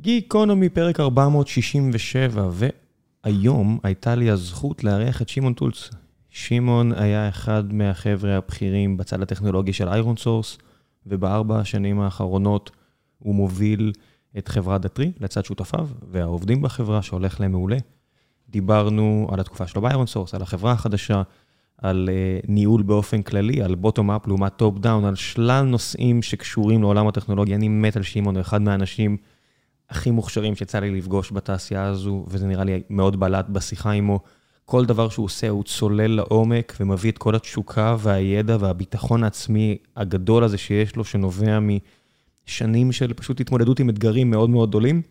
גיקונומי, פרק 467, והיום הייתה לי הזכות לארח את שמעון טולץ. שמעון היה אחד מהחבר'ה הבכירים בצד הטכנולוגי של איירון סורס, ובארבע השנים האחרונות הוא מוביל את חברת דטרי לצד שותפיו, והעובדים בחברה שהולך להם מעולה. דיברנו על התקופה שלו באיירון סורס, על החברה החדשה, על אה, ניהול באופן כללי, על bottom-up לעומת top-down, על שלל נושאים שקשורים לעולם הטכנולוגיה. אני מת על שמעון, הוא אחד מהאנשים הכי מוכשרים שיצא לי לפגוש בתעשייה הזו, וזה נראה לי מאוד בלט בשיחה עמו. כל דבר שהוא עושה, הוא צולל לעומק ומביא את כל התשוקה והידע והביטחון העצמי הגדול הזה שיש לו, שנובע משנים של פשוט התמודדות עם אתגרים מאוד מאוד גדולים.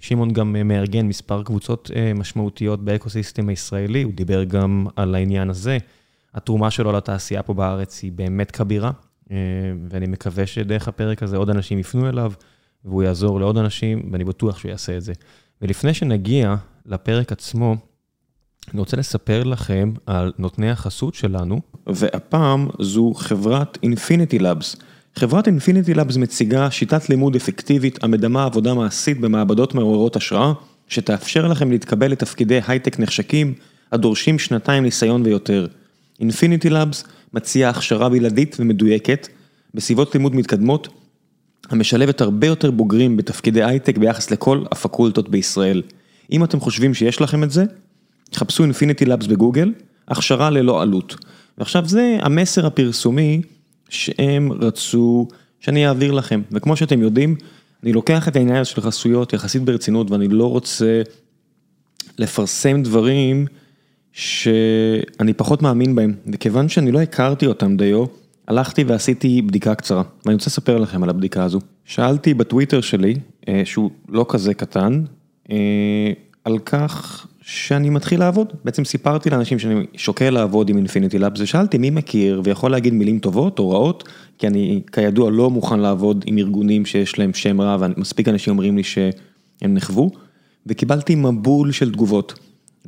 שמעון גם מארגן מספר קבוצות משמעותיות באקוסיסטם הישראלי, הוא דיבר גם על העניין הזה. התרומה שלו לתעשייה פה בארץ היא באמת כבירה, ואני מקווה שדרך הפרק הזה עוד אנשים יפנו אליו. והוא יעזור לעוד אנשים, ואני בטוח שהוא יעשה את זה. ולפני שנגיע לפרק עצמו, אני רוצה לספר לכם על נותני החסות שלנו, והפעם זו חברת Infinity Labs. חברת Infinity Labs מציגה שיטת לימוד אפקטיבית המדמה עבודה מעשית במעבדות מעוררות השראה, שתאפשר לכם להתקבל לתפקידי הייטק נחשקים, הדורשים שנתיים ניסיון ויותר. Infinity Labs מציע הכשרה בלעדית ומדויקת, בסביבות לימוד מתקדמות, המשלבת הרבה יותר בוגרים בתפקידי הייטק ביחס לכל הפקולטות בישראל. אם אתם חושבים שיש לכם את זה, חפשו Infinity Labs בגוגל, הכשרה ללא עלות. ועכשיו זה המסר הפרסומי שהם רצו שאני אעביר לכם, וכמו שאתם יודעים, אני לוקח את העניין של חסויות יחסית ברצינות ואני לא רוצה לפרסם דברים שאני פחות מאמין בהם, וכיוון שאני לא הכרתי אותם דיו, הלכתי ועשיתי בדיקה קצרה, ואני רוצה לספר לכם על הבדיקה הזו. שאלתי בטוויטר שלי, שהוא לא כזה קטן, על כך שאני מתחיל לעבוד. בעצם סיפרתי לאנשים שאני שוקל לעבוד עם אינפיניטי לאבס, ושאלתי מי מכיר ויכול להגיד מילים טובות או רעות, כי אני כידוע לא מוכן לעבוד עם ארגונים שיש להם שם רע, ומספיק אנשים אומרים לי שהם נחוו, וקיבלתי מבול של תגובות,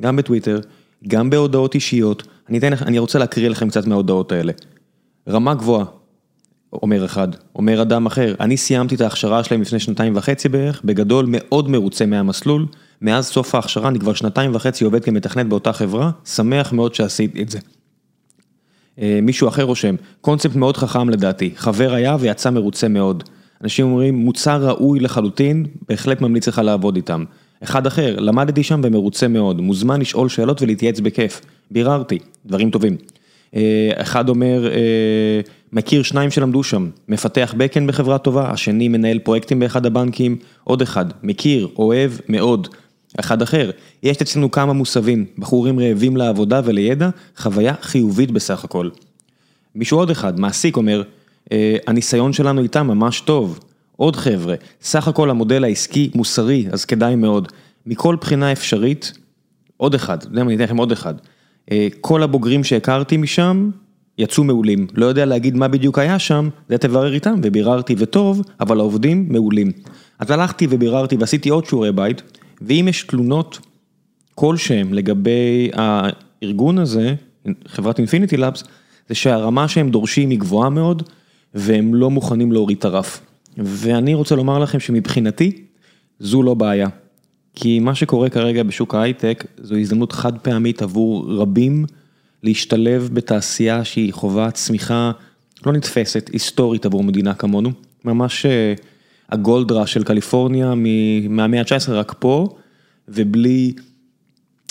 גם בטוויטר, גם בהודעות אישיות, אני, אתן, אני רוצה להקריא לכם קצת מההודעות האלה. רמה גבוהה, אומר אחד, אומר אדם אחר, אני סיימתי את ההכשרה שלהם לפני שנתיים וחצי בערך, בגדול מאוד מרוצה מהמסלול, מאז סוף ההכשרה אני כבר שנתיים וחצי עובד כמתכנת באותה חברה, שמח מאוד שעשיתי את זה. מישהו אחר רושם, קונספט מאוד חכם לדעתי, חבר היה ויצא מרוצה מאוד. אנשים אומרים, מוצר ראוי לחלוטין, בהחלט ממליץ לך לעבוד איתם. אחד אחר, למדתי שם ומרוצה מאוד, מוזמן לשאול שאלות ולהתייעץ בכיף. ביררתי, דברים טובים. אחד אומר, מכיר שניים שלמדו שם, מפתח בקאנד בחברה טובה, השני מנהל פרויקטים באחד הבנקים, עוד אחד, מכיר, אוהב, מאוד. אחד אחר, יש אצלנו כמה מוסבים, בחורים רעבים לעבודה ולידע, חוויה חיובית בסך הכל. מישהו עוד אחד, מעסיק אומר, הניסיון שלנו איתם ממש טוב. עוד חבר'ה, סך הכל המודל העסקי מוסרי, אז כדאי מאוד. מכל בחינה אפשרית, עוד אחד, אני אתן לכם עוד אחד. כל הבוגרים שהכרתי משם, יצאו מעולים. לא יודע להגיד מה בדיוק היה שם, זה תברר איתם, וביררתי וטוב, אבל העובדים מעולים. אז הלכתי וביררתי ועשיתי עוד שיעורי בית, ואם יש תלונות כלשהם לגבי הארגון הזה, חברת Infinity Labs, זה שהרמה שהם דורשים היא גבוהה מאוד, והם לא מוכנים להוריד את הרף. ואני רוצה לומר לכם שמבחינתי, זו לא בעיה. כי מה שקורה כרגע בשוק ההייטק, זו הזדמנות חד פעמית עבור רבים להשתלב בתעשייה שהיא חובה צמיחה לא נתפסת, היסטורית עבור מדינה כמונו. ממש הגולדרה של קליפורניה מהמאה ה-19 רק פה, ובלי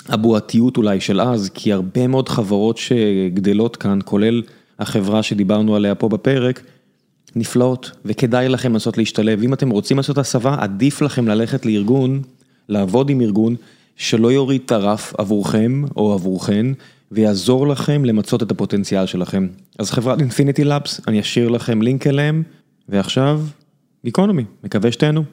הבועתיות אולי של אז, כי הרבה מאוד חברות שגדלות כאן, כולל החברה שדיברנו עליה פה בפרק, נפלאות, וכדאי לכם לנסות להשתלב. אם אתם רוצים לעשות הסבה, עדיף לכם ללכת לארגון, לעבוד עם ארגון, שלא יוריד את הרף עבורכם או עבורכן, ויעזור לכם למצות את הפוטנציאל שלכם. אז חברת Infinity Labs, אני אשאיר לכם לינק אליהם, ועכשיו, גיקונומי, מקווה שתהנו.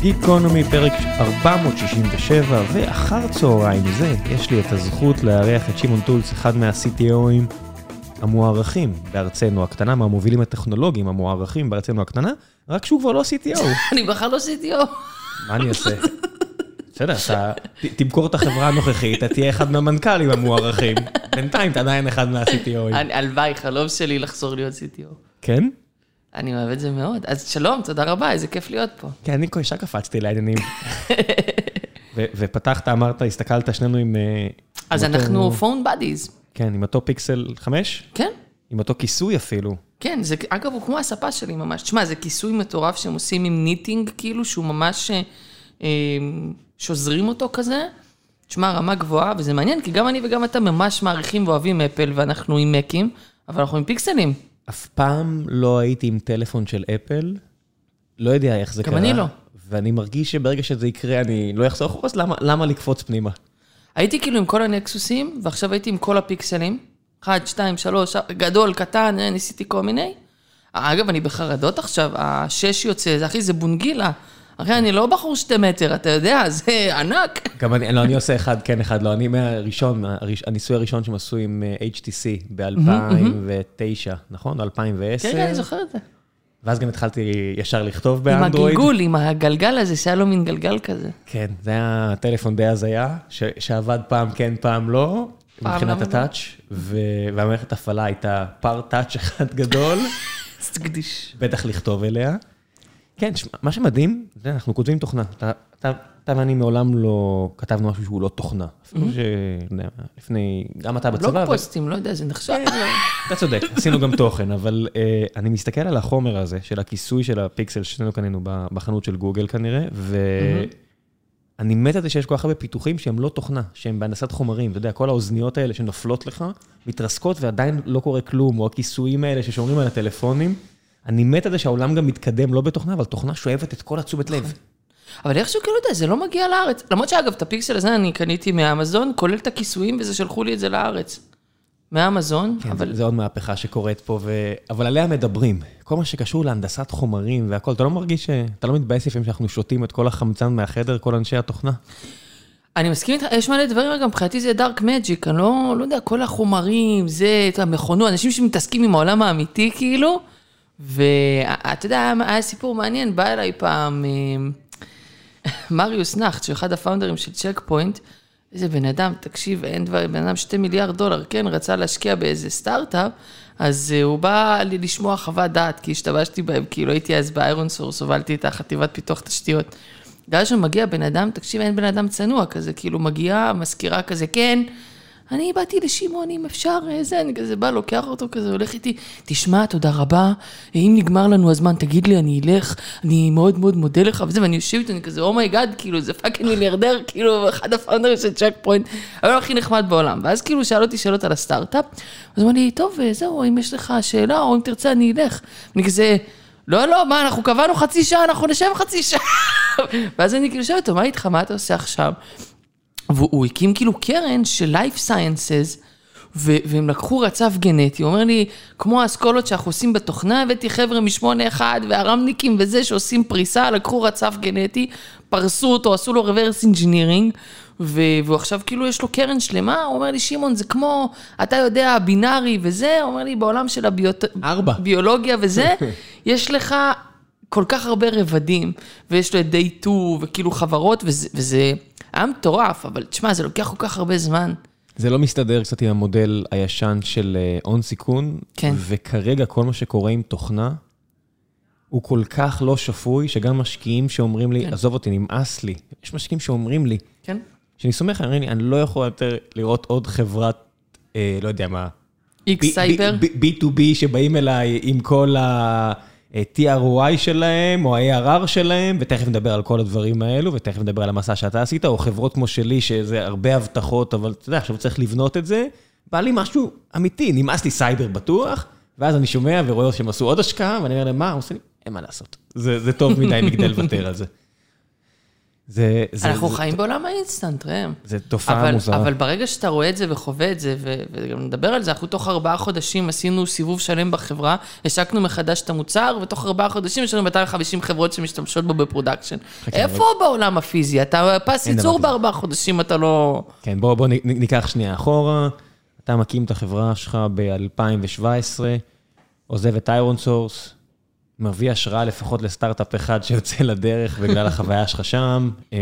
גיקונומי, פרק 467, ואחר צהריים זה, יש לי את הזכות לארח את שמעון טולץ, אחד מה-CTOים המוערכים בארצנו הקטנה, מהמובילים הטכנולוגיים המוערכים בארצנו הקטנה, רק שהוא כבר לא CTO. אני בכלל לא CTO. מה אני אעשה? בסדר, אתה תמכור את החברה הנוכחית, אתה תהיה אחד מהמנכ"לים המוערכים. בינתיים אתה עדיין אחד מה-CTOים. אני- הלוואי, חלום שלי לחזור להיות CTO. כן? אני אוהב את זה מאוד. אז שלום, תודה רבה, איזה כיף להיות פה. כן, אני כבר ישר קפצתי לעניינים. ופתחת, אמרת, הסתכלת, שנינו עם... אה, אז אנחנו phone buddies. כן, עם אותו פיקסל 5, כן, עם אותו כיסוי אפילו. כן, זה, אגב, הוא כמו הספה שלי ממש. תשמע, זה כיסוי מטורף שהם עושים עם knitting, כאילו, שהוא ממש אה, אה, שוזרים אותו כזה. תשמע, רמה גבוהה, וזה מעניין, כי גם אני וגם אתה ממש מעריכים ואוהבים אפל, ואנחנו עם מקים, אבל אנחנו עם פיקסלים. אף פעם לא הייתי עם טלפון של אפל, לא יודע איך זה גם קרה. אני לא. ואני מרגיש שברגע שזה יקרה, אני לא אחזור אחורה, אז למה, למה לקפוץ פנימה? הייתי כאילו עם כל הנקסוסים, ועכשיו הייתי עם כל הפיקסלים. אחד, שתיים, שלוש, גדול, קטן, אה, ניסיתי כל מיני. אגב, אני בחרדות עכשיו, השש יוצא, זה אחי, זה בונגילה. אחי, אני לא בחור שתי מטר, אתה יודע, זה ענק. גם אני, לא, אני עושה אחד כן, אחד לא. אני מהראשון, הראש- הניסוי הראשון שהם עשו עם אה, HTC ב-2009, נכון? או 2010. כן, כן, אני זוכר את זה. ואז גם התחלתי ישר לכתוב עם באנדרואיד. הגלגול, עם הגלגל הזה, שהיה לו מין גלגל כזה. כן, זה היה טלפון די הזיה, ש- שעבד פעם כן, פעם לא, פעם מבחינת? הטאץ', ו- והמערכת הפעלה הייתה פר טאץ' אחד גדול. בטח לכתוב אליה. כן, שמע, מה שמדהים, יודע, אנחנו כותבים תוכנה. אתה, אתה, אתה ואני מעולם לא כתבנו משהו שהוא לא תוכנה. אפילו ש... לא יודע, לפני, גם אתה בצבא. בלוג אבל- פוסטים, לא יודע, זה נחשב. אתה צודק, עשינו גם תוכן, אבל uh, אני מסתכל על החומר הזה, של הכיסוי של הפיקסל ששנינו קנינו בחנות של גוגל כנראה, ואני מת על זה שיש כל כך הרבה פיתוחים שהם לא תוכנה, שהם בהנדסת חומרים. אתה יודע, כל האוזניות האלה שנופלות לך, מתרסקות ועדיין לא קורה כלום, או הכיסויים האלה ששומרים על הטלפונים. אני מת על זה שהעולם גם מתקדם, לא בתוכנה, אבל תוכנה שואבת את כל התשומת לב. אבל איכשהו כאילו, אתה יודע, זה לא מגיע לארץ. למרות שאגב, את הפיקסל הזה אני קניתי מאמזון, כולל את הכיסויים, וזה שלחו לי את זה לארץ. מאמזון, כן, אבל... אבל... זה עוד מהפכה שקורית פה, ו... אבל עליה מדברים. כל מה שקשור להנדסת חומרים והכל, אתה לא מרגיש ש... אתה לא מתבאס לפעמים שאנחנו שותים את כל החמצן מהחדר, כל אנשי התוכנה? אני מסכים איתך, יש מלא דברים, גם מבחינתי זה דארק מג'יק, אני לא, לא יודע, כל החומרים, זה, את המכונות, אנשים שמתעסקים עם העולם האמיתי, כאילו, ואתה יודע, היה, סיפור מעניין, בא אליי פעם אה, מריוס נחט, שהוא אחד הפאונדרים של צ'ק פוינט, איזה בן אדם, תקשיב, אין דבר, בן אדם שתי מיליארד דולר, כן, רצה להשקיע באיזה סטארט-אפ, אז אה, הוא בא לי לשמוע חוות דעת, כי השתמשתי בהם, כאילו הייתי אז באיירון סורס, הובלתי את החטיבת פיתוח תשתיות. ואז שמגיע בן אדם, תקשיב, אין בן אדם צנוע כזה, כאילו מגיעה מזכירה כזה, כן, אני באתי לשמעון, אם אפשר, אה, זה, אני כזה בא, לוקח אותו כזה, הולך איתי, תשמע, תודה רבה, אם נגמר לנו הזמן, תגיד לי, אני אלך, אני מאוד מאוד מודה לך, וזה, ואני יושב איתו, אני כזה, oh my god, כאילו, זה fucking מיליארדר, כאילו, אחד הפאונדרים של צ'ק פוינט, אבל הכי נחמד בעולם. ואז כאילו, שאל אותי שאלות על הסטארט-אפ, אז הוא אמר לי, טוב, אה, זהו, אם יש לך שאלה, או אם תרצה, אני אלך. אני כזה... לא, לא, מה, אנחנו קבענו חצי שעה, אנחנו נשב חצי שעה. ואז אני כאילו שואלת אותו, מה איתך, מה אתה עושה עכשיו? והוא הקים כאילו קרן של Life Sciences, ו- והם לקחו רצף גנטי, הוא אומר לי, כמו האסכולות שאנחנו עושים בתוכנה, הבאתי חבר'ה משמונה אחד, והרמניקים וזה שעושים פריסה, לקחו רצף גנטי, פרסו אותו, עשו לו reverse engineering, ו- והוא עכשיו כאילו יש לו קרן שלמה, הוא אומר לי, שמעון, זה כמו, אתה יודע, בינארי וזה, הוא אומר לי, בעולם של הביוט... ארבע. ביולוגיה וזה, יש לך כל כך הרבה רבדים, ויש לו את day 2, וכאילו חברות, וזה, וזה היה מטורף, אבל תשמע, זה לוקח כל כך הרבה זמן. זה לא מסתדר קצת עם המודל הישן של אה, הון סיכון, כן. וכרגע כל מה שקורה עם תוכנה, הוא כל כך לא שפוי, שגם משקיעים שאומרים לי, כן. עזוב אותי, נמאס לי. יש משקיעים שאומרים לי, כן? שאני סומך, אומרים לי, אני לא יכול יותר לראות עוד חברת, אה, לא יודע מה, איקס סייבר? ב- ב- B2B שבאים אליי עם כל ה-TROI שלהם, או ה-ARR שלהם, ותכף נדבר על כל הדברים האלו, ותכף נדבר על המסע שאתה עשית, או חברות כמו שלי, שזה הרבה הבטחות, אבל אתה יודע, עכשיו צריך לבנות את זה. בא לי משהו אמיתי, נמאס לי סייבר בטוח, ואז אני שומע ורואה שהם עשו עוד השקעה, ואני אומר להם, מה? הוא עושה לי, אין מה לעשות. זה זה טוב מדי מכדי לוותר על זה. זה, זה, אנחנו זה, חיים בעולם ה-instant, ראם. זה תופעה אבל, מוזרה. אבל ברגע שאתה רואה את זה וחווה את זה, ו- וגם נדבר על זה, אנחנו תוך ארבעה חודשים עשינו סיבוב שלם בחברה, השקנו מחדש את המוצר, ותוך ארבעה חודשים יש לנו 250 חברות שמשתמשות בו ב-production. איפה בעולם הפיזי? אתה פס ייצור. בארבעה חודשים, אתה לא... כן, בוא, בוא ניקח שנייה אחורה. אתה מקים את החברה שלך ב-2017, עוזב את איירון סורס, מביא השראה לפחות לסטארט-אפ אחד שיוצא לדרך בגלל החוויה שלך שם. אה,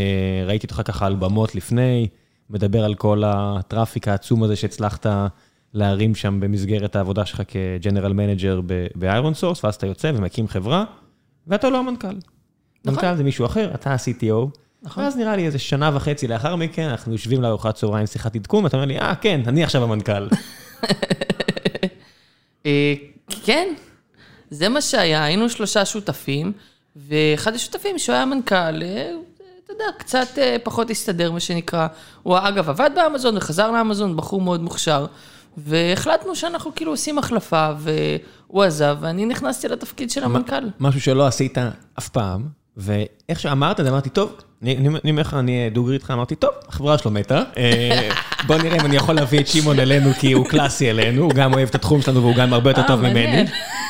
ראיתי אותך ככה על במות לפני, מדבר על כל ה-traffic העצום הזה שהצלחת להרים שם במסגרת העבודה שלך כ-general manager באיירון סורס, ואז אתה יוצא ומקים חברה, ואתה לא המנכ"ל. נכון. מנכ"ל זה מישהו אחר, אתה ה-CTO. נכון. ואז נראה לי איזה שנה וחצי לאחר מכן, אנחנו יושבים לארוחת צהריים, שיחת עדכון, ואתה אומר לי, אה, כן, אני עכשיו המנכ"ל. אה, כן, זה מה שהיה, היינו שלושה שותפים, ואחד השותפים שהוא היה מנכ"ל, אה, אתה יודע, קצת אה, פחות הסתדר, מה שנקרא. הוא אגב עבד באמזון וחזר לאמזון, בחור מאוד מוכשר, והחלטנו שאנחנו כאילו עושים החלפה, והוא עזב, ואני נכנסתי לתפקיד של המנכ"ל. משהו שלא עשית אף פעם, ואיך שאמרת אמרתי, טוב, אני אומר לך, אני דוגרי איתך, אמרתי, טוב, החברה שלו מתה, אה, בוא נראה אם אני יכול להביא את שמעון אלינו, כי הוא קלאסי אלינו, הוא גם אוהב את התחום שלנו והוא גם הרבה יותר אה, טוב ממני.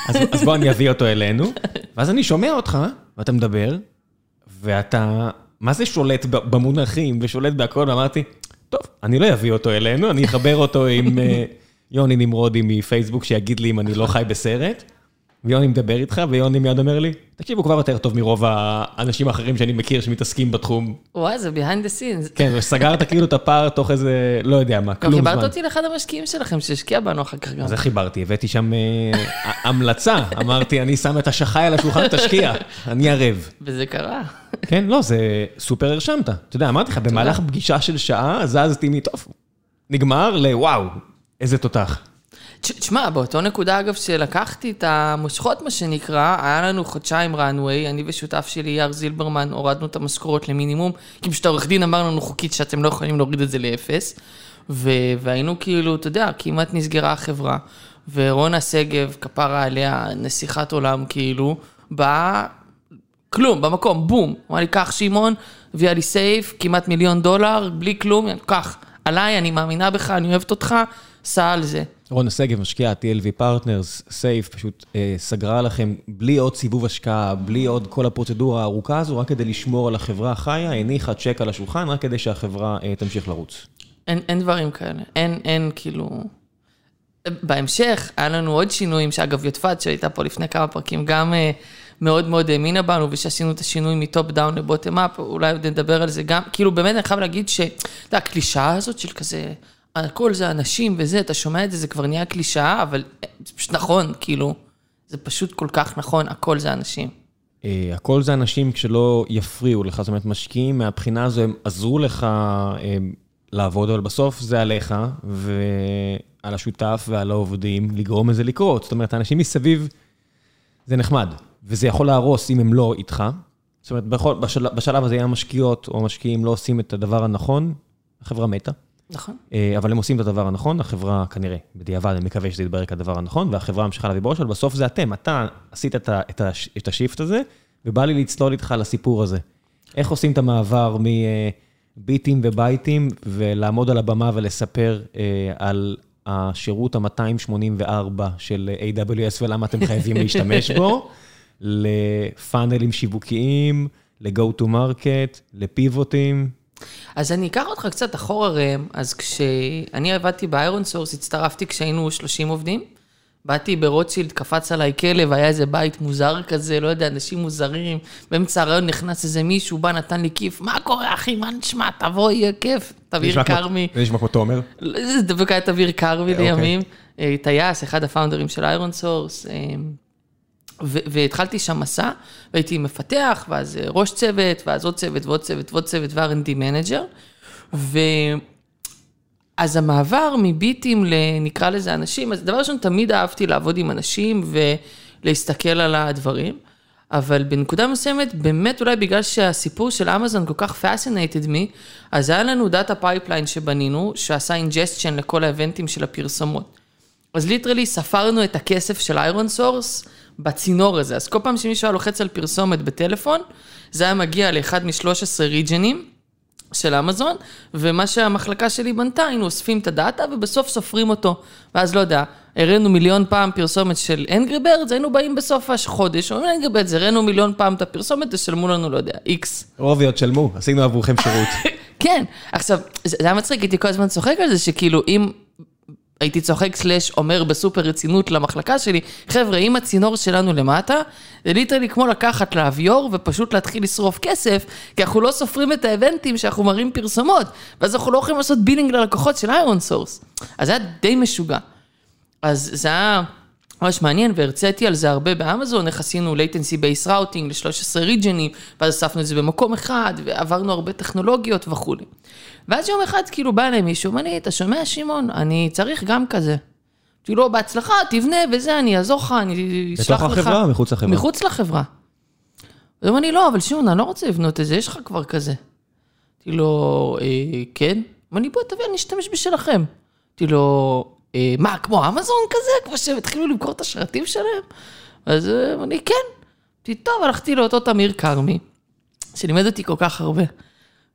אז בוא אני אביא אותו אלינו, ואז אני שומע אותך, ואתה מדבר, ואתה, מה זה שולט במונחים ושולט בהכל, ואמרתי, טוב, אני לא אביא אותו אלינו, אני אחבר אותו עם אה, יוני נמרודי מפייסבוק, שיגיד לי אם אני לא חי בסרט. ויוני מדבר איתך, ויוני מיד אומר לי, תקשיב, הוא כבר יותר טוב מרוב האנשים האחרים שאני מכיר שמתעסקים בתחום. וואי, זה behind the scenes. כן, וסגרת כאילו את הפער תוך איזה, לא יודע מה, גם כלום זמן. חיברת אותי לאחד המשקיעים שלכם, שהשקיע בנו אחר כך גם. איך חיברתי? הבאתי שם אה, המלצה, אמרתי, אני שם את השחי על השולחן, תשקיע, אני ערב. וזה קרה. כן, לא, זה סופר הרשמת. אתה יודע, אמרתי לך, במהלך פגישה של שעה, זזתי מטוב, נגמר לוואו, איזה תותח. תש- תשמע, באותו נקודה אגב שלקחתי את המושכות, מה שנקרא, היה לנו חודשיים runway, אני ושותף שלי, יאר זילברמן, הורדנו את המשכורות למינימום, כי פשוט העורך דין אמר לנו חוקית שאתם לא יכולים להוריד את זה לאפס, ו- והיינו כאילו, אתה יודע, כמעט נסגרה החברה, ורונה שגב, כפרה עליה, נסיכת עולם, כאילו, באה, כלום, במקום, בום, אמר לי, קח שמעון, הביאה לי SAFE, כמעט מיליון דולר, בלי כלום, קח, עליי, אני מאמינה בך, אני אוהבת אותך, סע על זה. רונה שגב, משקיעה TLV פרטנרס, SAFE, פשוט אה, סגרה לכם בלי עוד סיבוב השקעה, בלי עוד כל הפרוצדורה הארוכה הזו, רק כדי לשמור על החברה החיה, הניחה צ'ק על השולחן, רק כדי שהחברה אה, תמשיך לרוץ. אין, אין דברים כאלה, אין, אין כאילו... בהמשך, היה לנו עוד שינויים, שאגב, יודפת, שהייתה פה לפני כמה פרקים, גם אה, מאוד מאוד האמינה בנו, ושעשינו את השינוי מ-top down ל-bottom up, אולי עוד נדבר על זה גם, כאילו באמת אני חייב להגיד ש... אתה יודע, הקלישאה הזאת של כזה, הכל זה אנשים וזה, אתה שומע את זה, זה כבר נהיה קלישאה, אבל זה פשוט נכון, כאילו, זה פשוט כל כך נכון, הכל זה אנשים. אה, הכל זה אנשים כשלא יפריעו לך, זאת אומרת, משקיעים מהבחינה הזו, הם עזרו לך אה, לעבוד, אבל בסוף זה עליך, ועל השותף ועל העובדים, לגרום לזה לקרות. זאת אומרת, האנשים מסביב, זה נחמד, וזה יכול להרוס אם הם לא איתך. זאת אומרת, בכל, בשל, בשלב הזה, אם המשקיעות או המשקיעים לא עושים את הדבר הנכון, החברה מתה. נכון? אה, אבל הם עושים את הדבר הנכון, החברה כנראה, בדיעבד, אני מקווה שזה יתברר כדבר הנכון, והחברה ממשיכה להביא בראש, אבל בסוף זה אתם, אתה עשית את, את, את ה-shift הזה, ובא לי לצלול איתך לסיפור הזה. איך עושים את המעבר מביטים ובייטים, ולעמוד על הבמה ולספר אה, על השירות ה-284 של AWS ולמה אתם חייבים להשתמש בו, לפאנלים שיווקיים, ל-go to market, לפיבוטים. אז אני אקח אותך קצת אחורה ראם, אז כשאני עבדתי באיירון סורס, הצטרפתי כשהיינו 30 עובדים. באתי ברוטשילד, קפץ עליי כלב, היה איזה בית מוזר כזה, לא יודע, אנשים מוזרים. באמצע הראיון נכנס איזה מישהו, בא, נתן לי כיף, מה קורה אחי, מה נשמע, תבוא, יהיה כיף. תמיר כרמי. זה נשמע כמו תומר. זה דווקא היה תמיר כרמי אוקיי. לימים. אה, טייס, אחד הפאונדרים של איירון סורס. והתחלתי שם מסע, והייתי מפתח, ואז אה, ראש צוות, ואז עוד צוות, ועוד צוות, ועוד צוות, ו- R&D manager. אז המעבר מביטים לנקרא לזה אנשים, אז דבר ראשון, תמיד אהבתי לעבוד עם אנשים ולהסתכל על הדברים, אבל בנקודה מסוימת, באמת אולי בגלל שהסיפור של אמזון כל כך fascinated me, אז היה לנו data pipeline שבנינו, שעשה ingestion לכל האבנטים של הפרסומות. אז literally ספרנו את הכסף של איירון סורס בצינור הזה. אז כל פעם שמישהו היה לוחץ על פרסומת בטלפון, זה היה מגיע לאחד מ-13 ריג'נים של אמזון, ומה שהמחלקה שלי בנתה, היינו אוספים את הדאטה ובסוף סופרים אותו. ואז לא יודע, הראינו מיליון פעם פרסומת של אנגרי בירדס, היינו באים בסוף החודש, אומרים אנגרי בירדס, הראינו מיליון פעם את הפרסומת, תשלמו לנו, לא יודע, איקס. רוביו, שלמו, עשינו עבורכם שירות. כן, עכשיו, זה היה מצחיק, הייתי כל הזמן צוחק על זה, שכאילו, אם... הייתי צוחק slash אומר בסופר רצינות למחלקה שלי, חבר'ה, אם הצינור שלנו למטה, זה literally כמו לקחת לאביור ופשוט להתחיל לשרוף כסף, כי אנחנו לא סופרים את האיבנטים שאנחנו מראים פרסומות, ואז אנחנו לא יכולים לעשות billing ללקוחות של ironSource. אז זה היה די משוגע. אז זה היה ממש מעניין, והרציתי על זה הרבה באמזון, איך עשינו latency based routing ל-13 ריג'נים, ואז אספנו את זה במקום אחד, ועברנו הרבה טכנולוגיות וכולי. ואז יום אחד כאילו בא אליי מישהו, אומר לי, אתה שומע שמעון, אני צריך גם כזה. אמרתי לו, בהצלחה, תבנה וזה, אני אעזור לך, אני אשלח לך. בתוך החברה או מחוץ לחברה? מחוץ לחברה. הוא אומר לי, לא, אבל שמעון, אני לא רוצה לבנות את זה, יש לך כבר כזה. אמרתי לו, אה, כן? אמר לי, בוא, תביא, אני אשתמש בשלכם. אמרתי לו, מה, כמו אמזון כזה? כמו שהם התחילו למכור את השרתים שלהם? אז אמר לי, כן. אמרתי, טוב, הלכתי לאותו תמיר כרמי, שלימד אותי כל כך הרבה.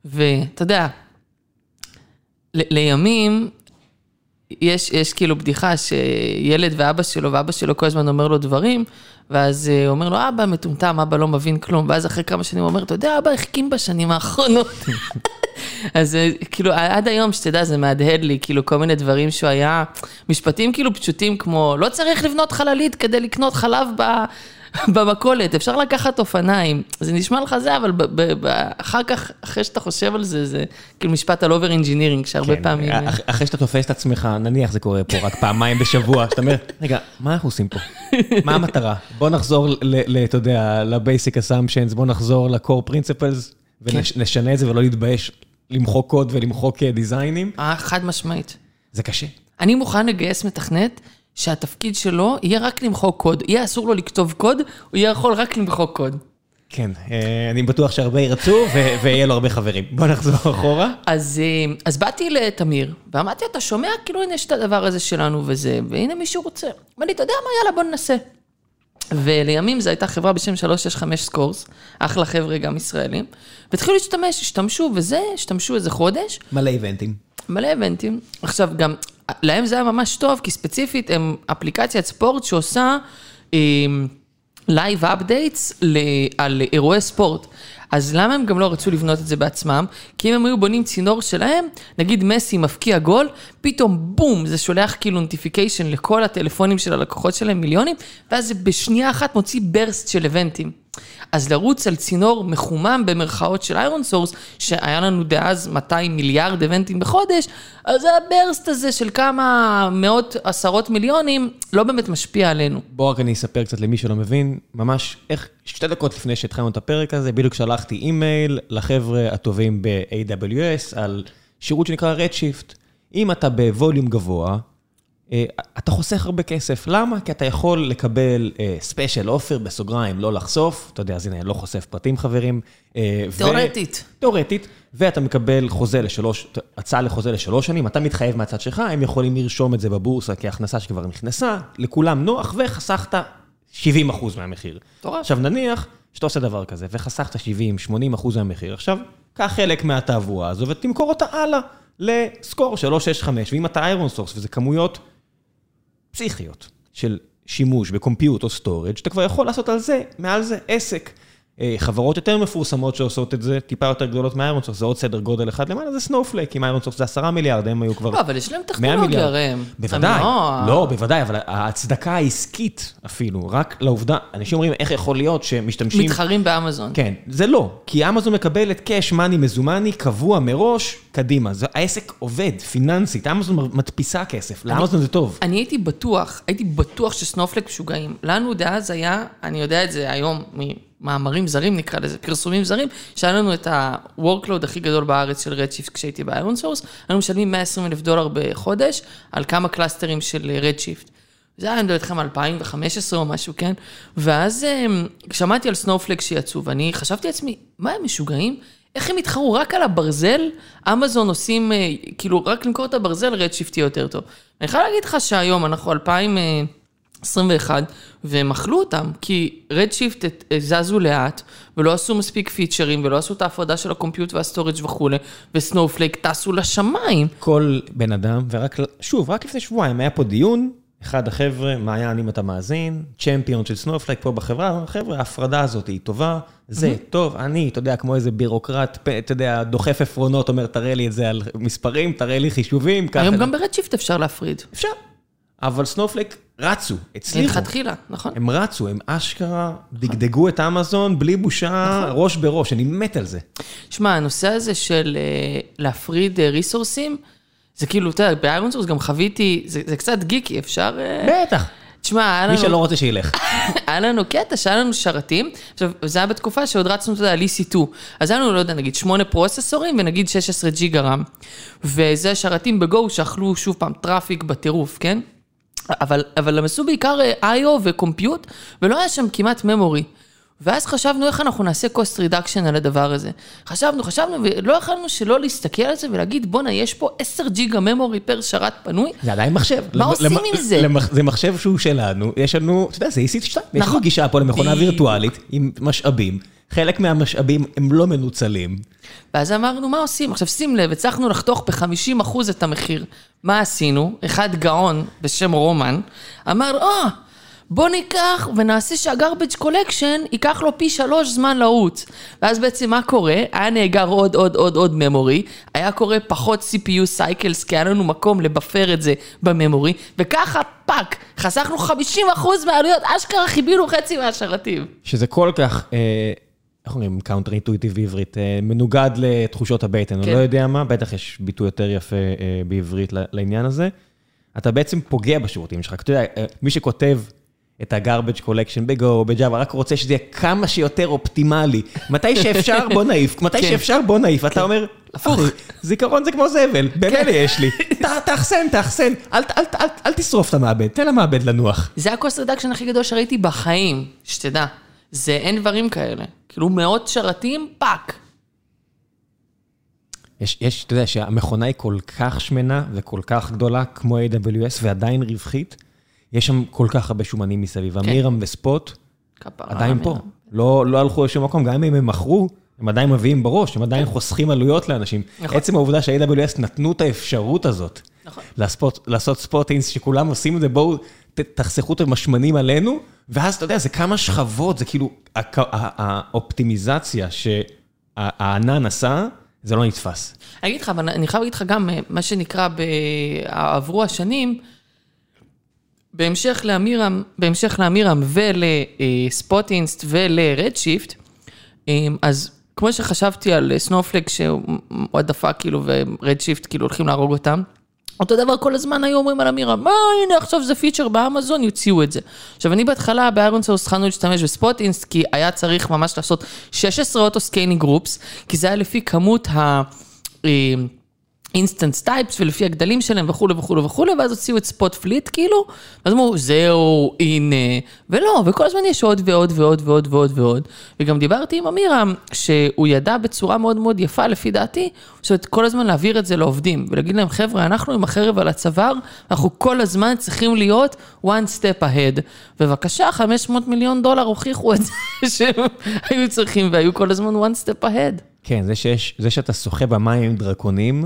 ואתה יודע, ל- לימים, יש, יש כאילו בדיחה שילד ואבא שלו, ואבא שלו כל הזמן אומר לו דברים, ואז הוא אומר לו, אבא מטומטם, אבא לא מבין כלום, ואז אחרי כמה שנים הוא אומר, אתה יודע, אבא החכים בשנים האחרונות. אז אה, כאילו, עד היום, שתדע, זה מהדהד לי, כאילו, כל מיני דברים שהוא היה, משפטים כאילו פשוטים כמו, לא צריך לבנות חללית כדי לקנות חלב ב... במכולת, אפשר לקחת אופניים. זה נשמע לך זה, אבל ב- ב- ב- אחר כך, אחרי שאתה חושב על זה, זה כאילו משפט על over engineering, שהרבה כן, פעמים... אה, אח- אחרי שאתה תופס את עצמך, נניח זה קורה פה רק פעמיים בשבוע, שאתה אומר, רגע, מה אנחנו עושים פה? מה המטרה? בוא נחזור, אתה יודע, ל-basic assumptions, בוא נחזור ל-core principles, ונשנה את זה ולא להתבייש למחוק קוד ולמחוק אה, דיזיינים. אה, חד משמעית. זה קשה. אני מוכן לגייס מתכנת שהתפקיד שלו יהיה רק למחוק קוד. יהיה אסור לו לכתוב קוד, הוא יהיה יכול רק למחוק קוד. כן, אה, אני בטוח שהרבה ירצו ויהיה לו הרבה חברים. בוא נחזור אחורה. אז, אה, אז באתי לתמיר, ואמרתי, אתה שומע? כאילו, הנה יש את הדבר הזה שלנו וזה, והנה מישהו רוצה. אמר לי, אתה יודע מה? יאללה, בוא ננסה. ולימים זו הייתה חברה בשם 365Scores, אחלה חבר'ה גם ישראלים, והתחילו להשתמש, השתמשו וזה, השתמשו איזה חודש, מלא איבנטים. מלא איבנטים. עכשיו גם, להם זה היה ממש טוב, כי ספציפית הם אפליקציית ספורט שעושה live updates על אירועי ספורט. אז למה הם גם לא רצו לבנות את זה בעצמם? כי אם הם היו בונים צינור שלהם, נגיד מסי מבקיע גול, פתאום בום, זה שולח כאילו notification לכל הטלפונים של הלקוחות שלהם, מיליונים, ואז זה בשנייה אחת מוציא burst של איבנטים. אז לרוץ על צינור מחומם במרכאות של ironSource, שהיה לנו דאז 200 מיליארד איבנטים בחודש, אז ה burst הזה של כמה מאות עשרות מיליונים לא באמת משפיע עלינו. בוא רק אני אספר קצת למי שלא מבין, ממש איך שתי דקות לפני שהתחלנו את הפרק הזה, בדיוק שלחתי אימייל לחבר'ה הטובים ב-AWS על שירות שנקרא Redshift. אם אתה בווליום גבוה, אתה חוסך הרבה כסף. למה? כי אתה יכול לקבל ספיישל אופר בסוגריים, לא לחשוף, אתה יודע, אז הנה, לא חושף פרטים חברים. אה, ו- תיאורטית. תיאורטית, ואתה מקבל חוזה לשלוש, הצעה לחוזה לשלוש שנים, אתה מתחייב מהצד שלך, הם יכולים לרשום את זה בבורסה כהכנסה שכבר נכנסה, לכולם נוח, וחסכת 70 אחוז מהמחיר. מטורף. עכשיו נניח שאתה עושה דבר כזה, וחסכת 70-80 אחוז מהמחיר, עכשיו, קח חלק מהתעבורה הזו ותמכור אותה הלאה ל Score 365, ואם אתה ironSource, וזה כמויות פסיכיות של שימוש ב compute או storage, אתה כבר יכול לעשות על זה, מעל זה עסק. אה, חברות יותר מפורסמות שעושות את זה, טיפה יותר גדולות מ ironSource, זה עוד סדר גודל אחד למעלה, זה Snowflake, אם ironSource זה עשרה מיליארד, הם היו כבר לא, אבל יש להם 100 טכנולוגיה. הרי הם. בוודאי, לא- בוודאי, אבל ההצדקה העסקית אפילו, רק לעובדה, אנשים אומרים, איך יכול להיות שמשתמשים... מתחרים באמזון. כן, זה לא, כי אמזון מקבלת cash money מזומני קבוע מראש, קדימה. זה, העסק עובד, פיננסית, אמזון מדפיסה כסף, לאמזון זה טוב. אני הייתי בטוח, הייתי בטוח ש Snowflake משוגעים. לנו דאז היה, אני יודע את זה היום ממאמרים זרים נקרא לזה, פרסומים זרים, שהיה לנו את ה-workload הכי גדול בארץ של Redshift כשהייתי ב ironSource, היינו משלמים 120 אלף דולר בחודש על כמה קלאסטרים של Redshift. זה היה, אני לא יודעת לכם, 2015 או משהו, כן? ואז אמ, שמעתי על Snowflake שיצאו, ואני חשבתי לעצמי, מה הם משוגעים? איך הם יתחרו רק על הברזל? אמזון עושים, אה, כאילו, רק למכור את הברזל, Redshift יהיה יותר טוב. אני חייב להגיד לך שהיום אנחנו 2021, והם אכלו אותם, כי Redshift זזו לאט, ולא עשו מספיק פיצ'רים, ולא עשו את ההפרדה של ה compute וה storage וכולי, ו Snowflake טסו לשמיים. כל בן אדם, ורק, שוב, רק לפני שבועיים היה פה דיון, אחד החבר'ה, מעיין, אם אתה מאזין, champion של Snowflake פה בחברה, חבר'ה, ההפרדה הזאת היא טובה, זה טוב, אני, אתה יודע, כמו איזה בירוקרט, אתה יודע, דוחף עפרונות, אומר, תראה לי את זה על מספרים, תראה לי חישובים, ככה. היום גם ב Redshift אפשר להפריד. אפשר, אבל Snowflake רצו, הצליחו. מלכתחילה, נכון. הם רצו, הם אשכרה דגדגו את אמזון בלי בושה, נכון. ראש בראש, אני מת על זה. שמע, הנושא הזה של אה, להפריד ריסורסים, זה כאילו, אתה יודע, ב ironSource גם חוויתי, זה זה קצת גיקי, אפשר... אה, בטח. תשמע, היה מי לנו... שלא רוצה שילך. היה לנו קטע שהיה לנו שרתים, עכשיו, זה היה בתקופה שעוד רצנו, אתה יודע, על EC2, אז היה לנו, לא יודע, נגיד שמונה פרוססורים ונגיד 16 ג'יגה RAM, וזה שרתים ב Go שאכלו שוב פעם traffic בטירוף, כן? אבל, אבל הם עשו בעיקר אה, I.O. ו compute, ולא היה שם כמעט memory. ואז חשבנו איך אנחנו נעשה cost reduction על הדבר הזה. חשבנו, חשבנו, ולא יכולנו שלא להסתכל על זה ולהגיד, בואנה, יש פה 10 ג'יגה memory פר שרת פנוי, זה עדיין מחשב. מה למ- עושים למ- עם זה? למח- זה מחשב שהוא שלנו, יש לנו, אתה יודע, זה EC2, יש לנו נכון. גישה פה למכונה. וירטואלית עם משאבים. חלק מהמשאבים הם לא מנוצלים. ואז אמרנו, מה עושים? עכשיו שים לב, הצלחנו לחתוך ב-50% את המחיר. מה עשינו? אחד גאון בשם רומן, אמר, אה, בוא ניקח ונעשה שה garbage collection ייקח לו פי שלוש זמן לרוץ. ואז בעצם מה קורה? היה נאגר עוד עוד עוד עוד memory, היה קורה פחות CPU cycles, כי היה לנו מקום לבפר את זה ב memory, וככה fuck, חסכנו 50% מהעלויות, אשכרה כיבינו חצי מהשרתים. שזה כל כך, אה, איך אומרים counter intuitive בעברית, אה, מנוגד לתחושות הבטן, כן. אני לא יודע מה, בטח יש ביטוי יותר יפה אה, בעברית לעניין הזה. אתה בעצם פוגע בשירותים שלך, אתה יודע, אה, מי שכותב את ה-garbage collection ב-Go או ב-Java, רק רוצה שזה יהיה כמה שיותר אופטימלי. מתי שאפשר, בוא נעיף, מתי כן. שאפשר, בוא נעיף. אתה אומר, הפוך. זיכרון זה כמו זבל, במילא יש לי. תאחסן, תאחסן, אל תשרוף את המעבד, תן למעבד לנוח. זה ה cost reduction הכי גדול שראיתי בחיים, שתדע. זה אין דברים כאלה. כאילו מאות שרתים, fuck. יש, יש, אתה יודע שהמכונה היא כל כך שמנה וכל כך גדולה כמו AWS ועדיין רווחית, יש שם כל כך הרבה שומנים מסביב. כן. אמירם וספוט. עדיין פה. לא, לא הלכו לשום מקום, גם אם הם מכרו, הם עדיין מביאים בראש, הם עדיין חוסכים עלויות לאנשים. נכון. עצם העובדה שה-AWS נתנו את האפשרות הזאת, נכון. לעשות, לעשות ספוטינס שכולם עושים את זה, בואו ת, תחסכו את המשמנים עלינו, ואז אתה יודע, זה כמה שכבות, זה כאילו, האופטימיזציה שהענן עשה, זה לא נתפס. אני אגיד לך, אבל אני חייב להגיד לך גם, אה, מה שנקרא, ב... עברו השנים, בהמשך לאמירם, בהמשך לאמירם ול Spotinst ול Redshift, אז כמו שחשבתי על Snowflake שהוא העדפה כאילו ו Redshift כאילו הולכים להרוג אותם, אותו דבר כל הזמן היו אומרים על אמירם, מה הנה עכשיו זה feature באמזון, יוציאו את זה. עכשיו אני בהתחלה ב ironSource התחלנו להשתמש ב Spotinst, כי היה צריך ממש לעשות 16 auto scaling groups, כי זה היה לפי כמות ה... instance types ולפי הגדלים שלהם וכולי וכולי וכולי, ואז הוציאו את Spot Fleet כאילו, ואז אמרו, זהו, הנה, ולא, וכל הזמן יש עוד ועוד ועוד ועוד ועוד ועוד. וגם דיברתי עם אמירם, שהוא ידע בצורה מאוד מאוד יפה, לפי דעתי, זאת כל הזמן להעביר את זה לעובדים, ולהגיד להם, חבר'ה, אנחנו עם החרב על הצוואר, אנחנו כל הזמן צריכים להיות one step ahead. בבקשה, 500 מיליון דולר הוכיחו את זה שהם היו צריכים, והיו כל הזמן one step ahead. כן, זה, שיש, זה שאתה שוחה במים עם דרקונים,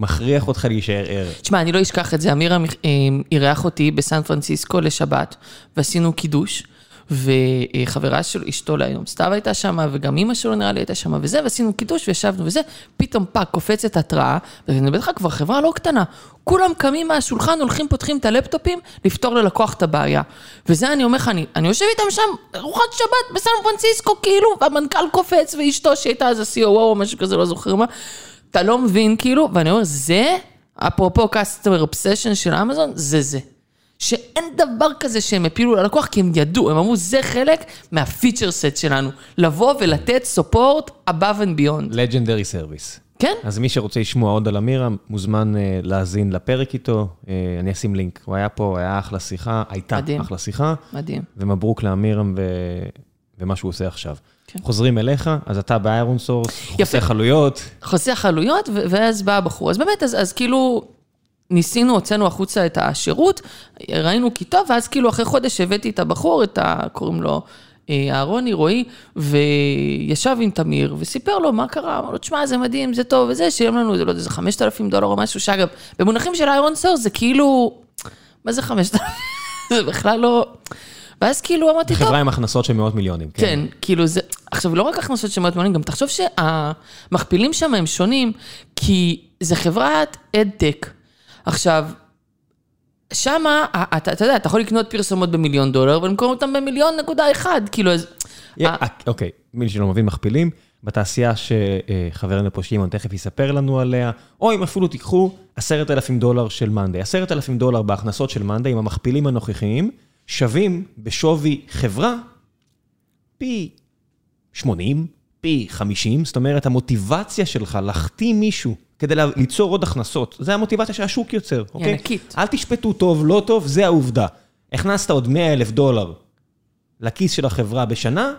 מכריח אותך להישאר ער. תשמע, אני לא אשכח את זה, אמירם אה, אירח אותי בסן פרנסיסקו לשבת, ועשינו קידוש, וחברה של אשתו להיום, סתיו הייתה שם, וגם אימא שלו נראה לי הייתה שם, וזה, ועשינו קידוש, וישבנו וזה, פתאום fuck, קופצת התראה, ואני איתך כבר חברה לא קטנה, כולם קמים מהשולחן, הולכים, פותחים את הלפטופים, לפתור ללקוח את הבעיה. וזה אני אומר לך, אני, אני יושב איתם שם, ארוחת שבת בסן פרנסיסקו, כאילו, והמנכ"ל קופץ, ואשתו שהייתה אז ה-COO או משהו כזה, לא זוכר מה. אתה לא מבין כאילו, ואני אומר, זה, אפרופו customer obsession של אמזון, זה זה. שאין דבר כזה שהם הפילו ללקוח, כי הם ידעו, הם אמרו, זה חלק מהפיצ'ר סט שלנו, לבוא ולתת support above and beyond. Legendary Service. כן? אז מי שרוצה לשמוע עוד על אמירה, מוזמן uh, להאזין לפרק איתו. אה, אני אשים לינק. הוא היה פה, היה אחלה שיחה, הייתה מדהים. אחלה שיחה, מדהים. ומברוק לאמירם ו... ומה שהוא עושה עכשיו. כן. חוזרים אליך, אז אתה ב ironSource, חוסך עלויות. חוסך עלויות, ואז בא הבחור. אז באמת, אז, אז כאילו, ניסינו, הוצאנו החוצה את השירות, ראינו כי טוב, ואז כאילו אחרי חודש הבאתי את הבחור, את ה... קוראים לו אה, אהרוני, רועי, וישב עם תמיר, וסיפר לו מה קרה, אמר לו, תשמע, זה מדהים, זה טוב, וזה, שילם לנו, זה לא יודע, איזה 5,000 דולר או משהו, שאגב, במונחים של ironSource זה כאילו, מה זה 5,000? זה בכלל לא... ואז כאילו אמרתי, טוב, חברה עם הכנסות של מאות מיליונים. כן, כאילו זה, עכשיו לא רק הכנסות של מאות מיליונים, גם תחשוב שהמכפילים שם הם שונים, כי זה חברת ad tech. עכשיו, שמה, אתה, אתה יודע, אתה יכול לקנות פרסומות במיליון דולר ולמכור אותם במיליון נקודה אחד, כאילו, אז... אוקיי, מי שלא מבין מכפילים, בתעשייה שחברנו פה שמעון תכף יספר לנו עליה, או אם אפילו תיקחו עשרת אלפים דולר של מאנדי. עשרת אלפים דולר בהכנסות של מאנדי עם המכפילים הנוכחיים, שווים בשווי חברה פי 80, פי 50, זאת אומרת, המוטיבציה שלך להחתים מישהו כדי ליצור עוד הכנסות, זה המוטיבציה שהשוק יוצר, אוקיי? היא ענקית. אל תשפטו טוב, לא טוב, זה העובדה. הכנסת עוד 100 אלף דולר לכיס של החברה בשנה,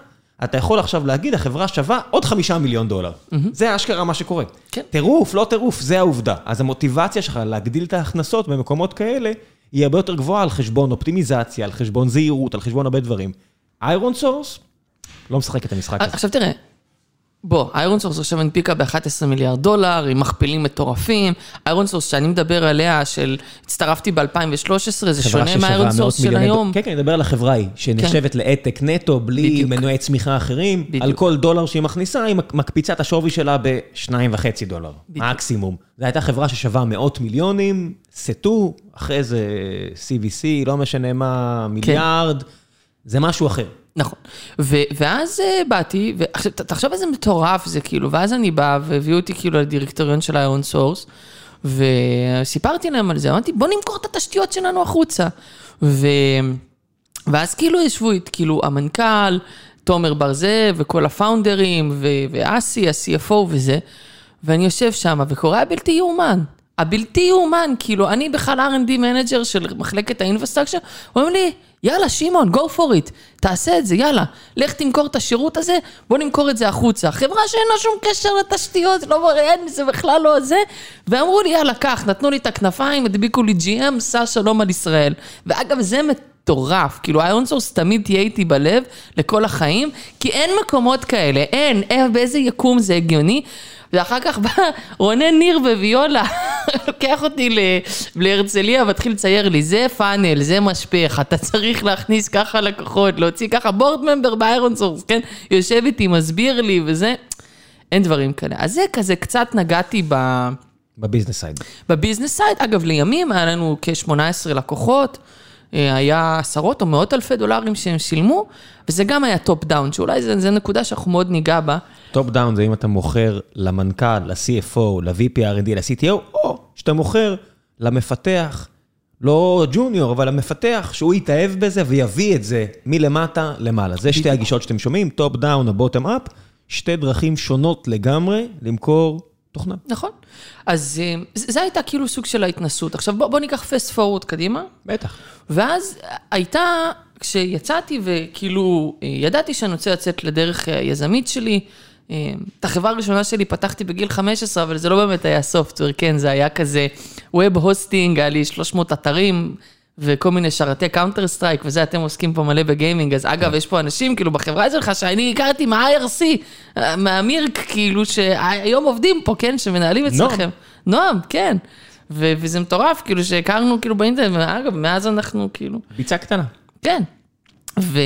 אתה יכול עכשיו להגיד, החברה שווה עוד חמישה מיליון דולר. זה אשכרה מה שקורה. כן. טירוף, לא טירוף, זה העובדה. אז המוטיבציה שלך להגדיל את ההכנסות במקומות כאלה, היא הרבה יותר גבוהה על חשבון אופטימיזציה, על חשבון זהירות, על חשבון הרבה דברים. ironSource לא משחק את המשחק הזה. עכשיו תראה, בוא, ironSource עכשיו הנפיקה ב-11 מיליארד דולר, עם מכפילים מטורפים. ironSource שאני מדבר עליה, של הצטרפתי ב-2013, זה שונה מה ironSource של היום. כן, כן, אני מדבר על החברה ההיא, שנחשבת לעתק נטו, בלי מנועי צמיחה אחרים. על כל דולר שהיא מכניסה, היא מקפיצה את השווי שלה ב-2.5 דולר, מקסימום. זו הייתה חברה ששווה מאות מיליונים, סטו, אחרי זה CVC, לא משנה מה, מיליארד, זה משהו אחר. נכון. ואז באתי, ועכשיו, תחשוב איזה מטורף זה, כאילו, ואז אני באה והביאו אותי כאילו לדירקטוריון של ה-own source, וסיפרתי להם על זה, אמרתי, בוא נמכור את התשתיות שלנו החוצה. ו... ואז כאילו ישבו איתי, כאילו, המנכ"ל, תומר בר זאב, וכל הפאונדרים, ואסי, ה-CFO וזה, ואני יושב שם, וקורא הבלתי יאומן. הבלתי יאומן, כאילו, אני בכלל R&D manager של מחלקת ה infrastructure, אומרים לי, יאללה, שמעון, go for it, תעשה את זה, יאללה, לך תמכור את השירות הזה, בוא נמכור את זה החוצה. חברה שאין לה שום קשר לתשתיות, לא אין, זה בכלל לא זה. ואמרו לי, יאללה, קח, נתנו לי את הכנפיים, הדביקו לי GM, סע שלום על ישראל. ואגב, זה מטורף, כאילו, ironSource תמיד תהיה איתי בלב לכל החיים, כי אין מקומות כאלה, אין, אין, באיזה יקום זה הגיוני. ואחר כך בא רונן ניר וויולה, לוקח אותי להרצליה ומתחיל לצייר לי, זה funnel, זה משפך, אתה צריך להכניס ככה לקוחות, להוציא ככה board member ב ironSource, כן? יושב איתי, מסביר לי וזה, אין דברים כאלה. אז זה כזה, קצת נגעתי ב... בביזנס סייד. בביזנס סייד, אגב, לימים היה לנו כ-18 לקוחות. היה עשרות או מאות אלפי דולרים שהם שילמו, וזה גם היה top down, שאולי זו נקודה שאנחנו מאוד ניגע בה. top down זה אם אתה מוכר למנכ"ל, ל-CFO, ל-VP R&D, ל-CTO, או שאתה מוכר למפתח, לא ג'וניור, אבל המפתח, שהוא יתאהב בזה ויביא את זה מלמטה למעלה. זה שתי הגישות שאתם שומעים, top down או bottom up, שתי דרכים שונות לגמרי למכור תוכנה. נכון. אז זה הייתה כאילו סוג של ההתנסות. עכשיו בוא, בוא ניקח fast forward קדימה. בטח. ואז הייתה, כשיצאתי וכאילו ידעתי שאני רוצה לצאת לדרך היזמית שלי, את החברה הראשונה שלי פתחתי בגיל 15, אבל זה לא באמת היה software, כן, זה היה כזה web hosting, היה לי 300 אתרים. וכל מיני שרתי Counter-Strike, וזה, אתם עוסקים פה מלא בגיימינג, אז אגב, יש פה אנשים, כאילו, בחברה שלך, שאני הכרתי מה-IRC, מהמירק, כאילו, שהיום עובדים פה, כן, שמנהלים אצלכם. נועם, כן. וזה מטורף, כאילו, שהכרנו, כאילו, באינטרנט, ואגב, מאז אנחנו, כאילו... ביצה קטנה. כן. ו...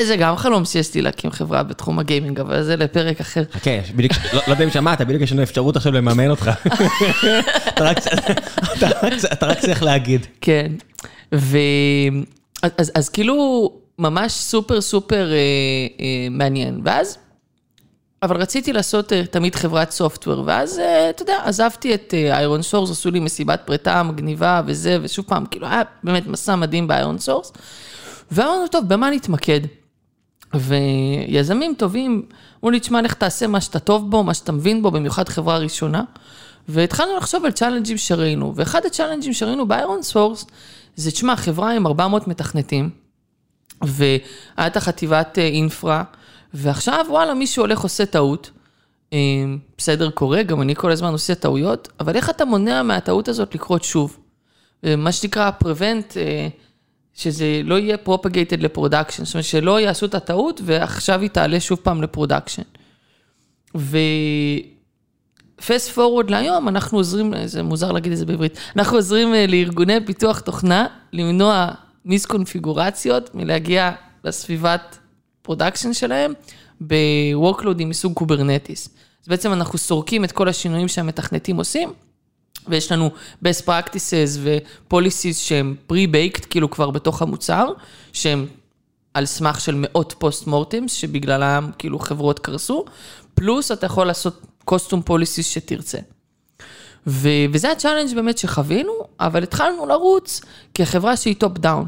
זה גם חלום שיש לי להקים חברה בתחום הגיימינג, אבל זה לפרק אחר. חכה, בדיוק, לא יודע אם שמעת, בדיוק יש לנו אפשרות עכשיו לממן אותך. אתה רק צריך להגיד. כן, אז כאילו, ממש סופר סופר מעניין. ואז, אבל רציתי לעשות תמיד חברת software, ואז, אתה יודע, עזבתי את ironSource, עשו לי מסיבת פרידה מגניבה וזה, ושוב פעם, כאילו, היה באמת מסע מדהים ב ironSource. ואמרנו, טוב, במה נתמקד? ויזמים טובים, אמרו לי, תשמע, לך תעשה מה שאתה טוב בו, מה שאתה מבין בו, במיוחד חברה ראשונה. והתחלנו לחשוב על צ'אלנג'ים שראינו, ואחד הצ'אלנג'ים שראינו ב ironSource, זה, תשמע, חברה עם 400 מתכנתים, והייתה חטיבת infra, ועכשיו, וואלה, מישהו הולך עושה טעות, בסדר, קורה, גם אני כל הזמן עושה טעויות, אבל איך אתה מונע מהטעות הזאת לקרות שוב? מה שנקרא, prevent... שזה לא יהיה propagated ל production, זאת אומרת שלא יעשו את הטעות ועכשיו היא תעלה שוב פעם ל production. ו fast forward להיום, אנחנו עוזרים, זה מוזר להגיד את זה בעברית, אנחנו עוזרים אה, לארגוני פיתוח תוכנה למנוע מיסקונפיגורציות מלהגיע לסביבת production שלהם ב- workload ים מסוג Kubernetes. אז בעצם אנחנו סורקים את כל השינויים שהמתכנתים עושים ויש לנו best practices ו-policies שהם pre-baked, כאילו כבר בתוך המוצר, שהם על סמך של מאות post mortem ים, שבגללם כאילו חברות קרסו, פלוס אתה יכול לעשות custom policies שתרצה. ו- וזה ה challenge באמת שחווינו, אבל התחלנו לרוץ כחברה שהיא top down.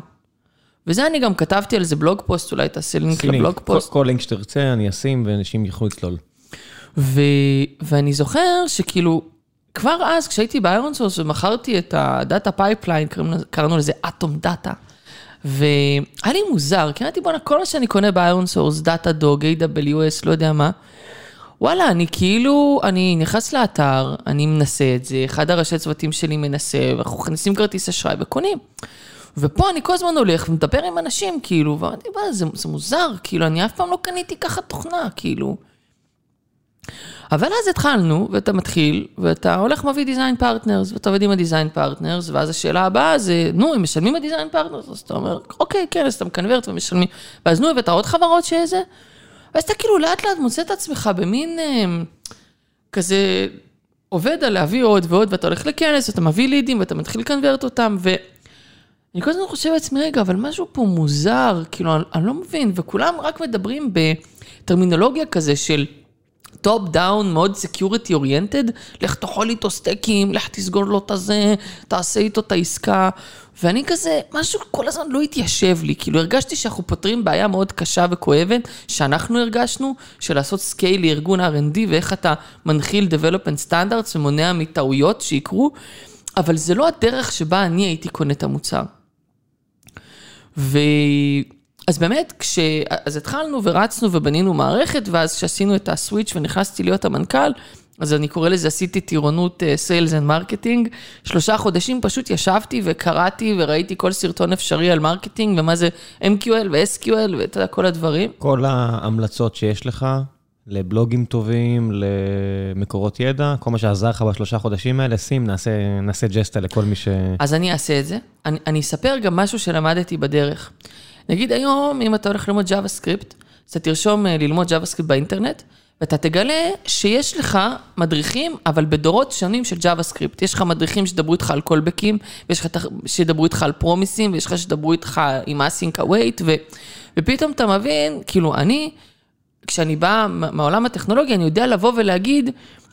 וזה אני גם כתבתי על זה blog post, אולי תעשה לינק לינק. ל blog post. כל כל לינק שתרצה, אני אשים ואנשים יוכלו לצלול. ו... ואני זוכר שכאילו, כבר אז, כשהייתי ב ironSource ומכרתי את ה data pipeline, קראנו, לזה Atom Data. והיה לי מוזר, כי אמרתי, בואנה, כל מה שאני קונה ב ironSource, Datadog, AWS, לא יודע מה, וואלה, אני כאילו, אני נכנס לאתר, אני מנסה את זה, אחד הראשי צוותים שלי מנסה, ואנחנו מכניסים כרטיס אשראי וקונים. ופה אני כל הזמן הולך ומדבר עם אנשים, כאילו, ואמרתי, בוא'נה, זה, זה מוזר, כאילו, אני אף פעם לא קניתי ככה תוכנה, כאילו. אבל אז התחלנו, ואתה מתחיל, ואתה הולך מביא design partners, ואתה עובד עם ה design partners, ואז השאלה הבאה זה, נו, הם משלמים ה design partners? אז אתה אומר, אוקיי, כן, אז אתה מקנברט ומשלמים. ואז נו, הבאת עוד חברות שזה? ואז אתה כאילו לאט לאט מוצא את עצמך במין אה, כזה, עובד על להביא עוד ועוד, ואתה הולך לכנס, ואתה מביא לידים, ואתה מתחיל לקנברט אותם, ואני כל הזמן חושב לעצמי, רגע, אבל משהו פה מוזר, כאילו, אני, אני לא מבין, וכולם רק מדברים בטרמינולוגיה כזה של... top down, מאוד security oriented, לך תאכול איתו סטייקים, לך תסגור לו את הזה, תעשה איתו את העסקה. ואני כזה, משהו כל הזמן לא התיישב לי, כאילו הרגשתי שאנחנו פותרים בעיה מאוד קשה וכואבת, שאנחנו הרגשנו, של לעשות scale לארגון R&D ואיך אתה מנחיל development standards ומונע מטעויות שיקרו, אבל זה לא הדרך שבה אני הייתי קונה את המוצר. ו... אז באמת, כש... אז התחלנו ורצנו ובנינו מערכת, ואז כשעשינו את ה switch ונכנסתי להיות המנכ"ל, אז אני קורא לזה, עשיתי טירונות sales and marketing. שלושה חודשים פשוט ישבתי וקראתי וראיתי כל סרטון אפשרי על marketing, ומה זה MQL ו-SQL ואתה יודע, כל הדברים. כל ההמלצות שיש לך לבלוגים טובים, למקורות ידע, כל מה שעזר לך בשלושה חודשים האלה, שים, נעשה, נעשה ג'סטה לכל מי ש... אז אני אעשה את זה. אני, אני אספר גם משהו שלמדתי בדרך. נגיד היום, אם אתה הולך ללמוד JavaScript, אז אתה תרשום אה, ללמוד JavaScript באינטרנט, ואתה תגלה שיש לך מדריכים, אבל בדורות שונים של JavaScript. יש לך מדריכים שידברו איתך על callback ים, ויש לך שידברו איתך על promise ים, ויש לך שידברו איתך עם async await, ו... ופתאום אתה מבין, כאילו, אני, כשאני בא מעולם הטכנולוגיה, אני יודע לבוא ולהגיד,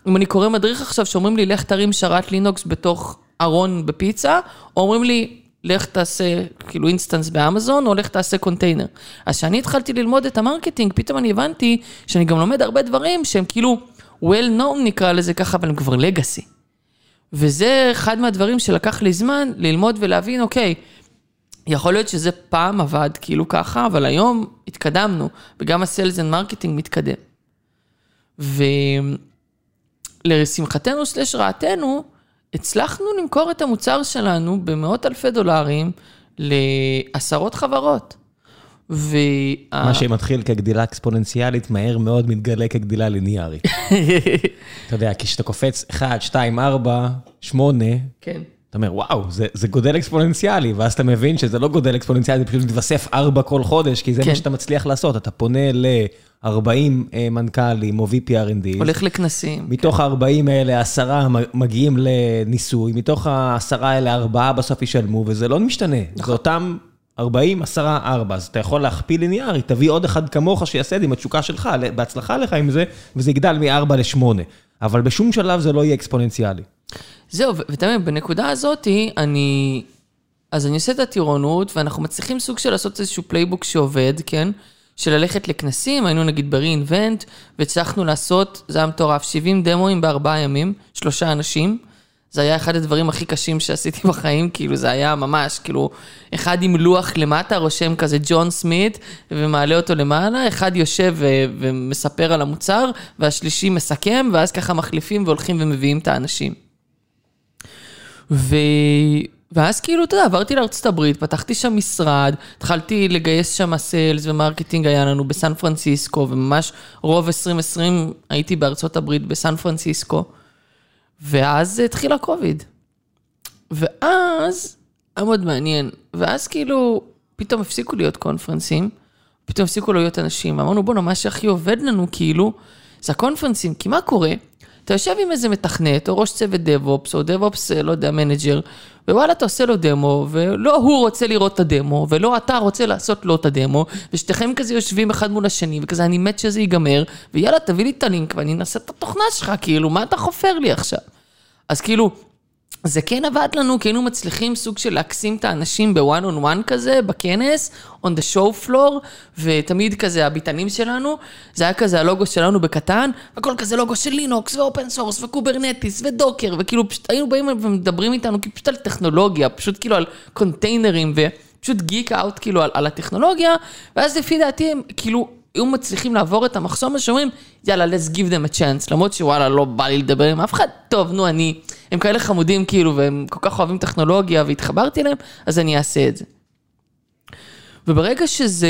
אם אני קורא מדריך עכשיו שאומרים לי, לך תרים שרת לינוקס בתוך ארון בפיצה, או אומרים לי, לך תעשה כאילו instance באמזון, או לך תעשה קונטיינר. אז כשאני התחלתי ללמוד את ה marketing, פתאום אני הבנתי שאני גם לומד הרבה דברים שהם כאילו well known נקרא לזה ככה, אבל הם כבר legacy. וזה אחד מהדברים שלקח לי זמן ללמוד ולהבין, אוקיי, יכול להיות שזה פעם עבד כאילו ככה, אבל היום התקדמנו, וגם ה sales and marketing מתקדם. ולשמחתנו סלש רעתנו, הצלחנו למכור את המוצר שלנו במאות אלפי דולרים לעשרות חברות. וה... מה שמתחיל כגדילה אקספוננציאלית, מהר מאוד מתגלה כגדילה ליניארית. אתה יודע, כשאתה קופץ 1, 2, 4, 8, כן. אתה אומר, וואו, זה, זה גודל אקספוננציאלי, ואז אתה מבין שזה לא גודל אקספוננציאלי, זה פשוט מתווסף 4 כל חודש, כי זה כן. מה שאתה מצליח לעשות. אתה פונה ל... 40 אה, מנכ"לים או VPRND. הולך לכנסים. מתוך כן. ה-40 האלה, עשרה מגיעים לניסוי, מתוך העשרה האלה, ארבעה בסוף ישלמו, וזה לא משתנה. נכון. זה אותם 40, עשרה, ארבע. אז אתה יכול להכפיל ליניארי, תביא עוד אחד כמוך שיעשה את זה עם התשוקה שלך, בהצלחה לך עם זה, וזה יגדל מ-4 ל-8. אבל בשום שלב זה לא יהיה אקספוננציאלי. זהו, ותמיד בנקודה הזאת, אני... אז אני עושה את הטירונות, ואנחנו מצליחים סוג של לעשות איזשהו playbook שעובד, כן? של ללכת לכנסים, היינו נגיד ב-re:Invent, והצלחנו לעשות, זה היה מטורף, 70 דמוים בארבעה ימים, שלושה אנשים. זה היה אחד הדברים הכי קשים שעשיתי בחיים, כאילו זה היה ממש, כאילו, אחד עם לוח למטה, רושם כזה ג'ון סמית, ומעלה אותו למעלה, אחד יושב ו- ומספר על המוצר, והשלישי מסכם, ואז ככה מחליפים והולכים ומביאים את האנשים. ו... ואז כאילו, אתה יודע, עברתי לארצות הברית, פתחתי שם משרד, התחלתי לגייס שם sales ו marketing היה לנו בסן פרנסיסקו, וממש רוב 2020 הייתי בארצות הברית בסן פרנסיסקו, ואז התחיל הקוביד. ואז, היה מאוד מעניין, ואז כאילו, פתאום הפסיקו להיות conference ים, פתאום הפסיקו להיות אנשים, אמרנו, בוא'נה, מה שהכי עובד לנו, כאילו, זה ה conference ים, כי מה קורה? אתה יושב עם איזה מתכנת, או ראש צוות DevOps, או DevOps, לא יודע, manager, ווואלה, אתה עושה לו דמו, ולא הוא רוצה לראות את הדמו, ולא אתה רוצה לעשות לו את הדמו, ושתיכם כזה יושבים אחד מול השני, וכזה אני מת שזה ייגמר, ויאללה, תביא לי את הלינק ואני אנסה את התוכנה שלך, כאילו, מה אתה חופר לי עכשיו? אז כאילו, זה כן עבד לנו, כי היינו מצליחים סוג של להקסים את האנשים בוואן און וואן כזה, בכנס, on the show floor, ותמיד כזה הביתנים שלנו, זה היה כזה הלוגו שלנו בקטן, הכל כזה לוגו של Linux ו open source ו Kubernetes ו Docker, וכאילו פשוט היינו באים ומדברים איתנו כאילו פשוט על טכנולוגיה, פשוט כאילו על קונטיינרים, ופשוט geek out כאילו על, על הטכנולוגיה, ואז לפי דעתי הם כאילו... היו מצליחים לעבור את המחסום הזה שאומרים, יאללה, let's give them a chance, למרות שוואלה, לא בא לי לדבר עם אף אחד, טוב, נו, אני, הם כאלה חמודים כאילו, והם כל כך אוהבים טכנולוגיה, והתחברתי אליהם, אז אני אעשה את זה. וברגע שזה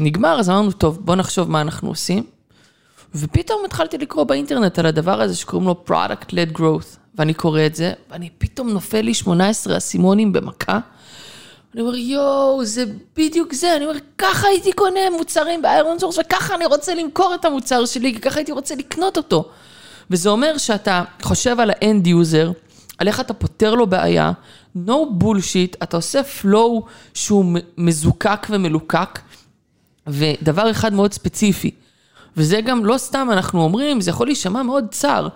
נגמר, אז אמרנו, טוב, בוא נחשוב מה אנחנו עושים. ופתאום התחלתי לקרוא באינטרנט על הדבר הזה שקוראים לו Product-Led Growth, ואני קורא את זה, ואני פתאום נופל לי 18 אסימונים במכה. אני אומר, יואו, זה בדיוק זה. אני אומר, ככה הייתי קונה מוצרים ב ironSource, וככה אני רוצה למכור את המוצר שלי, כי ככה הייתי רוצה לקנות אותו. וזה אומר שאתה חושב על ה end user, על איך אתה פותר לו בעיה, no bullshit, אתה עושה flow שהוא מזוקק ומלוקק, ודבר אחד מאוד ספציפי, וזה גם לא סתם אנחנו אומרים, זה יכול להישמע מאוד צר.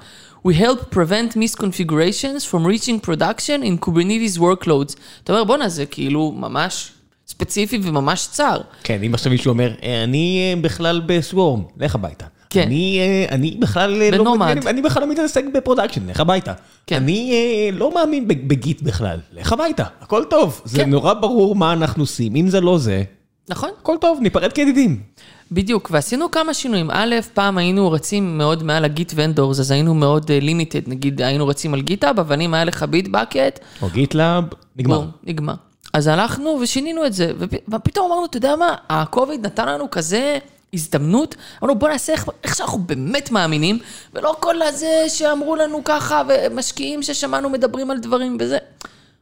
We help prevent misconfigurations from reaching production in Kubernetes workloads. אתה אומר, בואנה, זה כאילו ממש ספציפי וממש צר. כן, אם עכשיו מישהו אומר, אני בכלל ב Swarm, לך הביתה. כן. אני, אני בכלל ב Nomad. לא... אני בכלל לא מתעסק ב production, לך הביתה. כן. אני לא מאמין ב Git בכלל, לך הביתה, הכל טוב. כן. זה נורא ברור מה אנחנו עושים, אם זה לא זה, נכון. הכל טוב, ניפרד כידידים. בדיוק, ועשינו כמה שינויים. א', פעם היינו רצים מאוד מעל ה Git vendors, אז היינו מאוד limited, uh, נגיד היינו רצים על GitHub, אבל אם היה לך Bitbucket... או GitLab, נגמר. בוא, נגמר. אז הלכנו ושינינו את זה, ופתאום אמרנו, אתה יודע מה, הקוביד נתן לנו כזה הזדמנות, אמרנו בוא נעשה איך, איך שאנחנו באמת מאמינים, ולא כל הזה שאמרו לנו ככה, ומשקיעים ששמענו מדברים על דברים וזה.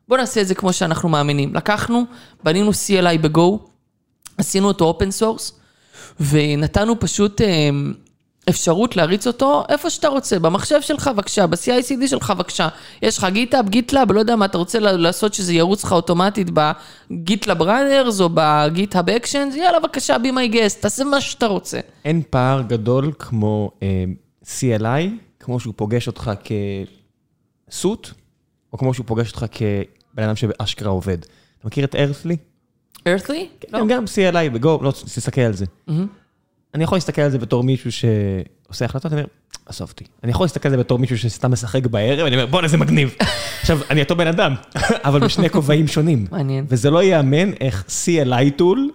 בוא נעשה את זה כמו שאנחנו מאמינים. לקחנו, בנינו CLI ב-Go, עשינו אותו open source, ונתנו פשוט אה, אפשרות להריץ אותו איפה שאתה רוצה, במחשב שלך בבקשה, ב-CI/CD שלך בבקשה. יש לך GitHub, GitLab, לא יודע מה אתה רוצה לעשות שזה ירוץ לך אוטומטית ב GitLab Runners או ב GitHub Actions, יאללה בבקשה, be my guest, תעשה מה שאתה רוצה. אין פער גדול כמו אה, CLI, כמו שהוא פוגש אותך כ suit, או כמו שהוא פוגש אותך כבן אדם שאשכרה עובד. אתה מכיר את Earthly? Earthly? כן, לא. גם CLI ב Go, לא, תסתכל על זה. אני יכול להסתכל על זה בתור מישהו שעושה החלטות, אני אומר, עזוב אותי. אני יכול להסתכל על זה בתור מישהו שסתם משחק בערב, אני אומר, בואנה, זה מגניב. עכשיו, אני אותו בן אדם, אבל בשני כובעים שונים. מעניין. וזה לא ייאמן איך CLI טול,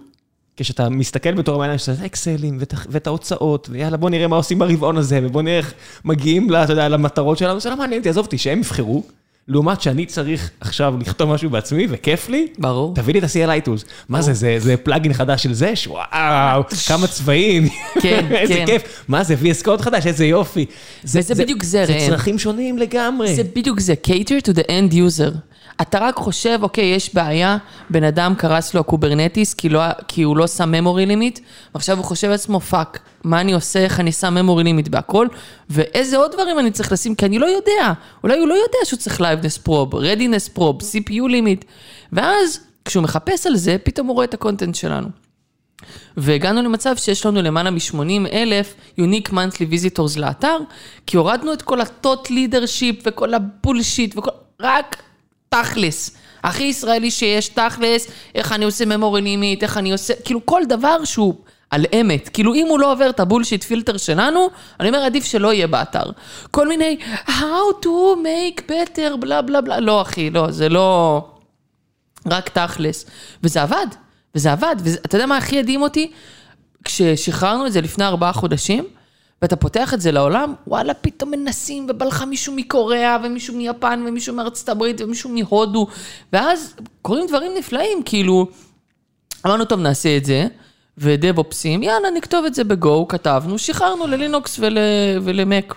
כשאתה מסתכל בתור המעניין שאתה אקסלים ואת ההוצאות, ויאללה, בוא נראה מה עושים ברבעון הזה, ובוא נראה איך מגיעים, אתה יודע, למטרות שלנו, זה לא מעניין אותי, עזוב אותי, שהם יבחרו. לעומת שאני צריך עכשיו לכתוב משהו בעצמי, וכיף לי, ברור. תביא לי את ה-CLI Tools. מה זה, זה, זה פלאגין חדש של זה? וואו, כמה צבעים. כן, איזה כן. כיף. מה זה, VS Code חדש, איזה יופי. זה, זה, זה בדיוק זה, זה צרכים שונים לגמרי. זה בדיוק זה, cater to the end user. אתה רק חושב, אוקיי, יש בעיה, בן אדם קרס לו ה Kubernetes כי, לא, כי הוא לא שם memory limit, ועכשיו הוא חושב לעצמו, פאק, מה אני עושה, איך אני שם memory limit בהכל, ואיזה עוד דברים אני צריך לשים, כי אני לא יודע. אולי הוא לא יודע שהוא צריך liveness probe, readiness probe, CPU limit, ואז כשהוא מחפש על זה, פתאום הוא רואה את ה content שלנו. והגענו למצב שיש לנו למעלה מ-80 אלף unique monthly visitors לאתר, כי הורדנו את כל ה-thought leadership וכל ה bullshit וכל... רק תכלס. הכי ישראלי שיש, תכלס, איך אני עושה limit, איך אני עושה, כאילו כל דבר שהוא על אמת. כאילו אם הוא לא עובר את ה bullshit filter שלנו, אני אומר עדיף שלא יהיה באתר. כל מיני how to make better, בלה בלה בלה, לא אחי, לא, זה לא... רק תכלס. וזה עבד, וזה עבד, ואתה יודע מה הכי הדהים אותי? כששחררנו את זה לפני ארבעה חודשים, ואתה פותח את זה לעולם, וואלה, פתאום מנסים, ובא לך מישהו מקוריאה, ומישהו מיפן, ומישהו מארצות הברית, ומישהו מהודו, ואז קורים דברים נפלאים, כאילו, אמרנו, טוב, נעשה את זה, ודב אופסים, יאללה, נכתוב את זה בגו, כתבנו, שחררנו ללינוקס ול, ול Mac.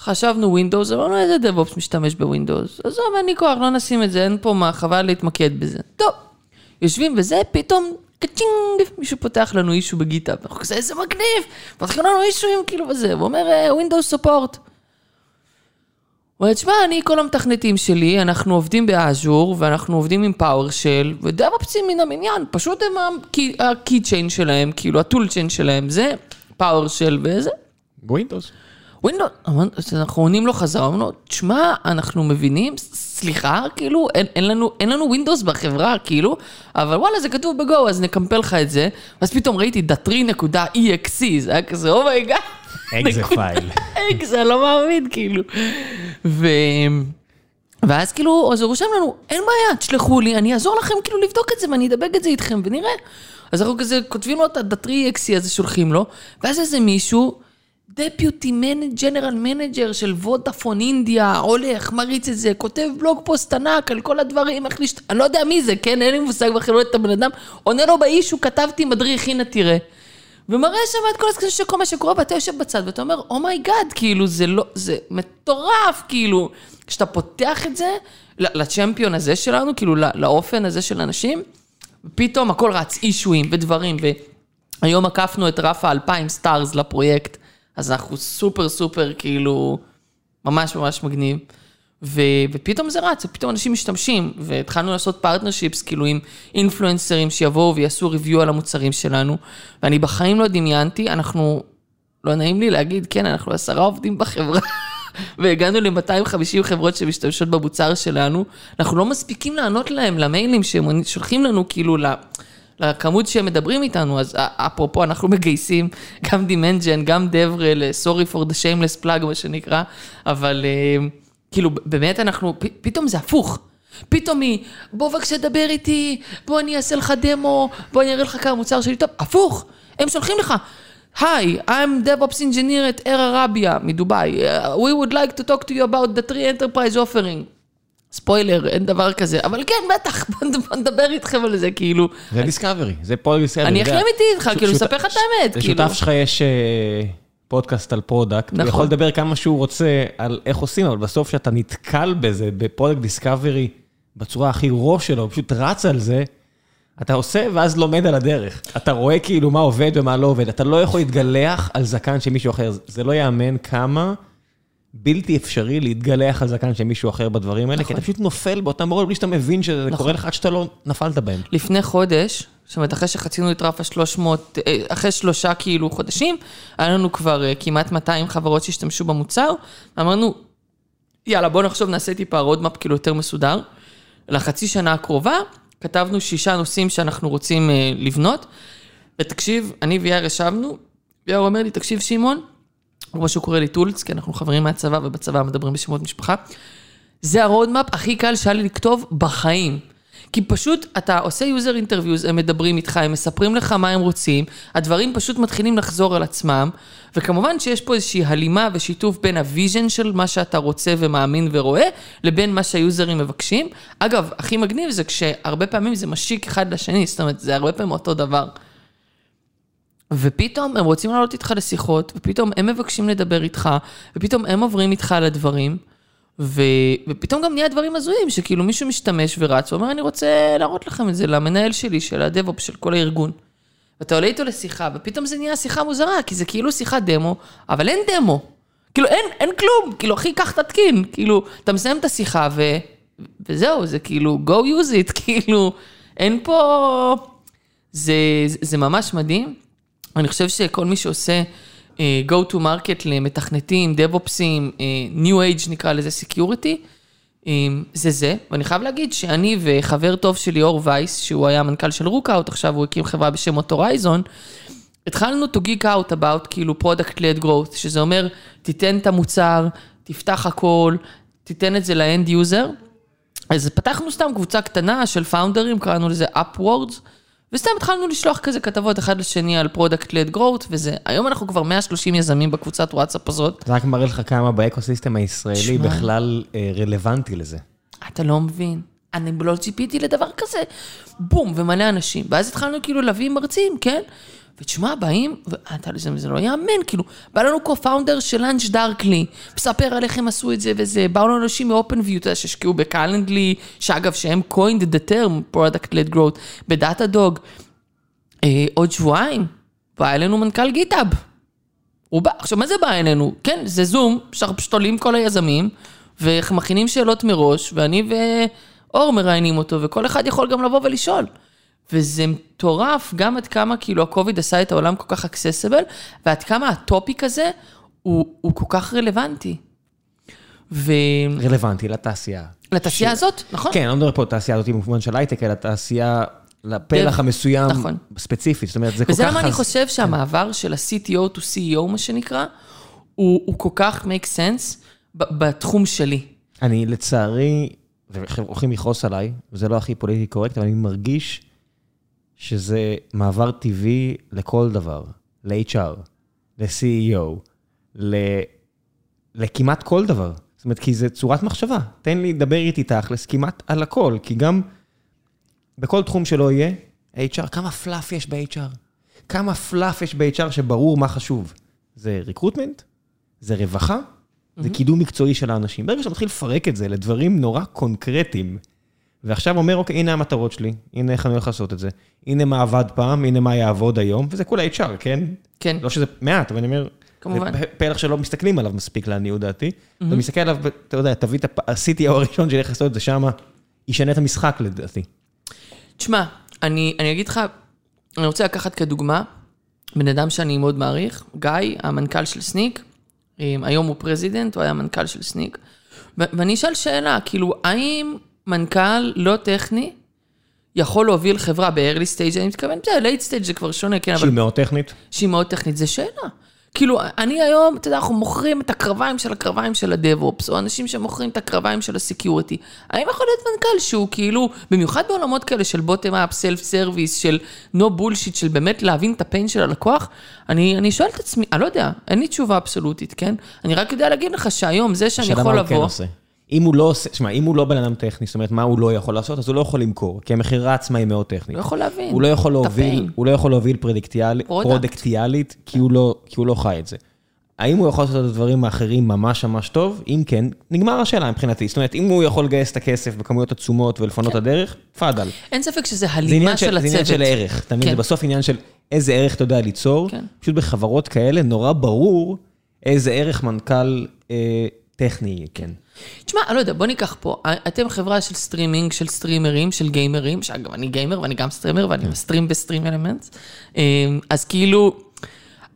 חשבנו Windows, אמרנו, איזה DevOps משתמש ב Windows? עזוב, אין לי כוח, לא נשים את זה, אין פה מה, חבל להתמקד בזה. טוב, יושבים וזה, פתאום ka-ching, מישהו פותח לנו issue ב GitHub, ואנחנו כזה, איזה מגניב, פותחים לנו אישויים כאילו וזה, הוא אומר, Windows support. הוא אומר, תשמע, אני, כל המתכנתים שלי, אנחנו עובדים ב Azure, ואנחנו עובדים עם PowerShell, ודבאופסים מן המניין, פשוט הם ה-key chain שלהם, כאילו, ה tool chain שלהם, זה PowerShell וזה. Windows. Windows, אנחנו עונים לו חזרה, אומרים לו, תשמע, אנחנו מבינים, סליחה, כאילו, אין, אין לנו, אין לנו Windows בחברה, כאילו, אבל וואלה, זה כתוב ב Go, אז נקמפל לך את זה. ואז פתאום ראיתי Datree.exe, זה היה כזה, oh my God. איזה file. אני לא מאמין, כאילו. ו... ואז כאילו, אז הוא רושם לנו, אין בעיה, תשלחו לי, אני אעזור לכם כאילו לבדוק את זה ואני אדבג את זה איתכם ונראה. אז אנחנו כזה כותבים לו את ה Datree exe הזה, שולחים לו, ואז איזה מישהו, deputy general manager של Vodafone India, הולך, מריץ את זה, כותב blog post ענק על כל הדברים, איך להשת... אני לא יודע מי זה, כן? אין לי מושג בכלל את הבן אדם, עונה לו ב issue, כתבתי מדריך, הנה תראה. ומראה שם את כל הסקרינים של כל מה שקורה, ואתה יושב בצד, ואתה אומר, oh my God, oh כאילו, זה לא, זה מטורף, כאילו. כשאתה פותח את זה ל champion הזה שלנו, כאילו, לאופן הזה של אנשים, פתאום הכל רץ אישויים ודברים, והיום עקפנו את רף האלפיים stars לפרויקט, אז אנחנו סופר סופר, כאילו, ממש ממש מגניב. ו, ופתאום זה רץ, ופתאום אנשים משתמשים, והתחלנו לעשות partnerships, כאילו עם אינפלואנסרים שיבואו ויעשו review על המוצרים שלנו, ואני בחיים לא דמיינתי, אנחנו, לא נעים לי להגיד, כן, אנחנו עשרה עובדים בחברה, והגענו ל-250 חברות שמשתמשות במוצר שלנו, אנחנו לא מספיקים לענות להם, למיילים שהם שולחים לנו, כאילו, לכמות שהם מדברים איתנו, אז אפרופו, אנחנו מגייסים גם demand gen, גם DevRel, sorry for the shameless plug, מה שנקרא, אבל... Uh, כאילו, באמת אנחנו, פתאום זה הפוך. פתאום היא, בוא בבקשה דבר איתי, בוא אני אעשה לך דמו, בוא אני אראה לך כמה מוצר שלי טוב. הפוך, הם שולחים לך. Hey, I'm DevOps Engineer at Air Arabia מדובאי. Uh, we would like to talk to you about Datree enterprise offering. ספוילר, אין דבר כזה, אבל כן, בטח, בוא נדבר איתכם על זה, כאילו. זה discovery, זה פועל discovery. אני הכי אמיתי איתך, כאילו, לספר לך את האמת, כאילו. לשותף שלך יש... אה, פודקאסט על product, נכון. הוא יכול לדבר כמה שהוא רוצה על איך עושים, אבל בסוף כשאתה נתקל בזה, ב product discovery, בצורה הכי raw שלו, פשוט רץ על זה, אתה עושה ואז לומד על הדרך. אתה רואה כאילו מה עובד ומה לא עובד. אתה לא יכול להתגלח על זקן של מישהו אחר. זה לא ייאמן כמה בלתי אפשרי להתגלח על זקן של מישהו אחר בדברים האלה, נכון. כי אתה פשוט נופל באותם בורות בלי שאתה מבין שזה נכון. קורה לך עד שאתה לא נפלת בהם. לפני חודש, זאת אומרת, אחרי שחצינו את רף ה-300, אה, אחרי שלושה כאילו חודשים, היה לנו כבר אה, כמעט 200 חברות שהשתמשו במוצר, אמרנו, יאללה, בואו נחשוב, נעשה טיפה רודמאפ כאילו יותר מסודר. לחצי שנה הקרובה, כתבנו שישה נושאים שאנחנו רוצים אה, לבנות, ותקשיב, אני ויאיר ישבנו, ויאיר אומר לי, תקשיב, שמעון, כמו שהוא קורא לי טולס, כי אנחנו חברים מהצבא, ובצבא מדברים בשמות משפחה, זה ה roadmap הכי קל שהיה לי לכתוב בחיים. כי פשוט אתה עושה user interviews, הם מדברים איתך, הם מספרים לך מה הם רוצים, הדברים פשוט מתחילים לחזור על עצמם, וכמובן שיש פה איזושהי הלימה ושיתוף בין ה vision של מה שאתה רוצה ומאמין ורואה, לבין מה שהיוזרים מבקשים. אגב, הכי מגניב זה כשהרבה פעמים זה משיק אחד לשני, זאת אומרת, זה הרבה פעמים אותו דבר. ופתאום הם רוצים לעלות איתך לשיחות, ופתאום הם מבקשים לדבר איתך, ופתאום הם עוברים איתך על הדברים. ו... ופתאום גם נהיה דברים הזויים, שכאילו מישהו משתמש ורץ, ואומר, אני רוצה להראות לכם את זה למנהל שלי, של הדב-אופ, של כל הארגון. ואתה עולה איתו לשיחה, ופתאום זה נהיה שיחה מוזרה, כי זה כאילו שיחת דמו, אבל אין דמו. כאילו, אין, אין כלום, כאילו, אחי, קח תתקין. כאילו, אתה מסיים את השיחה, ו... וזהו, זה כאילו, go use it, כאילו, אין פה... זה, זה ממש מדהים. אני חושב שכל מי שעושה... אה, go to market למתכנתים, דב-אופסים, אה, New Age נקרא לזה Security, אה, זה זה. ואני חייב להגיד שאני וחבר טוב שלי, אור וייס, שהוא היה מנכ"ל של Rookout, עכשיו הוא הקים חברה בשם Authorizon, התחלנו to geek out about כאילו product led growth, שזה אומר, תיתן את המוצר, תפתח הכל, תיתן את זה ל end user. אז פתחנו סתם קבוצה קטנה של פאונדרים, קראנו לזה Upwards. וסתם התחלנו לשלוח כזה כתבות אחד לשני על product led growth וזה. היום אנחנו כבר 130 יזמים בקבוצת וואטסאפ הזאת. זה רק מראה לך כמה ב ecosystem הישראלי שמה. בכלל אה, רלוונטי לזה. אתה לא מבין. אני לא ציפיתי לדבר כזה. בום, ומלא אנשים. ואז התחלנו כאילו להביא מרצים, כן? ותשמע, באים, ואתה, זה, זה לא יאמן, כאילו, בא לנו co-founder של LaunchDarkly, מספר על איך הם עשו את זה וזה, באו לנו אנשים מ OpenView, אתה יודע, שהשקיעו ב Calendly, שאגב, שהם coined the term product led growth, ב Datadog. אה, עוד שבועיים, בא אלינו מנכ"ל GitHub. הוא בא, עכשיו, מה זה בא אלינו? כן, זה זום, שאנחנו פשוט עולים כל היזמים, ומכינים שאלות מראש, ואני ואור מראיינים אותו, וכל אחד יכול גם לבוא ולשאול. וזה מטורף גם עד כמה כאילו הקוביד עשה את העולם כל כך accessible, ועד כמה הטופיק הזה הוא, הוא כל כך רלוונטי. ו... רלוונטי לתעשייה. לתעשייה ש- הזאת, נכון. כן, אני לא מדבר פה על תעשייה הזאת במובן של הייטק, אלא תעשייה לפלח המסוים נכון. ספציפית. זאת אומרת, זה כל כך... וזה למה אני חושב שהמעבר של ה-CTO to CEO, מה שנקרא, הוא, הוא כל כך make sense בתחום שלי. אני לצערי, והולכים לכעוס עליי, וזה לא הכי פוליטי קורקט, אבל אני מרגיש שזה מעבר טבעי לכל דבר, ל-HR, ל-CEO, ל- לכמעט כל דבר. זאת אומרת, כי זה צורת מחשבה. תן לי לדבר איתי תכלס כמעט על הכל, כי גם בכל תחום שלא יהיה, HR, כמה פלאף יש ב-HR? כמה פלאף יש ב-HR שברור מה חשוב? זה ריקרוטמנט? זה רווחה? זה קידום מקצועי של האנשים. ברגע שאתה מתחיל לפרק את זה לדברים נורא קונקרטיים, ועכשיו אומר, אוקיי, הנה המטרות שלי, הנה איך אני הולך לעשות את זה, הנה מה עבד פעם, הנה מה יעבוד היום, וזה כולה HR, כן? כן. לא שזה מעט, אבל אני אומר, כמובן. זה פלח שלא מסתכלים עליו מספיק לעניות דעתי. אתה מסתכל עליו, אתה יודע, תביא את ה-CTO הראשון שילך לעשות את זה שמה, ישנה את המשחק לדעתי. תשמע, אני, אני אגיד לך, אני רוצה לקחת כדוגמה, בן אדם שאני מאוד מעריך, גיא, המנכ"ל של Snyk, אמ, היום הוא president, הוא היה מנכ"ל של Snyk, ו- ואני אשאל שאלה, כאילו, האם מנכ"ל לא טכני יכול להוביל חברה ב-early stage, אני מתכוון, בסדר, late stage זה כבר שונה, כן, אבל שהיא מאוד טכנית. שהיא מאוד טכנית, זו שאלה. כאילו, אני היום, אתה יודע, אנחנו מוכרים את הקרביים של הקרביים של ה DevOps, או אנשים שמוכרים את הקרביים של ה security. האם יכול להיות מנכ"ל שהוא כאילו, במיוחד בעולמות כאלה של bottom up, self service, של no bullshit, של באמת להבין את ה pain של הלקוח? אני, אני שואל את עצמי, אני לא יודע, אין לי תשובה אבסולוטית, כן? אני רק יודע להגיד לך שהיום זה שאני יכול מה הוא כן לבוא... עושה. אם הוא לא עושה, שמע, אם הוא לא בן אדם טכני, זאת אומרת, מה הוא לא יכול לעשות, אז הוא לא יכול למכור, כי המכירה עצמה היא מאוד טכנית. לא יכול להבין. הוא לא יכול להוביל. הוא לא יכול להוביל. פרודקטיאלית, כי הוא לא- כי הוא לא חי את זה. האם הוא יכול לעשות את הדברים האחרים ממש ממש טוב? אם כן, נגמר השאלה מבחינתי. זאת אומרת, אם הוא יכול לגייס את הכסף בכמויות עצומות ולפנות את הדרך, תפאדל. אין ספק שזה זה הלימה של של, זה הצוות. עניין של ערך, אתה מבין? כן. זה בסוף עניין של איזה ערך אתה יודע ליצור. כן. פשוט בחברות כאלה נורא ברור איזה ערך מנכ"ל אה, טכני, כן. תשמע, אני לא יודע, בוא ניקח פה, אתם חברה של סטרימינג, של סטרימרים, של גיימרים, שאגב, אני גיימר ואני גם סטרימר ואני מסטרים ב StreamElements, אז כאילו,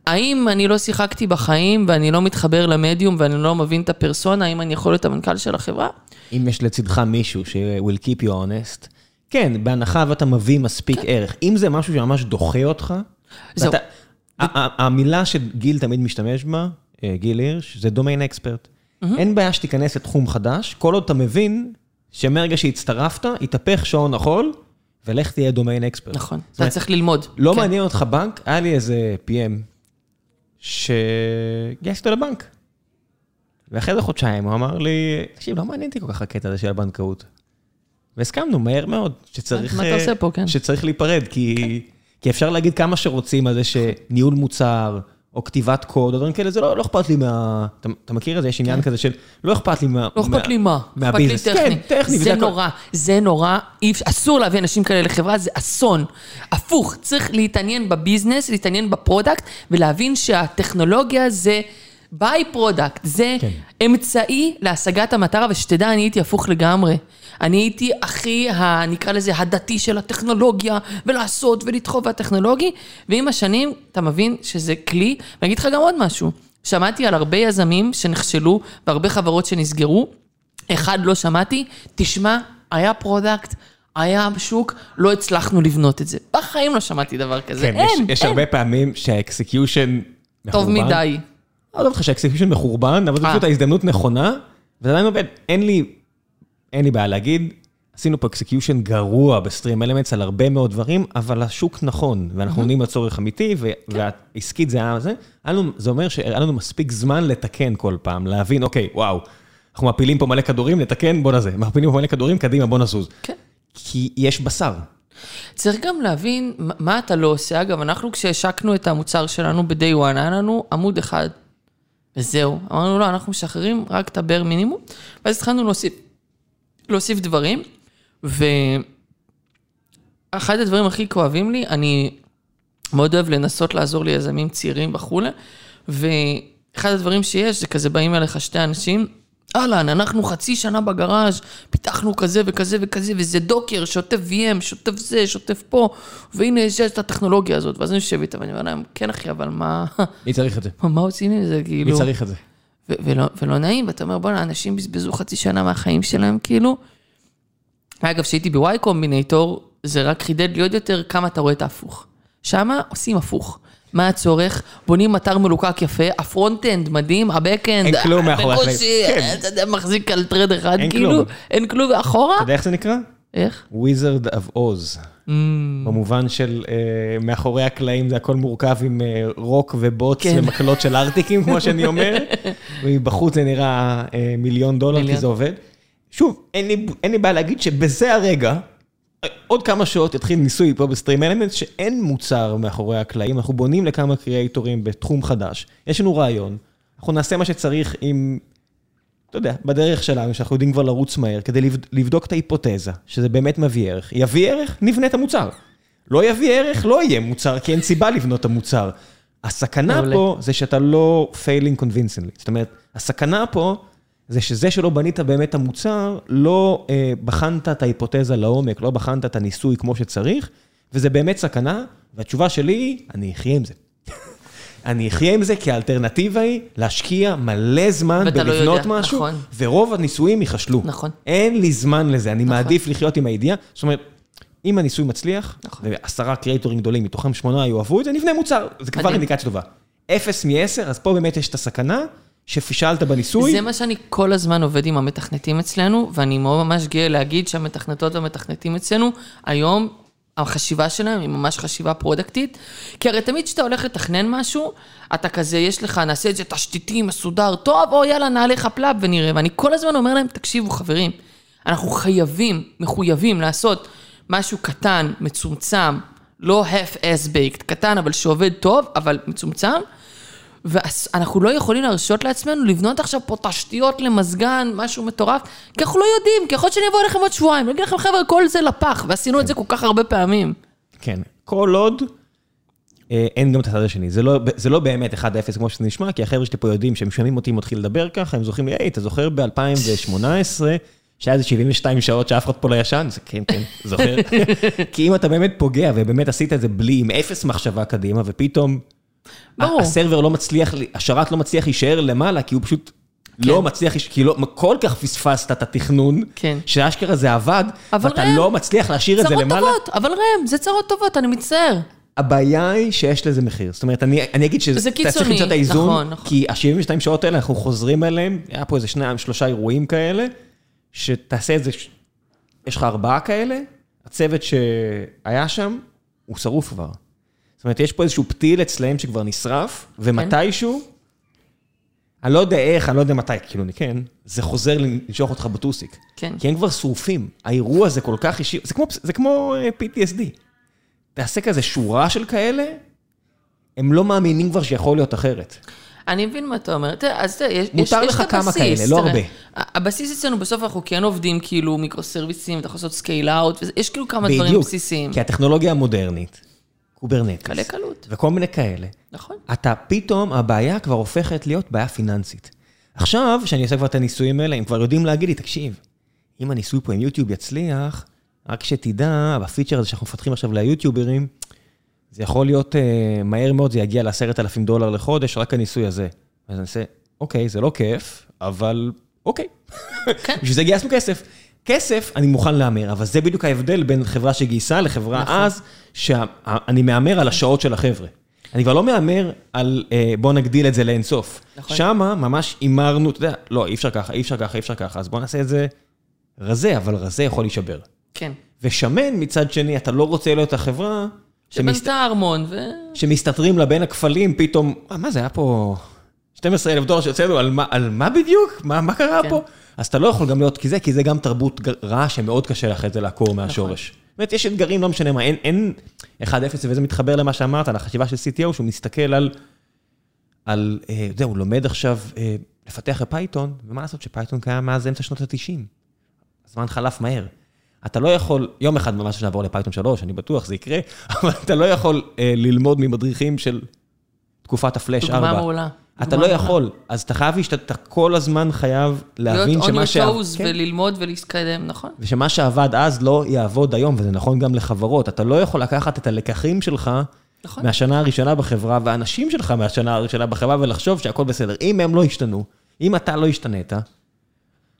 האם אני לא שיחקתי בחיים ואני לא מתחבר למדיום ואני לא מבין את הפרסונה, האם אני יכול להיות המנכ"ל של החברה? אם יש לצדך מישהו ש-will keep you honest, כן, בהנחה ואתה מביא מספיק ערך. אם זה משהו שממש דוחה אותך, זהו. ואתה- ה- המילה שגיל תמיד משתמש בה, אה, גיל הירש, זה דומיין אקספרט. אין בעיה שתיכנס לתחום חדש, כל עוד אתה מבין שמרגע שהצטרפת, התהפך שעון החול, ולך תהיה דומיין אקספרט. נכון, אתה צריך ללמוד. לא כן. מעניין אותך בנק, היה לי איזה PM שגייסתי אותו לבנק. ואחרי זה חודשיים הוא אמר לי, תקשיב, לא מעניין אותי כל כך הקטע הזה של הבנקאות. והסכמנו מהר מאוד, שצריך... מה אתה אה, עושה פה, כן. שצריך להיפרד, כי, כי אפשר להגיד כמה שרוצים על זה שניהול מוצר, או כתיבת קוד, או דברים כאלה, זה לא, לא אכפת לי מה... אתה, מכיר את זה? יש עניין כזה של לא אכפת לי מה... לא אכפת לי מה, אכפת לי מה business. טכני. כן, טכני. זה. נורא, זה נורא, אסור להביא אנשים כאלה לחברה, זה אסון. הפוך, צריך להתעניין ב business, להתעניין ב product, ולהבין שהטכנולוגיה זה by-product, זה כן. אמצעי להשגת המטרה, ושתדע, אני הייתי הפוך לגמרי. אני הייתי הכי, ה- נקרא לזה, הדתי של הטכנולוגיה, ולעשות ולדחוף והטכנולוגי, ועם השנים אתה מבין שזה כלי, ואני אגיד לך גם עוד משהו. שמעתי על הרבה יזמים שנכשלו, והרבה חברות שנסגרו, אחד לא שמעתי, תשמע, היה product, היה שוק, לא הצלחנו לבנות את זה. בחיים לא שמעתי דבר כזה, כן, אין, יש, יש אין. הרבה פעמים שה execution טוב מדי. לא יודע לך שה execution מחורבן, אבל זו אה. פשוט ההזדמנות נכונה, וזה עדיין עובד. אין לי, אין לי בעיה להגיד, עשינו פה execution גרוע ב StreamElements על הרבה מאוד דברים, אבל השוק נכון, ואנחנו עונים לצורך אמיתי, ו- והעסקית זה היה זה. זה אומר שהיה לנו מספיק זמן לתקן כל פעם, להבין, אוקיי, וואו, אנחנו מפילים פה מלא כדורים, לתקן, בוא נזה. מפילים פה מלא כדורים, קדימה, בוא נזוז. כן. כי יש בשר. צריך גם להבין מה- מה אתה לא עושה. אגב, אנחנו כשהשקנו את המוצר שלנו ב-day one, היה לנו עמוד אחד, וזהו. אמרנו, לא, אנחנו משחררים רק את הבר מינימום, ואז התחלנו להוסיף, להוסיף דברים, ואחד הדברים הכי כואבים לי, אני מאוד אוהב לנסות לעזור ליזמים צעירים וכולי, ואחד הדברים שיש, זה כזה באים אליך שתי אנשים, אהלן, אנחנו חצי שנה בגראז', פיתחנו כזה וכזה וכזה, וזה Docker, שוטף VM, שוטף זה, שוטף פה, והנה יש את הטכנולוגיה הזאת. ואז אני יושב איתם, ואני אומר להם, כן אחי, אבל מה, מי צריך את זה? מה עושים עם זה, כאילו? מי צריך את זה? ו- ולא, ולא נעים, ואתה אומר, בואנה, אנשים בזבזו חצי שנה מהחיים שלהם, כאילו. אגב, כשהייתי ב Y Combinator, זה רק חידד לי עוד יותר כמה אתה רואה את ההפוך. שמה עושים הפוך. מה הצורך? בונים אתר מלוקק יפה, ה front-end מדהים, ה back-end, אין כלום מאחורי הקלעים. בקושי, כן. אתה יודע, מחזיק על thread אחד, אין כאילו, כלום. אין כלום, ואחורה? אתה יודע איך זה נקרא? איך? Wizard of Oz. Mm, במובן של אה, מאחורי הקלעים זה הכל מורכב עם אה, רוק ובוץ כן. ומקלות של ארטיקים, כמו שאני אומר, ומבחוץ זה נראה אה, מיליון דולר, כי מיליון. זה עובד. שוב, אין לי, בעיה להגיד שבזה הרגע, עוד כמה שעות יתחיל ניסוי פה בסטרים אלמנט, שאין מוצר מאחורי הקלעים, אנחנו בונים לכמה קריאייטורים בתחום חדש, יש לנו רעיון, אנחנו נעשה מה שצריך עם, אתה יודע, בדרך שלנו, שאנחנו יודעים כבר לרוץ מהר, כדי לבד- לבדוק את ההיפותזה, שזה באמת מביא ערך. יביא ערך, נבנה את המוצר. לא יביא ערך, לא יהיה מוצר, כי אין סיבה לבנות את המוצר. הסכנה. פה זה שאתה לא failing convincingly. זאת אומרת, הסכנה פה זה שזה שלא בנית באמת את המוצר, לא אה, בחנת את ההיפותזה לעומק, לא בחנת את הניסוי כמו שצריך, וזה באמת סכנה, והתשובה שלי היא, אני אחיה עם זה. אני אחיה עם זה כי האלטרנטיבה היא להשקיע מלא זמן לא בלבנות יודע, משהו, נכון. ורוב הניסויים ייכשלו. נכון. אין לי זמן לזה, אני מעדיף לחיות עם הידיעה. זאת אומרת, אם הניסוי מצליח, נכון. ועשרה קריאייטורים גדולים, מתוכם שמונה יאהבו את זה, נבנה מוצר. זה כבר. אינדיקציה טובה. אפס מעשר, אז פה באמת יש את הסכנה שפישלת בניסוי. זה מה שאני כל הזמן עובד עם המתכנתים אצלנו, ואני מאוד ממש גאה להגיד שהמתכנתות והמתכנתים אצלנו, היום החשיבה שלהם היא ממש חשיבה פרודקטית, כי הרי תמיד כשאתה הולך לתכנן משהו, אתה כזה, יש לך, נעשה את זה תשתיתי, מסודר, טוב, או יאללה, נעלה לך פלאב ונראה. ואני כל הזמן אומר להם, תקשיבו חברים, אנחנו חייבים, מחויבים לעשות משהו קטן, מצומצם, לא half-ass baked, קטן, אבל שעובד טוב, אבל מצומצם. ואנחנו לא יכולים להרשות לעצמנו לבנות עכשיו פה תשתיות למזגן, משהו מטורף, כי אנחנו לא יודעים, כי יכול להיות שאני אבוא אליכם עוד שבועיים, ואגיד לכם, חבר'ה, כל זה לפח, ועשינו את זה כל כך הרבה פעמים. כן. כל עוד, אה, אין גם את הצד השני. זה לא, זה לא באמת 1-0 כמו שזה נשמע, כי החבר'ה שלי פה יודעים שהם שומעים אותי מתחיל לדבר ככה, הם זוכרים לי, היי, אתה זוכר ב-2018, שהיה איזה 72 שעות שאף אחד פה לא ישן? זה כן, כן, זוכר. כי אם אתה באמת פוגע, ובאמת עשית את זה בלי, עם אפס מחשבה קדימה, ופתאום... ברור. הסרבר לא מצליח, השרת לא מצליח להישאר למעלה, כי הוא פשוט לא מצליח, כי לא, כל כך פספסת את התכנון, כן. שאשכרה זה עבד, ואתה ראם, לא מצליח להשאיר את זה צרות למעלה. טובות, אבל ראם, זה צרות טובות, אני מצטער. הבעיה היא שיש לזה מחיר. זאת אומרת, אני, אני אגיד שזה זה אתה צריך קיצוני, למצוא את האיזון, נכון, נכון. כי ה-72 שעות האלה, אנחנו חוזרים אליהם, היה פה איזה שניים, שלושה אירועים כאלה, שתעשה את זה, יש לך ארבעה כאלה, הצוות שהיה שם, הוא שרוף כבר. זאת אומרת, יש פה איזשהו פתיל אצלהם שכבר נשרף, ומתישהו, אני לא יודע איך, אני לא יודע מתי, כאילו, כן, זה חוזר לנשוך אותך בטוסיק. כן. כי הם כבר שרופים. האירוע הזה כל כך אישי, זה כמו, זה כמו אה, PTSD. תעשה כזה שורה של כאלה, הם לא מאמינים כבר שיכול להיות אחרת. אני מבין מה אתה אומר. תראה, אז תראה, יש, מותר יש, לך יש את כמה הבסיס, כאלה, לא. הרבה. הבסיס אצלנו, בסוף אנחנו כן עובדים כאילו מיקרו סרוויסים, אתה יכול לעשות scale out, יש כאילו כמה דברים בדיוק. בסיסיים. כי הטכנולוגיה המודרנית, Kubernetes, קלי קלות. וכל מיני כאלה, נכון. אתה פתאום, הבעיה כבר הופכת להיות בעיה פיננסית. עכשיו, כשאני עושה כבר את הניסויים האלה, הם כבר יודעים להגיד לי, תקשיב, אם הניסוי פה עם יוטיוב יצליח, רק שתדע, בפיצ'ר הזה שאנחנו מפתחים עכשיו ליוטיוברים, זה יכול להיות uh, מהר מאוד, זה יגיע ל-10,000 דולר לחודש, רק הניסוי הזה. אז אני אעשה, אוקיי, זה לא כיף, אבל אוקיי. כן. בשביל זה גייסנו כסף. כסף, אני מוכן להמר, אבל זה בדיוק ההבדל בין חברה שגייסה לחברה נכון. אז, שאני מהמר על השעות של החבר'ה. אני כבר לא מהמר על אה, בוא נגדיל את זה לאינסוף. נכון. שמה ממש הימרנו, אתה יודע, לא, אי אפשר ככה, אי אפשר ככה, אי אפשר ככה, אז בוא נעשה את זה רזה, אבל רזה יכול להישבר. כן. ושמן מצד שני, אתה לא רוצה להיות החברה שמסת... שבנתה ארמון, ו... שמסתתרים לה בין הכפלים, פתאום, "אה, מה זה היה פה 12 אלף דולר שיוצא לנו, על מה, על מה בדיוק? מה, מה קרה כן. פה? אז אתה לא יכול גם להיות, כי זה, כי זה גם תרבות רעה שמאוד קשה אחרי זה לעקור מהשורש. נכון. זאת אומרת, יש אתגרים, לא משנה מה, אין, אין 1-0, וזה מתחבר למה שאמרת, על החשיבה של CTO, שהוא מסתכל על, על, אה, זהו, הוא לומד עכשיו אה, לפתח ב Python, ומה לעשות ש Python קיים מאז אמצע שנות ה-90. הזמן חלף מהר. אתה לא יכול, יום אחד ממש שנעבור ל Python 3, אני בטוח, זה יקרה, אבל אתה לא יכול אה, ללמוד ממדריכים של תקופת הפלאש 4. דוגמה מעולה. אתה לא יכול, אז אתה חייב, להשת- אתה כל הזמן חייב להבין להיות שמה on שה- your toes כן. וללמוד ולהתקדם, נכון? ושמה שעבד אז לא יעבוד היום, וזה נכון גם לחברות. אתה לא יכול לקחת את הלקחים שלך נכון. מהשנה הראשונה בחברה, והאנשים שלך מהשנה הראשונה בחברה, ולחשוב שהכל בסדר. אם הם לא השתנו, אם אתה לא השתנית,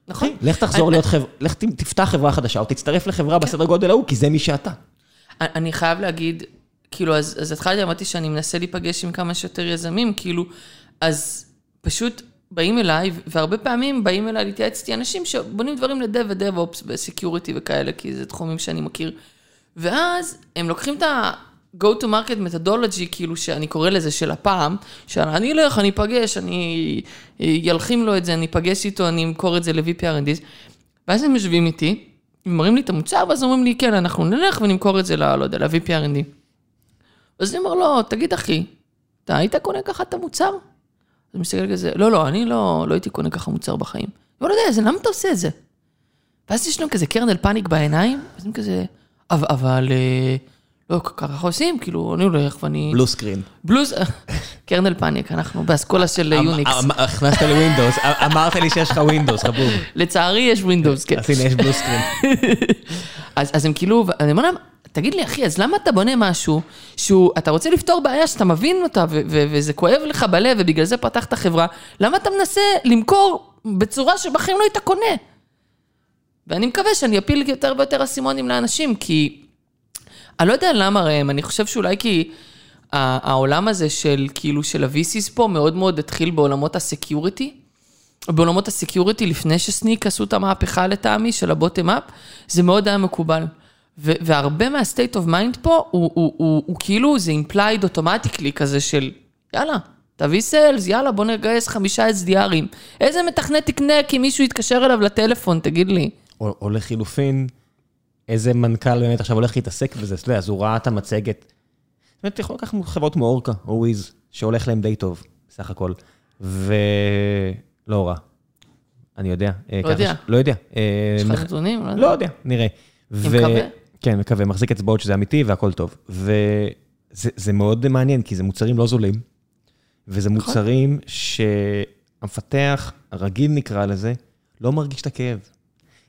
נכון. אחי, לך תחזור אני- להיות חברה, לך תפתח חברה חדשה, או תצטרף לחברה בסדר גודל ההוא, כי זה מי שאתה. אני חייב להגיד, כאילו, אז, אז התחלתי, אמרתי שאני מנסה להיפגש עם כמה שיותר יזמים, כאילו, אז פשוט באים אליי, והרבה פעמים באים אליי להתייעץ איתי אנשים שבונים דברים לדב ודב-אופס וסקיוריטי וכאלה, כי זה תחומים שאני מכיר. ואז הם לוקחים את ה-go to market methodology, כאילו שאני קורא לזה של הפעם, שאני אלך, אני אפגש, אני ילחים לו את זה, אני אפגש איתו, אני אמכור את זה ל-VPRNDs, ואז הם יושבים איתי, מראים לי את המוצר, ואז אומרים לי, כן, אנחנו נלך ונמכור את זה ל... לא יודע, ל-VPRND. אז אני אומר לו, תגיד אחי, אתה היית קונה ככה את המוצר? אז הוא מסתכל כזה, לא, לא, אני לא, לא הייתי קונה ככה מוצר בחיים. הוא לא יודע, למה אתה עושה את זה? ואז יש להם כזה kernel panic בעיניים, אז הם כזה, אבל, אבל אה, לא, ככה עושים, כאילו, אני הולך ואני... blue screen. בלוז, kernel panic, אנחנו באסכולה של Unix. אמ- הכנסת לי Windows, אמרת לי שיש לך Windows, חבוב. לצערי יש Windows, כן. אז הנה, יש blue screen. אז הם כאילו, אני אומר להם, תגיד לי, אחי, אז למה אתה בונה משהו שהוא, אתה רוצה לפתור בעיה שאתה מבין אותה, וזה כואב לך בלב, ובגלל זה פתחת חברה, למה אתה מנסה למכור בצורה שבחיים לא היית קונה? ואני מקווה שאני אפיל יותר ויותר אסימונים לאנשים, כי אני לא יודע למה ראם, אני חושב שאולי כי העולם הזה של, כאילו, של ה-VCs פה מאוד מאוד התחיל בעולמות ה security. בעולמות ה security, לפני ש Snyk עשו את המהפכה לטעמי, של ה bottom up, זה מאוד היה מקובל. והרבה מה-state of mind פה, הוא, הוא, הוא, הוא כאילו, זה implied automatically כזה של, יאללה, תביא סיילס, יאללה, בוא נגייס חמישה SDRים. איזה מתכנת תקנה כי מישהו יתקשר אליו לטלפון, תגיד לי. או או לחילופין, איזה מנכ"ל באמת עכשיו הולך להתעסק בזה, אתה יודע, אז הוא ראה את המצגת. באמת, יכול לקחת חברות כמו אורקה או וויז, שהולך להם די טוב, בסך הכל. ולא רע. אני יודע. אה, ככה יודע. ש- לא יודע. אה, יש לך נתונים? לא יודע, נראה. ו-. כן, מקווה, מחזיק אצבעות שזה אמיתי והכל טוב. וזה זה מאוד מעניין, כי זה מוצרים לא זולים, וזה נכון. מוצרים שהמפתח, הרגיל נקרא לזה, לא מרגיש את הכאב.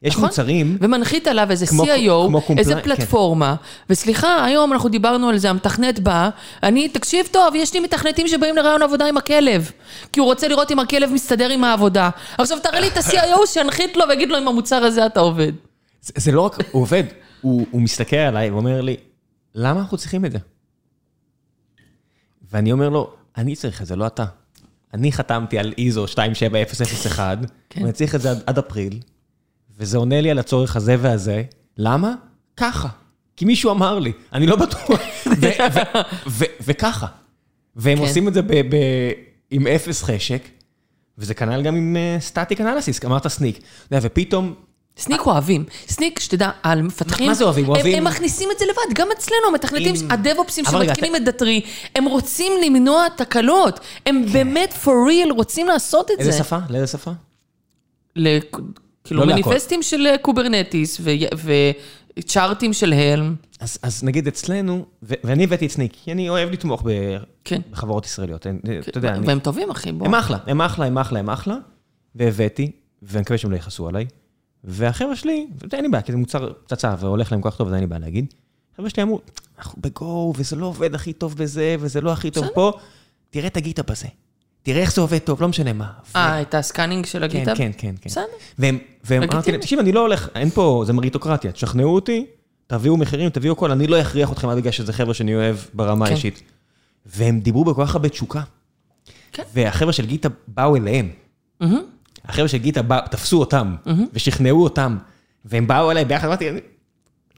יש נכון. מוצרים, ומנחית עליו איזה כמו- CIO, כמו איזה compli- כן. פלטפורמה, וסליחה, היום אנחנו דיברנו על זה, המתכנת בא, אני, תקשיב טוב, יש לי מתכנתים שבאים לרעיון עבודה עם הכלב, כי הוא רוצה לראות אם הכלב מסתדר עם העבודה. עכשיו תראה לי את ה-CIO שינחית לו ויגיד לו אם המוצר הזה אתה עובד. זה, זה לא רק, הוא עובד, הוא, הוא מסתכל עליי ואומר לי, למה אנחנו צריכים את זה? ואני אומר לו, אני צריך את זה, לא אתה. אני חתמתי על איזו 27001, כן. ואני צריך את זה עד, עד אפריל, וזה עונה לי על הצורך הזה והזה. למה? ככה. כי מישהו אמר לי, אני לא בטוח. וככה. והם כן. עושים את זה ב- ב- עם אפס חשק, וזה כנ"ל גם עם static analysis, אמרת Snyk. ופתאום Snyk אוהבים. Snyk, שתדע, המפתחים... מה זה אוהבים? אוהבים- הם מכניסים את זה לבד, גם אצלנו, המתכנתים, הדב-אופסים שמתקינים את Datree, הם רוצים למנוע תקלות. הם באמת, for real, רוצים לעשות את זה. איזה שפה? לאיזה שפה? כאילו לא. מניפסטים של Kubernetes וצ'ארטים של Helm. אז, אז נגיד אצלנו, ו- ואני הבאתי את Snyk, כי אני אוהב לתמוך ב- כן. בחברות ישראליות. אין- אתה יודע, אני, והם טובים, אחי, בוא. הם אחלה, הם אחלה, הם אחלה, הם אחלה, והבאתי, ואני מקווה שהם לא יכעסו עליי. והחבר'ה שלי, אין לי בעיה, כי זה מוצר פצצה והולך להם כל כך טוב, אז אין לי בעיה להגיד. החבר'ה שלי אמרו, אנחנו ב Go, וזה לא עובד הכי טוב בזה, וזה לא הכי טוב. פה, תראה את ה GitHub בזה. תראה איך זה עובד טוב, לא משנה מה. אה, את ה scanning של כן, ה GitHub? כן, כן, כן. בסדר. והם, אמרתי. להם, תקשיב, אני לא הולך, אין פה, זה מריטוקרטיה, תשכנעו אותי, תביאו מחירים, תביאו הכל, אני לא אכריח אתכם בגלל שזה חבר'ה שאני אוהב ברמה כן. האישית. והם דיברו בכל כך הרבה תשוקה. כן. והחבר'ה של גיטה באו אליהם. החבר'ה של גיטה בא, תפסו אותם, ושכנעו אותם, והם באו אליי ביחד, אמרתי,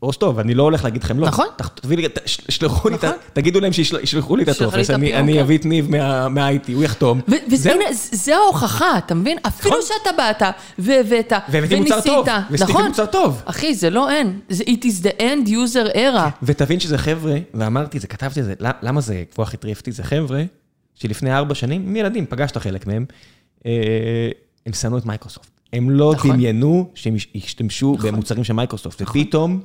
ראש טוב, אני לא הולך להגיד לכם לא. נכון. ת- תביאי לי, שלחו לי, נכון. תגידו להם שישלחו לי את הטופס, אני אני כן. אביא את ניב מה- מה-IT, הוא יחתום. וזה ההוכחה, אתה מבין? אפילו נכון. שאתה באת והבאת והבאתי מוצר וניסית, טוב, ועשיתי נכון? מוצר טוב. אחי, זה לא אין, זה it is the end user era. ותבין שזה חבר'ה, ואמרתי זה, כתבתי את זה, "למ- למה זה כך הטריף אותי? זה חבר'ה שלפני ארבע שנים, הם ילדים, פגשת חלק מהם, אה, הם שנאו את מייקרוסופט. הם לא נכון. דמיינו שהם יש- ישתמשו נכון. במוצרים של מייקרוסופט, ופתאום,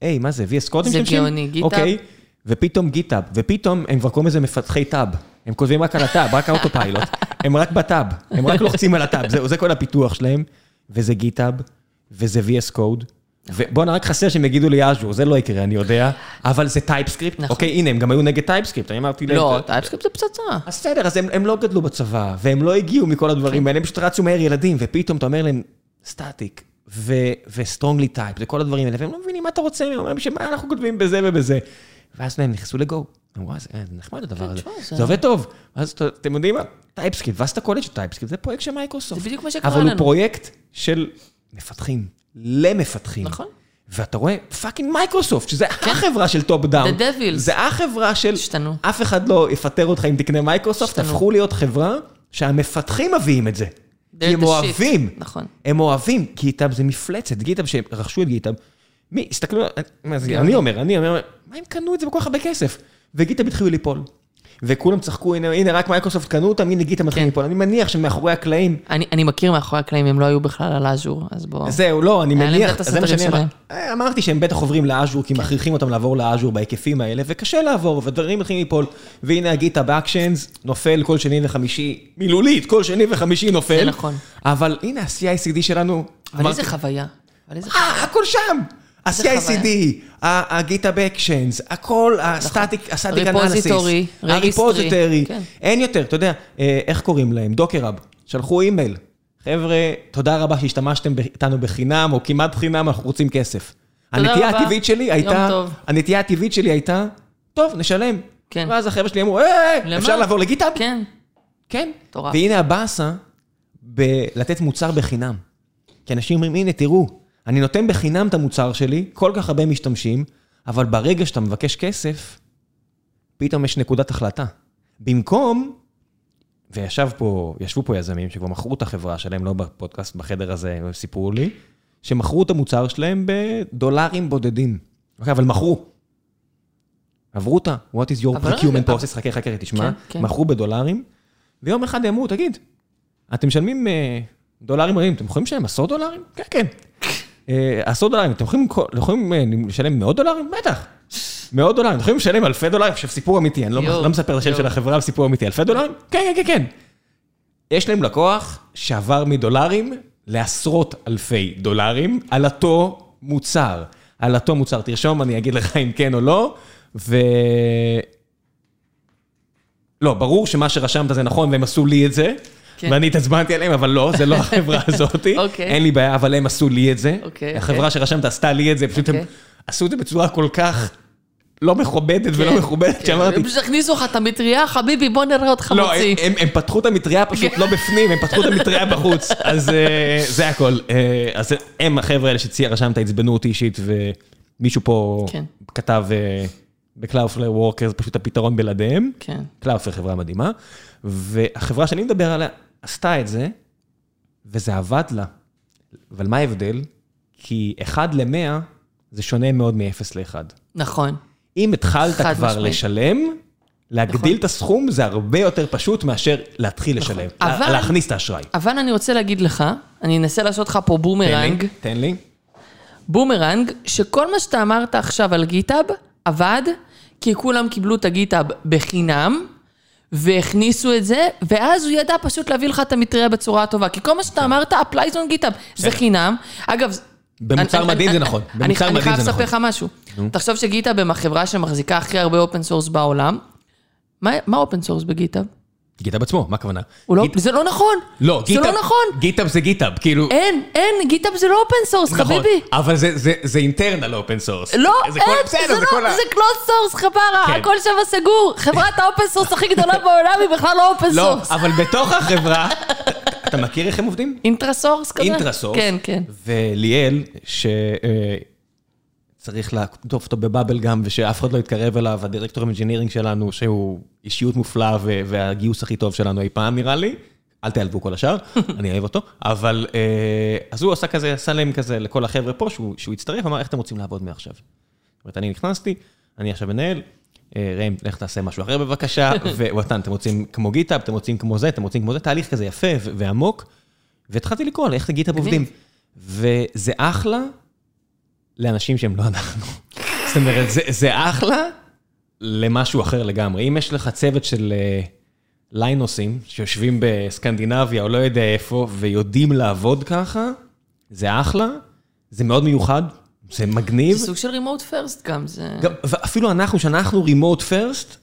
היי, מה זה, VS Code הם זה משתמשים? גאוני, GitHub. אוקיי, ופתאום GitHub, ופתאום הם כבר קוראים לזה מפתחי tab. הם כותבים רק על ה tab, רק ה autopilot. הם רק ב tab, הם רק לוחצים על ה tab, זהו, זה כל הפיתוח שלהם. וזה GitHub, וזה VS Code. ובואנה, רק חסר שהם יגידו לי Azure, זה לא יקרה, אני יודע, אבל זה TypeScript. נכון. אוקיי, הנה, הם גם היו נגד TypeScript, אני אמרתי להם... לא, TypeScript זה פצצה. אז בסדר, אז הם, הם לא גדלו בצבא, והם לא הגיעו מכל הדברים האלה, הם פשוט רצו מהר ילדים, ופתאום אתה אומר להם, static, ו strongly typed, וכל הדברים האלה, והם לא מבינים מה אתה רוצה, הם אומרים, שמה אנחנו כותבים בזה ובזה. ואז הם נכנסו ל Go. אמרו, "אה, זה זה נחמד הדבר הזה, תשמע, זה- עובד טוב. אז אתם יודעים מה? TypeScript, ואז אתה קולט ש TypeScript זה פרויקט של מייקרוסופט. זה בדיוק מה שקרה אבל הוא לנו. פרויקט של מפתחים, למפתחים. נכון. ואתה רואה fucking מייקרוסופט, שזה החברה של top down. The devils. זה החברה של... השתנו. אף אחד לא יפטר אותך אם תקנה מייקרוסופט, השתנו. הפכו להיות חברה שהמפתחים מביאים את זה. כי הם. אוהבים. נכון. הם אוהבים, GitHub זה מפלצת, GitHub שהם רכשו את GitHub. מי, הסתכלו, גאון. אני אומר, אני אומר, מה הם קנו את זה בכל כך הרבה כסף? ו GitHub התחילו ליפול. וכולם צחקו, הנה, הנה, רק מייקרוסופט קנו אותם, הנה GitHub מתחיל כן. ליפול. אני מניח שמאחורי הקלעים, אני אני מכיר מאחורי הקלעים, הם לא היו בכלל על Azure, אז בוא. זהו, לא, אני מניח, זה מה שאני אמר. אה, אמרתי שהם בטח עוברים ל Azure, כי מכריחים אותם לעבור ל Azure בהיקפים האלה, וקשה לעבור, ודברים מתחילים ליפול. והנה ה GitHub Actions, נופל כל שני וחמישי, מילולית, כל שני וחמישי נופל. זה נכון. אבל הנה ה-CICD שלנו, אבל אמרתי, איזה חוויה. אבל איזה חוויה. אה, הכל שם. ה-CICD, ה GitHub Actions, הכל, ה static, ה static analysis, repository, ה repository. אין יותר, אתה יודע, אה, איך קוראים להם? Docker Hub, שלחו אימייל. חבר'ה, תודה רבה שהשתמשתם איתנו בחינם, או כמעט חינם, אנחנו רוצים כסף. הנטייה. הטבעית שלי הייתה. הנטייה הטבעית שלי הייתה, טוב, נשלם. כן. ואז החבר'ה שלי אמרו, אה, למה? אפשר לעבור לגיטאב? כן. כן. מטורף. והנה הבאסה בלתת מוצר בחינם. כי אנשים אומרים, הנה, תראו, אני נותן בחינם את המוצר שלי, כל כך הרבה משתמשים, אבל ברגע שאתה מבקש כסף, פתאום יש נקודת החלטה. במקום, וישב פה, ישבו פה יזמים שכבר מכרו את החברה שלהם, לא בפודקאסט, בחדר הזה, סיפרו לי, שמכרו את המוצר שלהם בדולרים בודדים. אוקיי, אבל מכרו. עברו אותה, what is your לא procurement process, חכה, חכה, תשמע, כן, כן. מכרו בדולרים, ויום אחד אמרו, תגיד, אתם משלמים אה, דולרים רעים, אתם יכולים לשלם עשרות דולרים? כן, כן. אה, עשרות דולרים, אתם יכולים יכולים, אה, לשלם מאות דולרים? בטח. מאות דולרים, אתם יכולים לשלם אלפי דולרים? עכשיו סיפור אמיתי, אני לא לא מספר את השם. של החברה, אבל סיפור אמיתי, אלפי דולרים? כן, כן, כן, כן. יש להם לקוח שעבר מדולרים לעשרות אלפי דולרים על אותו מוצר. על אותו מוצר. תרשום, אני אגיד לך אם כן או לא. ו... לא, ברור שמה שרשמת זה נכון והם עשו לי את זה. כן. ואני התעצבנתי עליהם, אבל לא, זה לא החברה הזאת. אוקיי. אין לי בעיה, אבל הם עשו לי את זה. אוקיי, החברה שרשמת עשתה לי את זה, פשוט הם אוקיי. עשו את זה בצורה כל כך לא מכובדת ולא כן, מכובדת, כן. שאמרתי, הם פשוט הכניסו לך את המטריה, חביבי, בוא נראה אותך לא, מוציא. הם, הם, פתחו את המטריה פשוט לא בפנים, הם פתחו את המטריה בחוץ, אז אה, זה הכל. אה, אז הם החבר'ה האלה שרשמת, עצבנו אותי אישית, ומישהו פה. כתב ב Cloudflare Worker, זה פשוט הפתרון בלעדיהם. כן. Cloudflare חברה מדהימה, והחברה שאני מדבר עליה עשתה את זה, וזה עבד לה. אבל מה ההבדל? כי 1 ל-100 זה שונה מאוד מ-0 ל-1. נכון. אם התחלת כבר משמעית. לשלם, להגדיל נכון. את הסכום זה הרבה יותר פשוט מאשר להתחיל לשלם. אבל- לה- להכניס את האשראי. אבל אני רוצה להגיד לך, אני אנסה לעשות לך פה תן בומרנג. לי, תן לי. בומרנג, שכל מה שאתה אמרת עכשיו על GitHub עבד, כי כולם קיבלו את ה GitHub בחינם, והכניסו את זה, ואז הוא ידע פשוט להביא לך את המטריה בצורה הטובה. כי כל מה שאתה אמרת, applies on GitHub, זה חינם. אגב, במוצר מדהים זה נכון. אני- חייב זה לספר נכון. לך משהו. תחשוב ש GitHub הם החברה שמחזיקה הכי הרבה open source בעולם. מה open source ב GitHub? GitHub עצמו, מה הכוונה? לא- Git- זה לא נכון. לא, זה GitHub, לא נכון. GitHub זה GitHub, כאילו... אין, אין, GitHub זה לא open source, נכון, חביבי. אבל זה- זה- זה internal open source. לא, זה כל- אין, בסדר, זה כל לא, ה- זה closed source, חבר'ה, כן. הכל שם סגור. חברת ה open source הכי גדולה בעולם היא בכלל לא open לא, source. אבל בתוך החברה, אתה מכיר איך הם עובדים? inner source כזה? inner source. כן, כן. וליאל, שצריך לעטוף אותו ב bubble גם, ושאף אחד לא יתקרב אליו, ה director engineering שלנו, שהוא אישיות מופלאה ו- והגיוס הכי טוב שלנו אי פעם נראה לי. אל תיעלבו כל השאר, אני אוהב אותו. אבל, אה, אז הוא עשה כזה, עשה להם כזה לכל החבר'ה פה, שהוא שהוא הצטרף, אמר, איך אתם רוצים לעבוד מעכשיו? זאת אומרת, אני נכנסתי, אני עכשיו מנהל, אה, ראם, לך תעשה משהו אחר בבקשה, ווואטן, אתם רוצים כמו GitHub, אתם רוצים כמו זה, אתם רוצים כמו זה, תהליך כזה יפה ועמוק. והתחלתי לקרוא איך GitHub מגניב. עובדים. וזה אחלה לאנשים שהם לא אנחנו. זאת אומרת, זה, זה אחלה למשהו אחר לגמרי. אם יש לך צוות של, אה, Linus ים שיושבים בסקנדינביה או לא יודע איפה, ויודעים לעבוד ככה, זה אחלה, זה מאוד מיוחד, זה מגניב. זה סוג של remote first גם, זה... גם, ואפילו אנחנו, שאנחנו remote first,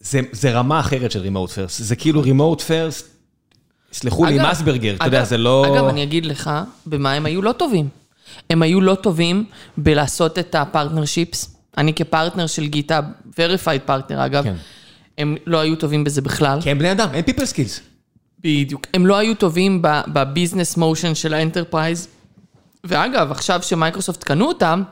זה, זה רמה אחרת של remote first. זה כאילו remote first, סלחו לי, אגב, מאספרגר, אתה יודע, זה לא... אגב, אני אגיד לך, במה הם היו לא טובים. הם היו לא טובים בלעשות את ה partnerships. אני כפרטנר של GitHub, verified partner אגב, כן. הם לא היו טובים בזה בכלל. כי הם בני אדם, אין people skills. בדיוק. הם לא היו טובים ב business motion של ה enterprise. ואגב, עכשיו שמייקרוסופט קנו אותם,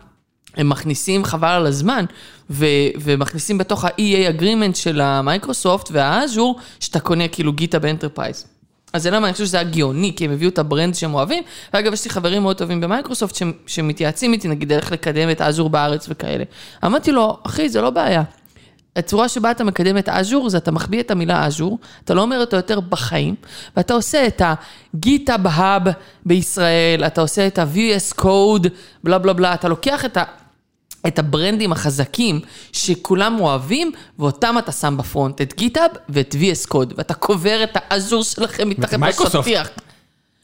הם מכניסים חבל על הזמן, ו- ומכניסים בתוך ה-EA agreement של ה Microsoft וה Azure, שאתה קונה כאילו GitHub Enterprise. אז זה למה אני חושב שזה היה גאוני, כי הם הביאו את ה brand שהם אוהבים. ואגב, יש לי חברים מאוד טובים במייקרוסופט ש- שמתייעצים איתי, נגיד, איך לקדם את Azure בארץ וכאלה. אמרתי לו, אחי, זה לא בעיה. הצורה שבה אתה מקדם את Azure, זה אתה מחביא את המילה Azure, אתה לא אומר אותו יותר בחיים, ואתה עושה את ה-GitHub Hub בישראל, אתה עושה את ה-VS Code, בלה בלה בלה, אתה לוקח את ה... את ה brand ים החזקים שכולם אוהבים, ואותם אתה שם ב front, את GitHub ואת VS Code, ואתה קובר את ה Azure שלכם מתחת. לשטיח.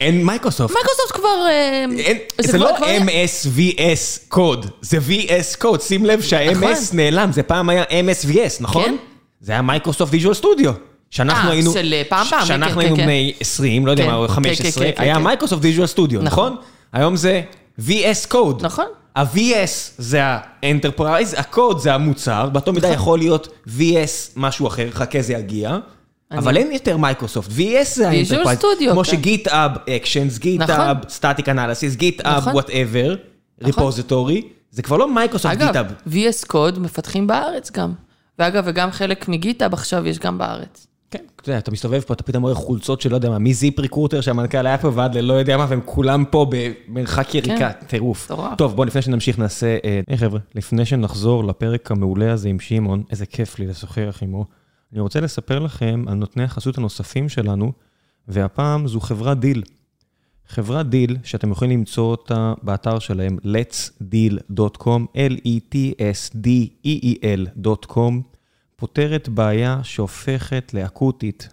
אין Microsoft. Microsoft כבר... אה, אין, זה כבר- לא כבר- MSVS Code, זה VS Code, שים לב שה-MS נכון. נעלם, זה פעם היה MSVS, נכון? כן. זה היה Microsoft Visual Studio. שאנחנו אה, היינו, של, אה, פעם, פעם, שאנחנו כן, היינו כן, כן. בני 20, לא יודע כן, מה, או כן, 15, כן, כן, היה כן. Microsoft Visual Studio, נכון. נכון? היום זה VS Code. נכון. ה-VS זה ה enterprise, הקוד זה המוצר, באותו מידה נכון. יכול להיות VS משהו אחר, חכה זה יגיע. אבל אין יותר Microsoft, VS זה ה enterprise, כמו כן. ש GitHub Actions, GitHub static analysis, GitHub נכון. whatever, repository, זה כבר לא מייקרוסופט אגב, GitHub. VS Code מפתחים בארץ גם. ואגב, וגם חלק מ GitHub עכשיו יש גם בארץ. כן, אתה יודע, אתה מסתובב פה, אתה פתאום רואה חולצות של לא יודע מה, מ ZipRecruiter שהמנכ"ל היה פה ועד ללא יודע מה, והם כולם פה במרחק יריקה, טירוף. כן. טוב, בואו לפני שנמשיך נעשה... אה, היי חבר'ה, לפני שנחזור לפרק המעולה הזה עם שמעון, איזה כיף לי לשוחח עמו, אני רוצה לספר לכם על נותני החסות הנוספים שלנו, והפעם זו חברת Deel. חברת Deel, שאתם יכולים למצוא אותה באתר שלהם, letsdeel.com, L-E-T-S-D-E-E-L.com, פותרת בעיה שהופכת לאקוטית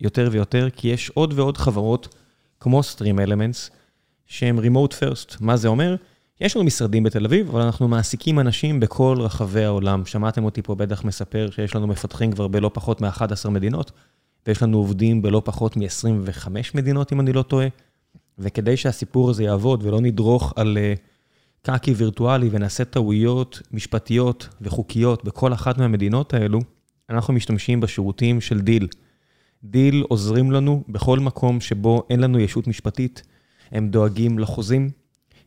יותר ויותר, כי יש עוד ועוד חברות, כמו Stream Elements, שהם Remote First. מה זה אומר? יש לנו משרדים בתל אביב, אבל אנחנו מעסיקים אנשים בכל רחבי העולם. שמעתם אותי פה בטח מספר שיש לנו מפתחים כבר בלא פחות מ-11 מדינות, ויש לנו עובדים בלא פחות מ-25 מדינות, אם אני לא טועה. וכדי שהסיפור הזה יעבוד ולא נדרוך על אה, קקי וירטואלי ונעשה טעויות משפטיות וחוקיות בכל אחת מהמדינות האלו, אנחנו משתמשים בשירותים של Deel. Deel עוזרים לנו בכל מקום שבו אין לנו ישות משפטית. הם דואגים לחוזים,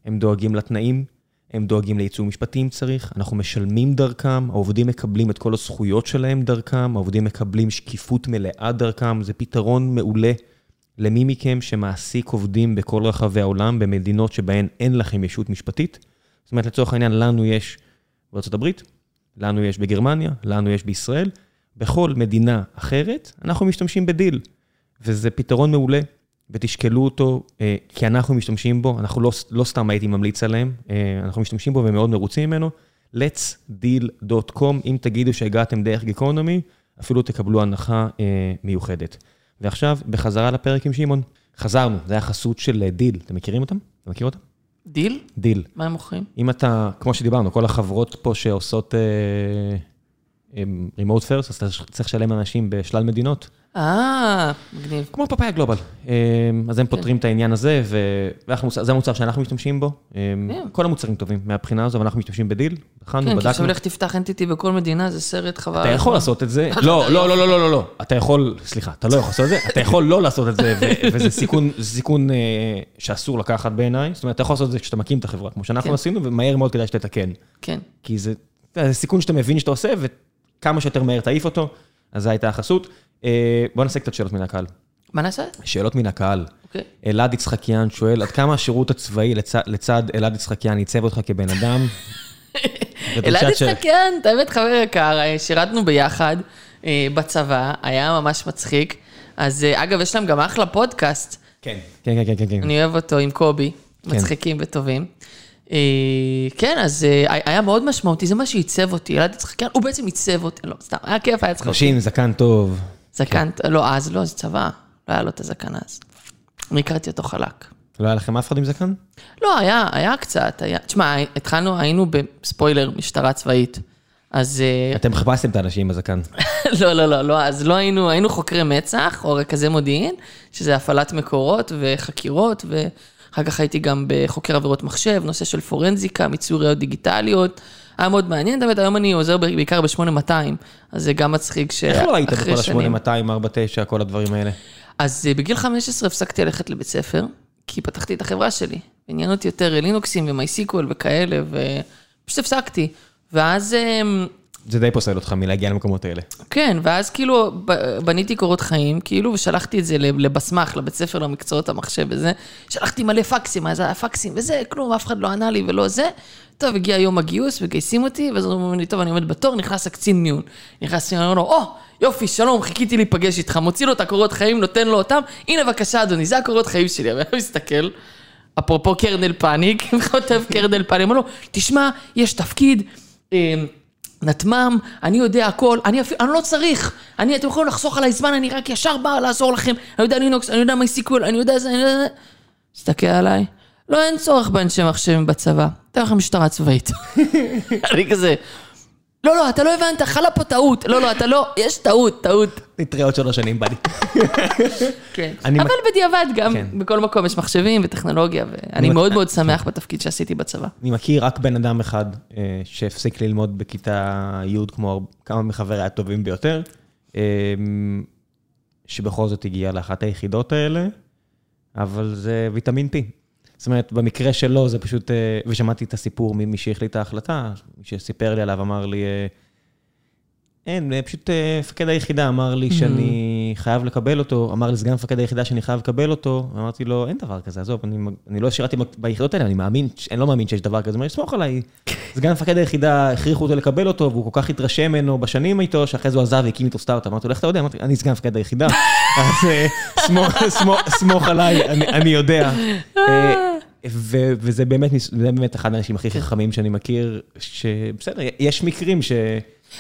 הם דואגים לתנאים, הם דואגים לייצוג משפטי אם צריך, אנחנו משלמים דרכם, העובדים מקבלים את כל הזכויות שלהם דרכם, העובדים מקבלים שקיפות מלאה דרכם, זה פתרון מעולה למי מכם שמעסיק עובדים בכל רחבי העולם, במדינות שבהן אין לכם ישות משפטית. זאת אומרת, לצורך העניין, לנו יש הברית, לנו יש בגרמניה, לנו יש בישראל, בכל מדינה אחרת, אנחנו משתמשים בדיל. וזה פתרון מעולה, ותשקלו אותו, אה, כי אנחנו משתמשים בו, אנחנו לא, לא סתם הייתי ממליץ עליהם, אה, אנחנו משתמשים בו ומאוד מרוצים ממנו. letsdeal.com, אם תגידו שהגעתם דרך גיקונומי, אפילו תקבלו הנחה אה, מיוחדת. ועכשיו, בחזרה לפרק עם שמעון. חזרנו, זה היה חסות של אה, Deel. אתם מכירים אותם? אתה מכיר אותם? Deel? Deel. מה הם מוכרים? אם אתה, כמו שדיברנו, כל החברות פה שעושות remote first, אז אתה צריך לשלם לאנשים בשלל מדינות. אה, מגניב. כמו Papaya Global. אז הם פותרים את העניין הזה, וזה המוצר שאנחנו משתמשים בו. כל המוצרים טובים מהבחינה הזו, אבל אנחנו משתמשים ב Deel. בחנו, כן, כי. עכשיו לך תפתח אנטיטי בכל מדינה, זה סרט חבל. אתה יכול לעשות את זה, לא, לא, לא, לא, לא, לא, לא, אתה יכול, סליחה, אתה לא יכול לעשות את זה, אתה יכול לא לעשות את זה, וזה סיכון, אה, שאסור לקחת בעיניי, זאת אומרת, אתה יכול לעשות את זה כשאתה מקים את החברה, כמו שאנחנו כן. עשינו, ומהר מאוד כדאי שתתקן, כן. כי זה סיכון שאתה מבין שאתה עושה, וכמה שיותר מהר תעיף אותו, אז זו הייתה החסות. אה, בוא נעשה קצת שאלות מן הקהל. מה נעשה? שאלות מן הקהל. אוקיי. אלעד יצחקיאן שואל, עד כמה השירות הצבאי לצד, לצד אלעד יצחקיאן ייצב אותך כבן אדם? אלעד יצחקיאן, אתה באמת חבר יקר, אה, שירתנו ביחד אה, בצבא, היה ממש מצחיק. אז אגב, יש להם גם אחלה פודקאסט, כן, כן, כן, כן, כן. אני אוהב אותו עם קובי, מצחיקים וטובים. כן, אז היה מאוד משמעותי, זה מה שעיצב אותי, אלעד יצחקיאן, הוא בעצם עיצב אותי, לא, סתם, היה כיף, היה צחוק. אנשים, זקן טוב. זקן, לא, אז לא, זה צבא. לא היה לו את הזקן אז. אני הכרתי אותו חלק. לא היה לכם אף אחד עם זקן? לא, היה, היה קצת, היה... תשמע, התחלנו, היינו בספוילר, משטרה צבאית. אז... אה, אתם חיפשתם את האנשים עם הזקן. לא, לא, לא, לא, אז לא היינו, היינו חוקרי מצ"ח, או רכזי מודיעין, שזה הפעלת מקורות וחקירות, ואחר כך הייתי גם בחוקר עבירות מחשב, נושא של פורנזיקה, מיצוי ראיות דיגיטליות. היה מאוד מעניין, באמת, היום אני עוזר בעיקר ב-8200, אז זה גם מצחיק ש... איך לא היית בכל ה-8200, 49, כל הדברים האלה? אז אה, בגיל 15 הפסקתי ללכת לבית ספר, כי פתחתי את החברה שלי. עניין אותי יותר לינוקסים ו MySQL וכאלה, ופשוט הפסקתי. ואז... זה די פוסל אותך מלהגיע למקומות האלה. כן, ואז כאילו בניתי קורות חיים, כאילו, ושלחתי את זה לבסמ"ח, לבית ספר למקצועות המחשב וזה. שלחתי מלא פקסים, אז היה פקסים וזה, כלום, אף אחד לא ענה לי ולא זה. טוב, הגיע יום הגיוס, וגייסים אותי, ואז אומרים לי, טוב, אני עומד בתור, נכנס לקצין מיון. נכנס מיון, אומר לו, או, יופי, שלום, חיכיתי להיפגש איתך, מוציא לו את הקורות חיים, נותן לו אותם, הנה בבקשה, אדוני, זה הקורות חיים שלי. אבל אני מסתכל, אפרופו kernel panic, כותב kernel panic, אומר לו, תשמע, יש תפקיד, אמ, נתמ"ם, אני יודע הכל, אני אפילו, אני לא צריך, אני, אתם יכולים לחסוך עליי זמן, אני רק ישר בא לעזור לכם, אני יודע לינוקס, אני יודע MySQL, אני יודע זה, אני יודע זה. תסתכל עליי, לא, אין צורך באנשי מחשבים בצבא, אתן לך משטרה צבאית. אני כזה, לא, לא, אתה לא הבנת, חלה פה טעות. לא, לא, אתה לא, יש טעות, טעות. נתראה עוד שלוש שנים, בני. כן. אבל בדיעבד גם, כן. בכל מקום יש מחשבים וטכנולוגיה, ואני מאוד מאוד שמח בתפקיד שעשיתי בצבא. אני מכיר רק בן אדם אחד אה, שהפסיק ללמוד בכיתה י' כמו כמה מחבריי הטובים ביותר, אה, שבכל זאת הגיע לאחת היחידות האלה, אבל זה ויטמין P. זאת אומרת, במקרה שלו זה פשוט, אה, ושמעתי את הסיפור ממי שהחליט ההחלטה, מי שסיפר לי עליו אמר לי, אה, אין, אה, פשוט מפקד היחידה אמר לי שאני חייב לקבל אותו, אמר לסגן מפקד היחידה שאני חייב לקבל אותו, אמרתי לו, אין דבר כזה, עזוב, אני, אני לא שירתי ביחידות האלה, אני מאמין, אני לא מאמין שיש דבר כזה, הוא אומר, סמוך עליי, סגן מפקד היחידה, הכריחו אותו לקבל אותו, והוא כל כך התרשם ממנו בשנים איתו, שאחרי זה הוא עזב והקים איתו סטארט-אפ, אמרתי לו, איך אתה יודע? אמרתי, אני סגן מפקד היחידה, אז סמוך עליי, אני יודע. וזה באמת, באמת אחד האנשים הכי. חכמים שאני מכיר, שבסדר, יש מקרים ש...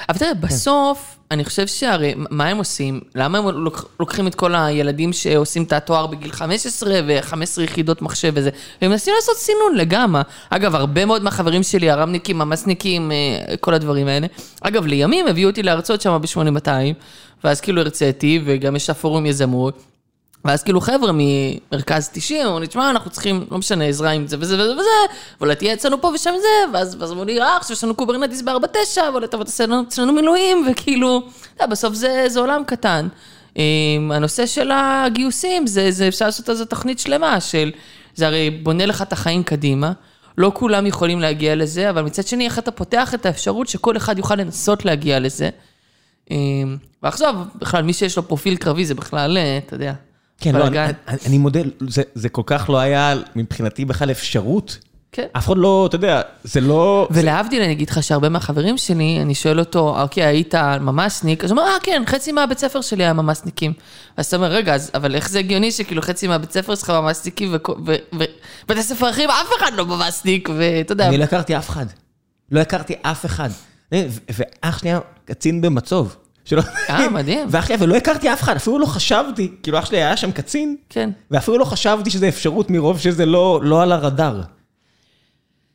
אבל תראה, בסוף, אני חושב שהרי, מה הם עושים? למה הם לוקחים את כל הילדים שעושים את התואר בגיל 15 ו-15 יחידות מחשב וזה? הם מנסים לעשות סינון לגמרי. אגב, הרבה מאוד מהחברים שלי, הרמניקים, המסניקים, אה, כל הדברים האלה. אגב, לימים הביאו אותי להרצות שם ב-8200, ואז כאילו הרציתי, וגם יש הפורום יזמות. ואז כאילו חבר'ה ממרכז 90, אמרו לי, תשמע, אנחנו צריכים, לא משנה, עזרה עם זה וזה וזה וזה, ואולי תהיה אצלנו פה ושם זה, ואז אמרו לי, אה, עכשיו יש לנו Kubernetes ב-49, ואולי תבוא תעשה אצלנו מילואים, וכאילו, יודע, בסוף זה, זה עולם קטן. הנושא של הגיוסים, זה, זה אפשר לעשות איזו תוכנית שלמה של, זה הרי בונה לך את החיים קדימה. לא כולם יכולים להגיע לזה, אבל מצד שני, איך אתה פותח את האפשרות שכל אחד יוכל לנסות להגיע לזה. ועכשיו, בכלל, מי שיש לו פרופיל קרבי זה בכלל, אה, אתה יודע, כן, לא, אני, אני מודה, זה, זה כל כך לא היה מבחינתי בכלל אפשרות. כן. אף אחד לא, אתה יודע, זה לא... ולהבדיל, אני אגיד לך שהרבה מהחברים שלי, אני שואל אותו, אוקיי, היית ממ"סניק? אז הוא אומר, אה, כן, חצי מהבית ספר שלי היה ממ"סניקים. אז אתה אומר, רגע, אז, אבל איך זה הגיוני שכאילו חצי מהבית ספר שלך ממ"סניקים, ובתי ספר אחרים, אף אחד לא ממ"סניק, ואתה יודע... אני לא הכרתי אף אחד. לא הכרתי אף אחד. ואח שלי היה קצין במצו"ב. שלא... אה, מדהים. ואח שלי, ולא הכרתי אף אחד, אפילו לא חשבתי, כאילו אח שלי היה שם קצין, כן. ואפילו לא חשבתי שזה אפשרות מרוב שזה לא, לא על הרדאר.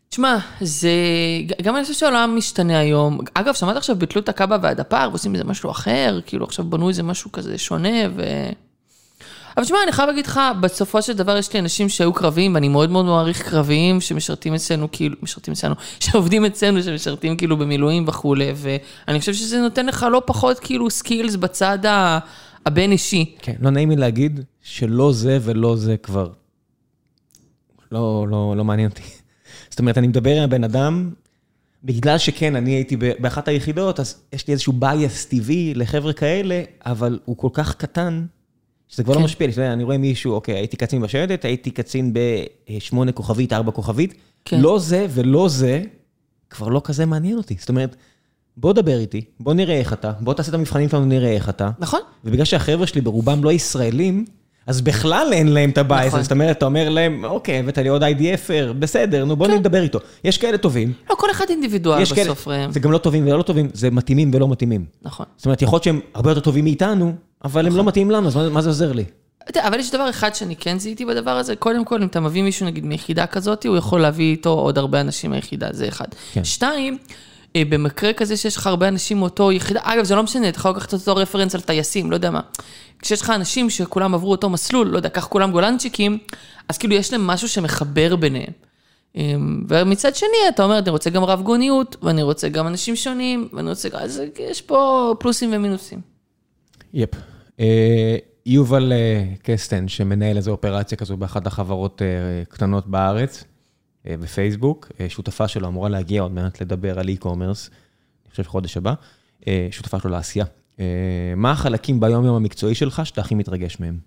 תשמע, זה... גם אני חושב שהעולם משתנה היום. אגב, שמעת עכשיו ביטלו את הקב"א והדפ"ר ועושים איזה משהו אחר, כאילו עכשיו בנו איזה משהו כזה שונה, ו... אבל תשמע, אני חייב להגיד לך, בסופו של דבר יש לי אנשים שהיו קרביים, ואני מאוד מאוד מעריך קרביים שמשרתים אצלנו, כאילו, משרתים אצלנו, שעובדים אצלנו, שמשרתים כאילו במילואים וכולי, ואני חושב שזה נותן לך לא פחות כאילו skills בצד הבין אישי. כן, לא נעים לי להגיד שלא זה ולא זה כבר. לא, לא, לא מעניין אותי. זאת אומרת, אני מדבר עם הבן אדם, בגלל שכן, אני הייתי באחת היחידות, אז יש לי איזשהו בייס טבעי לחבר'ה כאלה, אבל הוא כל כך קטן. שזה כבר לא כן. משפיע לי, אני רואה מישהו, אוקיי, הייתי קצין בשייטת, הייתי קצין בשמונה כוכבית, ארבע כוכבית, כן. לא זה ולא זה, כבר לא כזה מעניין אותי. זאת אומרת, בוא דבר איתי, בוא נראה איך אתה, בוא תעשה את המבחנים שלנו, נראה איך אתה. נכון. ובגלל שהחבר'ה שלי ברובם לא ישראלים, אז בכלל אין להם את הבעיה נכון. זאת אומרת, אתה אומר להם, אוקיי, הבאת לי עוד IDFר, בסדר, נו בוא כן. נדבר איתו. יש כאלה טובים. לא, כל אחד אינדיבידואל בסוף. כאלה, זה גם לא טובים ולא לא טובים, זה מתאימים ולא מתאימים. נכון. זאת אומרת, יכול להיות שהם הרבה יותר טובים מאיתנו, אבל הם לא מתאים לנו, אז מה- זה עוזר לי? אבל יש דבר אחד שאני כן זיהיתי בדבר הזה, קודם כל, אם אתה מביא מישהו נגיד מיחידה כזאת, הוא יכול להביא איתו עוד הרבה אנשים מהיחידה, זה אחד. כן. שתיים, אה, במקרה כזה שיש לך הרבה אנשים מאותו יחידה, אגב, זה לא משנה, אתה יכול לקחת אותו רפרנס על טייסים, לא יודע מה. כשיש לך אנשים שכולם עברו אותו מסלול, לא יודע, קח כולם גולנצ'יקים, אז כאילו יש להם משהו שמחבר ביניהם. אה, ומצד שני, אתה אומר, אני רוצה גם רב גוניות, ואני רוצה גם אנשים שונים, ואני רוצה. אז יש פה פלוסים ומינוסים. יפ. אה, יובל אה, קסטן, שמנהל איזו אופרציה כזו באחת החברות אה, קטנות בארץ, אה, בפייסבוק, אה, שותפה שלו אמורה להגיע עוד מעט לדבר על e-commerce, אני חושב חודש הבא, אה, שותפה שלו לעשייה. אה, מה החלקים ביום-יום המקצועי שלך שאתה הכי מתרגש מהם?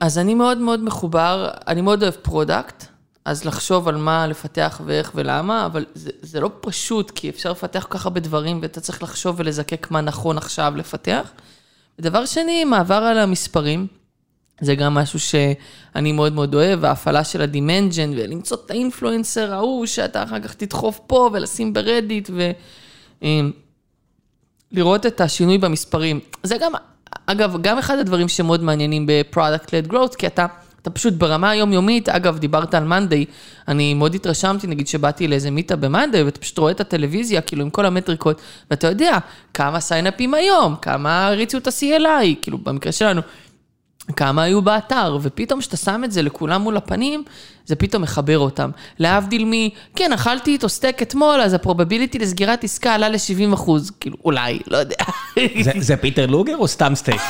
אז אני מאוד מאוד מחובר, אני מאוד אוהב product, אז לחשוב על מה לפתח ואיך ולמה, אבל זה, זה לא פשוט, כי אפשר לפתח כל כך הרבה דברים, ואתה צריך לחשוב ולזקק מה נכון עכשיו לפתח. ודבר שני, מעבר על המספרים, זה גם משהו שאני מאוד מאוד אוהב, ההפעלה של ה demand gen, ולמצוא את ה influencer ההוא, שאתה אחר כך תדחוף פה ולשים ב Reddit, ו... אמ, את השינוי במספרים. זה גם, אגב, גם אחד הדברים שמאוד מעניינים ב-product-led growth, כי אתה, אתה פשוט ברמה היומיומית, אגב, דיברת על monday, אני מאוד התרשמתי, נגיד שבאתי לאיזה meetup ב monday, ואתה פשוט רואה את הטלוויזיה, כאילו, עם כל המטריקות, ואתה יודע כמה סיינאפים היום, כמה הריצו את ה-CLI, כאילו, במקרה שלנו. כמה היו באתר, ופתאום כשאתה שם את זה לכולם מול הפנים, זה פתאום מחבר אותם. להבדיל מ, כן, אכלתי איתו סטייק אתמול, אז ה probability לסגירת עסקה עלה ל-70 אחוז, כאילו, אולי, לא יודע. זה, זה Peter Luger או סתם סטייק?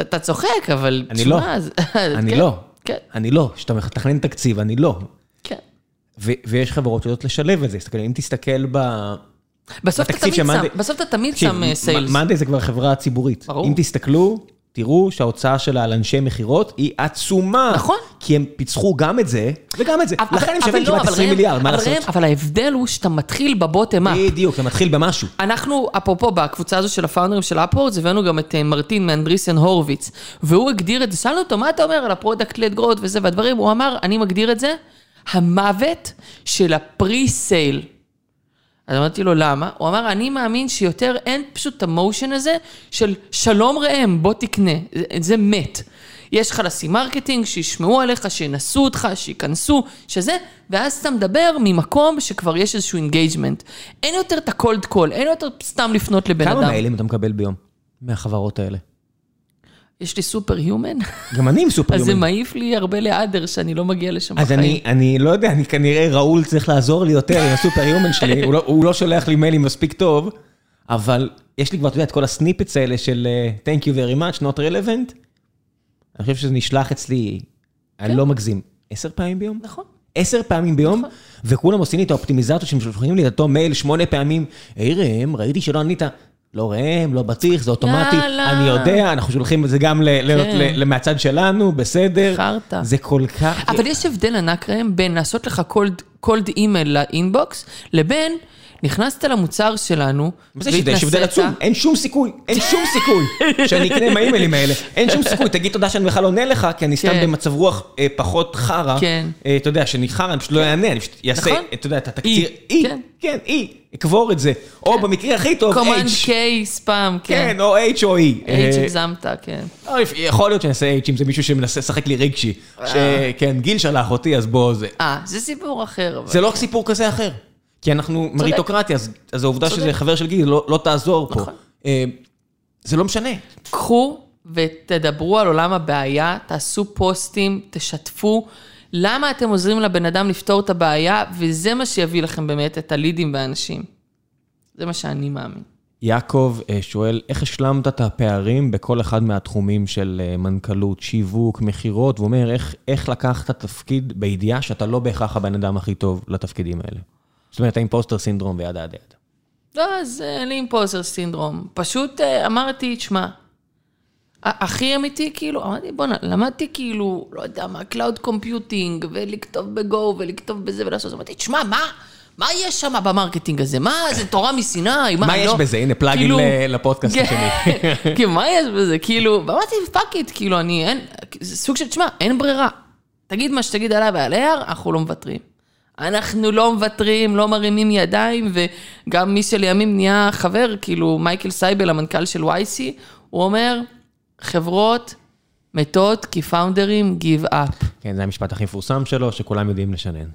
אתה, צוחק, אבל אני לא. אני כן, לא. כן, אני לא. כשאתה מתכנן תקציב, אני לא. כן. ויש חברות שיודעות לשלב את זה. אם תסתכל ב... בסוף אתה תמיד שם, בסוף אתה תמיד שם אה, sales. monday זה כבר חברה ציבורית. ברור. אם תסתכלו, תראו שההוצאה שלה על אנשי מכירות היא עצומה. נכון. כי הם פיצחו גם את זה, וגם את זה. אבל- לכן הם שווים לא, כמעט אבל 20 ראם, מיליארד, מה אבל לעשות? אבל ההבדל הוא שאתה מתחיל ב bottom up. בדיוק, זה מתחיל במשהו. אנחנו, אפרופו, בקבוצה הזו של הפאונדרים של אפוורדס, הבאנו גם את אה, מרטין מ Andreessen Horowitz, והוא הגדיר את זה, שאלנו אותו, מה אתה אומר על ה product-led growth וזה והדברים, הוא אמר, אני מגדיר את זה, המוות של ה pre-sale. אז אמרתי לו, למה? הוא אמר, אני מאמין שיותר אין פשוט את ה motion הזה של שלום ראם, בוא תקנה, זה, זה מת. יש לך לשים marketing, שישמעו עליך, שינסו אותך, שייכנסו, שזה, ואז אתה מדבר ממקום שכבר יש איזשהו engagement. אין יותר את ה cold call, אין יותר סתם לפנות לבן כמה אדם. מיילים אתה מקבל ביום מהחברות האלה? יש לי Superhuman, גם אני עם סופר אז זה. מעיף לי הרבה לאדר שאני לא מגיע לשם אז בחיים. אני, אני לא יודע, אני כנראה, ראול צריך לעזור לי יותר עם הסופר יומן שלי, הוא, לא, הוא לא שולח לי מיילים מספיק טוב, אבל יש לי כבר, אתה יודע, את כל הסניפץ האלה של uh, Thank you very much, not relevant. אני חושב שזה נשלח אצלי, אני לא מגזים, עשר פעמים ביום? נכון. עשר פעמים ביום, וכולם עושים לי את האופטימיזציה שהם שולחים לי את אותו מייל שמונה פעמים, היי ראם, ראיתי שלא ענית. לא ראם, לא בטיח, זה אוטומטי, יאללה. אני יודע, אנחנו שולחים את זה גם ל- ל- כן. ל- מהצד שלנו, בסדר. חרטא. זה כל כך... אבל יש הבדל ענק ראם בין לעשות לך cold email ל inbox, לבין נכנסת למוצר שלנו, מה זה יש הבדל? יש הבדל עצום, אין שום סיכוי, אין שום סיכוי שאני אקנה עם האימיילים האלה. אין שום סיכוי, תגיד תודה שאני בכלל עונה לך, כי אני סתם כן. במצב רוח אה, פחות חרא. כן. אה, אתה יודע, שאני חרא, אני פשוט לא אענה, אני פשוט אעשה, נכון. אתה יודע, את התקציר. אי, כן. כן, אי, אקבור את זה. או במקרה הכי טוב, קומנד H. K ספאם, כן. כן, או H או E. H אה, הגזמת, כן. יכול להיות שאני אעשה H אם זה מישהו שמנסה לשחק לי רגשי. שכן, גיל שלח אותי, אז בוא זה. אה, זה סיפור אחר. זה לא סיפור כזה אחר. כי אנחנו מריטוקרטיה, אז- אז העובדה צודק. שזה חבר של גיל לא לא תעזור פה. נכון. אה, זה לא משנה. קחו ותדברו על עולם הבעיה, תעשו פוסטים, תשתפו. למה אתם עוזרים לבן אדם לפתור את הבעיה, וזה מה שיביא לכם באמת את הלידים והאנשים. זה מה שאני מאמין. יעקב אה, שואל, איך השלמת את הפערים בכל אחד מהתחומים של אה, מנכ"לות, שיווק, מכירות, ואומר, איך, איך לקחת תפקיד בידיעה שאתה לא בהכרח הבן אדם הכי טוב לתפקידים האלה? זאת אומרת, האימפוסטר סינדרום וידה ידה ידה. לא, אז אה, אין לי אימפוסר סינדרום. פשוט אה, אמרתי, תשמע, הכי אמיתי, כאילו, אמרתי, בואנה, למדתי כאילו, לא יודע מה, cloud computing, ולכתוב ב Go, ולכתוב בזה ולעשות, אז אמרתי, תשמע, מה, מה יש שם ב marketing הזה? מה, זה תורה מסיני? מה יש לא- בזה? הנה, plug-in כאילו- לפודקאסט כן, השני. כאילו, מה יש בזה? כאילו, אמרתי, fuck it, כאילו, אני, אין, זה סוג של, תשמע, אין ברירה. תגיד מה שתגיד עליי ועל AR, אנחנו לא מוותרים. אנחנו לא מוותרים, לא מרימים ידיים, וגם מי שלימים נהיה חבר, כאילו מייקל סייבל, המנכ"ל של YC, הוא אומר, חברות מתות כי פאונדרים give up. כן, זה המשפט הכי מפורסם שלו, שכולם יודעים לשנן.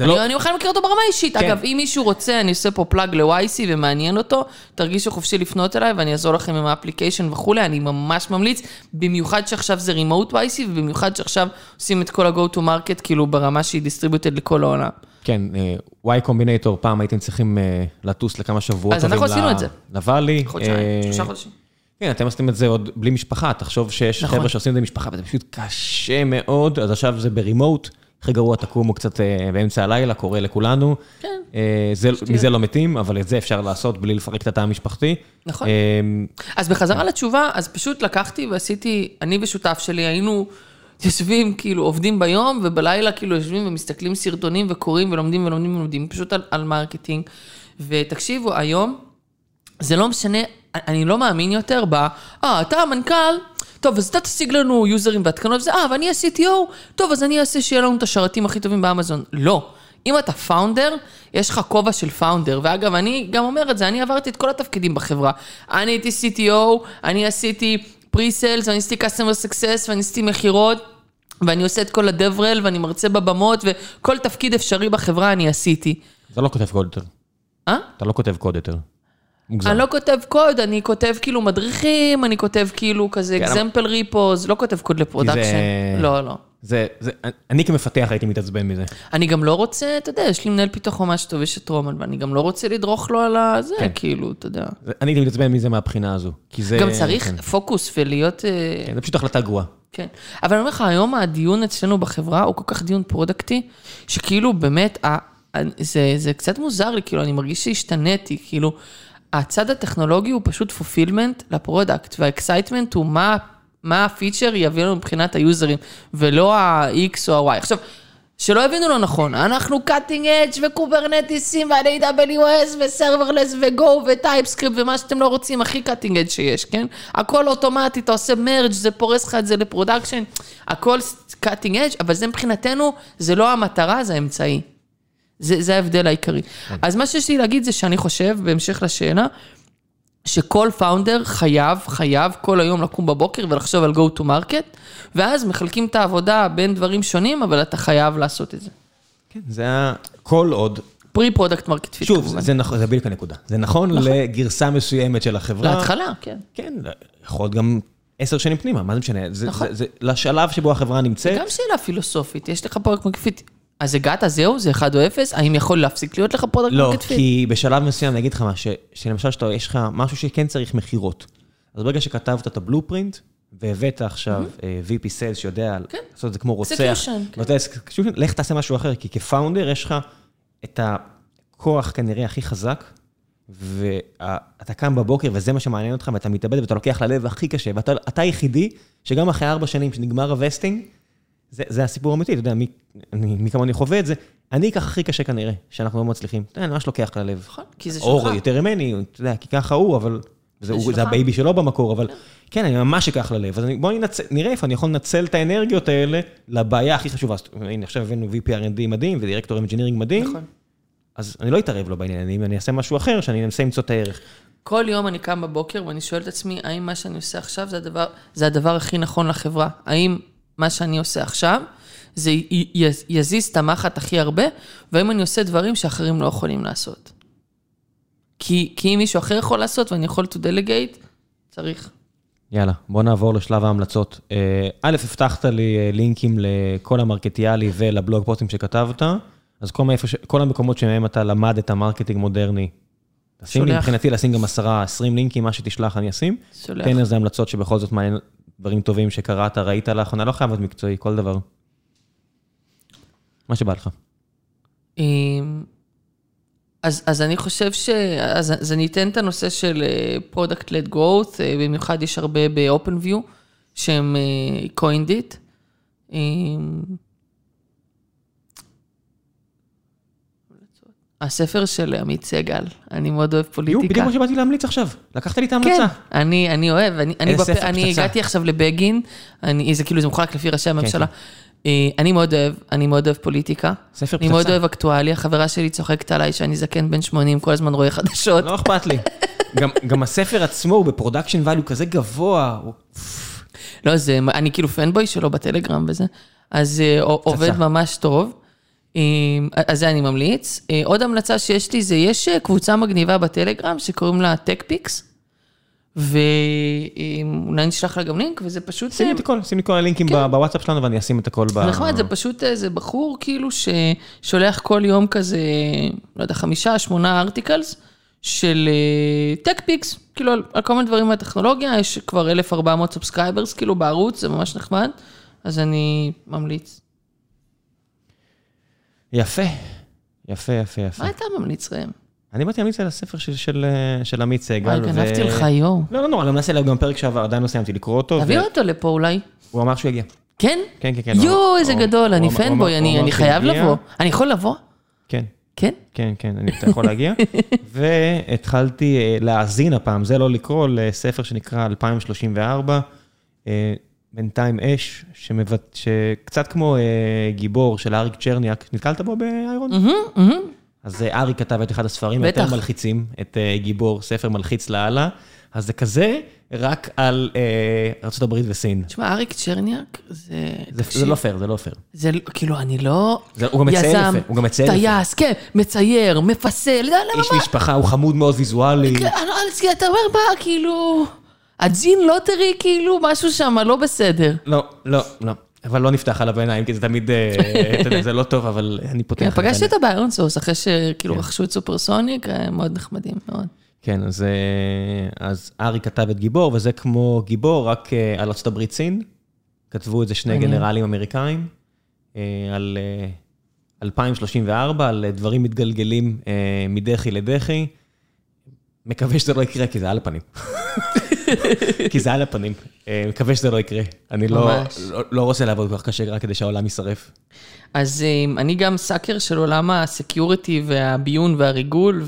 אני, לא... אני בכלל מכיר אותו ברמה האישית. כן. אגב, אם מישהו רוצה, אני עושה פה plug ל-YC ומעניין אותו, תרגישו חופשי לפנות אליי ואני אעזור לכם עם ה application וכולי, אני ממש ממליץ, במיוחד שעכשיו זה remote YC, ובמיוחד שעכשיו עושים את כל ה-go to market, כאילו ברמה שהיא distributed לכל העולם. כן, אה, Y Combinator, פעם הייתם צריכים אה, לטוס לכמה שבועות. אז אנחנו עשינו ל- את זה. ל Valley. חודשיים, אה, שלושה חודשים. כן, אתם עשיתם את זה עוד בלי משפחה, תחשוב שיש נכון. חבר'ה שעושים את זה עם משפחה, וזה פשוט קשה מאוד, אז עכשיו זה ב remote, הכי גרוע תקומו קצת אה, באמצע הלילה, קורה לכולנו. כן. אה, זה-. מזה לא מתים, אבל את זה אפשר לעשות בלי לפרק את התא המשפחתי. נכון. אה, אז בחזרה לתשובה, אז פשוט לקחתי ועשיתי, אני ושותף שלי היינו יושבים, כאילו עובדים ביום, ובלילה כאילו יושבים ומסתכלים סרטונים וקוראים ולומדים ולומדים ולומדים, פשוט על, על marketing. ותקשיבו, היום, זה לא משנה, אני לא מאמין יותר ב, אה, אתה המנכ"ל, טוב, אז אתה תשיג לנו יוזרים והתקנות וזה, אה, ואני ה-CTO, טוב, אז אני אעשה שיהיה לנו את השרתים הכי טובים באמזון. לא. אם אתה פאונדר, יש לך כובע של פאונדר. ואגב, אני גם אומר את זה, אני עברתי את כל התפקידים בחברה. אני הייתי CTO, אני עשיתי pre-sales, ואני עשיתי customer success, ואני עשיתי מכירות, ואני עושה את כל הדברל, ואני מרצה בבמות, וכל תפקיד אפשרי בחברה אני עשיתי. אתה לא כותב קוד יותר. אה? אתה לא כותב קוד יותר. מוגזם. אני לא כותב קוד, אני כותב כאילו מדריכים, אני כותב כאילו כזה כן, אבל- example repos, לא כותב קוד ל production. זה- לא, לא. זה, זה, אני כמפתח הייתי מתעצבן מזה. אני גם לא רוצה, אתה יודע, יש לי מנהל פיתוח ממש טוב, יש את רומן, ואני גם לא רוצה לדרוך לו על הזה, כן. כאילו, אתה יודע. זה- אני הייתי מתעצבן מזה מהבחינה הזו. כי זה... גם צריך כן, פוקוס ולהיות... אה, כן, זה פשוט החלטה גרועה. כן. אבל אני אומר לך, היום הדיון אצלנו בחברה הוא כל כך דיון פרודקטי, שכאילו באמת, ה- ה- זה, זה קצת מוזר לי, כאילו, אני מרגיש שהשתניתי, כאילו, הצד הטכנולוגי הוא פשוט fulfillment ל product, וה excitement הוא מה, מה ה feature יביא לנו מבחינת היוזרים, ולא ה-X או ה-Y. עכשיו, שלא יבינו לא נכון, אנחנו cutting edge וקוברנטיסים ו-AWS ו serverless ו Go ו TypeScript ומה שאתם לא רוצים, הכי cutting edge שיש, כן? הכל אוטומטי, אתה עושה merge, זה פורס לך את זה ל production, הכל cutting edge, אבל זה מבחינתנו, זה לא המטרה, זה האמצעי. זה, זה ההבדל העיקרי. אז מה שיש לי להגיד זה שאני חושב, בהמשך לשאלה, שכל founder חייב, חייב כל היום לקום בבוקר ולחשוב על go to market, ואז מחלקים את העבודה בין דברים שונים, אבל אתה חייב לעשות את זה. כן, זה היה כל עוד... pre product market fit שוב, כמובן. זה נכון, זה בדיוק הנקודה. זה נכון לגרסה מסוימת של החברה. להתחלה, כן. כן, יכול להיות גם עשר שנים פנימה, מה זה משנה? זה, נכון. זה, זה לשלב שבו החברה נמצאת. גם שאלה פילוסופית, יש לך product market fit, אז הגעת, זהו, זה 1 או 0, האם יכול להפסיק להיות לך product לא, market fit? כי בשלב מסוים, אני אגיד לך מה, ש- שלמשל שאתה, יש לך משהו שכן צריך מכירות. אז ברגע שכתבת את ה blueprint, והבאת עכשיו אה, VP Sales שיודע כן. לעשות את זה כמו רוצח, כן. לך תעשה משהו אחר, כי כ founder יש לך את הכוח כנראה הכי חזק, ואתה קם בבוקר וזה מה שמעניין אותך, ואתה מתאבד ואתה לוקח ללב הכי קשה, ואתה אתה היחידי שגם אחרי ארבע שנים שנגמר ה vesting, זה, זה הסיפור האמיתי, אתה יודע, מי, כמוני חווה את זה, אני אקח הכי קשה כנראה, שאנחנו לא מצליחים. אתה יודע, אני ממש לוקח ללב. נכון, כי זה אור שלך. יותר ממני, אתה יודע, כי ככה הוא, אבל... זה, הוא, שלך. זה ה baby שלו במקור, אבל כן, אני ממש אקח ללב. אז בואו נראה איפה אני יכול לנצל את האנרגיות האלה לבעיה הכי חשובה. הנה, עכשיו הבאנו VP R&D מדהים ו director engineering מדהים, נכון. אז אני לא אתערב לו בעניינים, אני אעשה משהו אחר, שאני אנסה למצוא את הערך. כל יום אני קם בבוקר ואני שואל את עצמי, האם מה שאני עושה עכשיו זה הדבר, זה הדבר הכי נכון לחברה? האם מה שאני עושה עכשיו, זה יזיז את המחט הכי הרבה, והאם אני עושה דברים שאחרים לא יכולים לעשות? כי, כי אם מישהו אחר יכול לעשות ואני יכול to delegate, צריך. יאללה, בוא נעבור לשלב ההמלצות. אה, א', הבטחת לי אה, לינקים לכל המרקטיאלי ולבלוג פוסטים שכתבת, אז כל, מאיפה. כל המקומות שמהם אתה לומד את ה marketing מודרני, תשים לי, שולח. מבחינתי לשים גם עשרה, עשרים לינקים, מה שתשלח אני אשים. שולח. תן איזה המלצות שבכל זאת מעניין, דברים טובים שקראת, ראית לאחרונה, לא חייב להיות מקצועי, כל דבר. מה שבא לך. אמ, אז, אז אני חושב ש... אז, אז אני אתן את הנושא של אה, Product-Led Growth, אה, במיוחד יש הרבה ב-OpenView, שהם אה, coined it. הספר של עמית סגל, אני מאוד אוהב יו, פוליטיקה. בדיוק מה שבאתי להמליץ עכשיו. לקחת לי את כן, ההמלצה. אני, אני אוהב, אני, אני, בפ... אני פצצה. הגעתי עכשיו לבגין, אני, זה כאילו, זה מחולק לפי ראשי הממשלה. אה, אני מאוד אוהב, אני מאוד אוהב פוליטיקה. ספר אני מאוד פצצה. אוהב אקטואליה, חברה שלי צוחקת עליי שאני זקן בן 80, כל הזמן רואה חדשות. לא אכפת לי. גם- גם הספר עצמו הוא ב production value כזה גבוה. הוא- לא, זה, אני כאילו fanboy שלו בטלגרם וזה, אז אה, עובד ממש טוב. אה, אז זה אני ממליץ. אה, עוד המלצה שיש לי זה, יש אה, קבוצה מגניבה בטלגרם שקוראים לה Tech Picks, ואולי נשלח לה גם לינק, וזה פשוט... שימי אה, את הכל, שימי את כל הלינקים ב- בוואטסאפ שלנו ואני אשים את הכל ב... נחמד, זה פשוט איזה בחור כאילו ששולח כל יום כזה, לא יודע, חמישה, שמונה articles של tech picks, כאילו על, על כל מיני דברים מהטכנולוגיה, יש כבר 1,400 subscribers כאילו בערוץ, זה ממש נחמד, אז אני ממליץ. יפה, יפה, יפה, יפה. מה אתה ממליץ ראם? אני באתי להמליץ על הספר של- של של עמית סגל. וואי, גנבתי לך יואו. לא, לא נורא, גם נעשה עליו גם פרק שעבר, עדיין לא סיימתי לקרוא אותו. תביא אותו לפה אולי. הוא אמר שהוא יגיע. כן? כן, כן, כן. יואו, איזה גדול, אני פנבוי, אני חייב. לבוא. אני יכול לבוא? כן. כן? כן, כן, אני, יכול להגיע. והתחלתי אה, להאזין הפעם, זה לא לקרוא, לספר שנקרא 2034, אה, בינתיים אש, שמבט... שקצת כמו אה, גיבור של אריק צ'רניאק, נתקלת בו באיירון? מהמם, מהמם. אז אה, אריק כתב את אחד הספרים. היותר מלחיצים, את אה, גיבור, ספר מלחיץ לאללה. אז זה כזה, רק על אה, ארה"ב וסין. תשמע, אריק צ'רניאק, זה... זה, תקשיב, זה לא פייר, זה לא פייר. זה לא- כאילו, אני לא... זה- הוא גם מצייר יזם, יפה, הוא גם מצייר יפה. טייס, כן, מצייר, מפסל, למה, איש? משפחה, הוא חמוד מאוד ויזואלי. כן, אתה אומר, מה, כאילו... ה gene lottery, כאילו, משהו שם לא בסדר. לא, לא, לא. אבל לא נפתח עליו העיניים, כי זה תמיד, אה, אתה יודע, זה לא טוב, אבל אני פותח. כן, את פגשתי העיניים. אותו ב ironSource, אחרי שכאילו רכשו את Supersonic, הם מאוד נחמדים מאוד. כן, אז, אה, אז אריק כתב את גיבור, וזה כמו גיבור, רק אה, על ארצות הברית סין. כתבו את זה שני. גנרלים אמריקאים, אה, על אה, 2034, על אה, דברים מתגלגלים אה, מדחי לדחי. מקווה שזה לא יקרה, כי זה על הפנים. כי זה על הפנים. אה, מקווה שזה לא יקרה. אני לא. לא, לא רוצה לעבוד כל כך קשה רק כדי שהעולם יישרף. אז אה, אני גם sucker של עולם ה security והביון והריגול,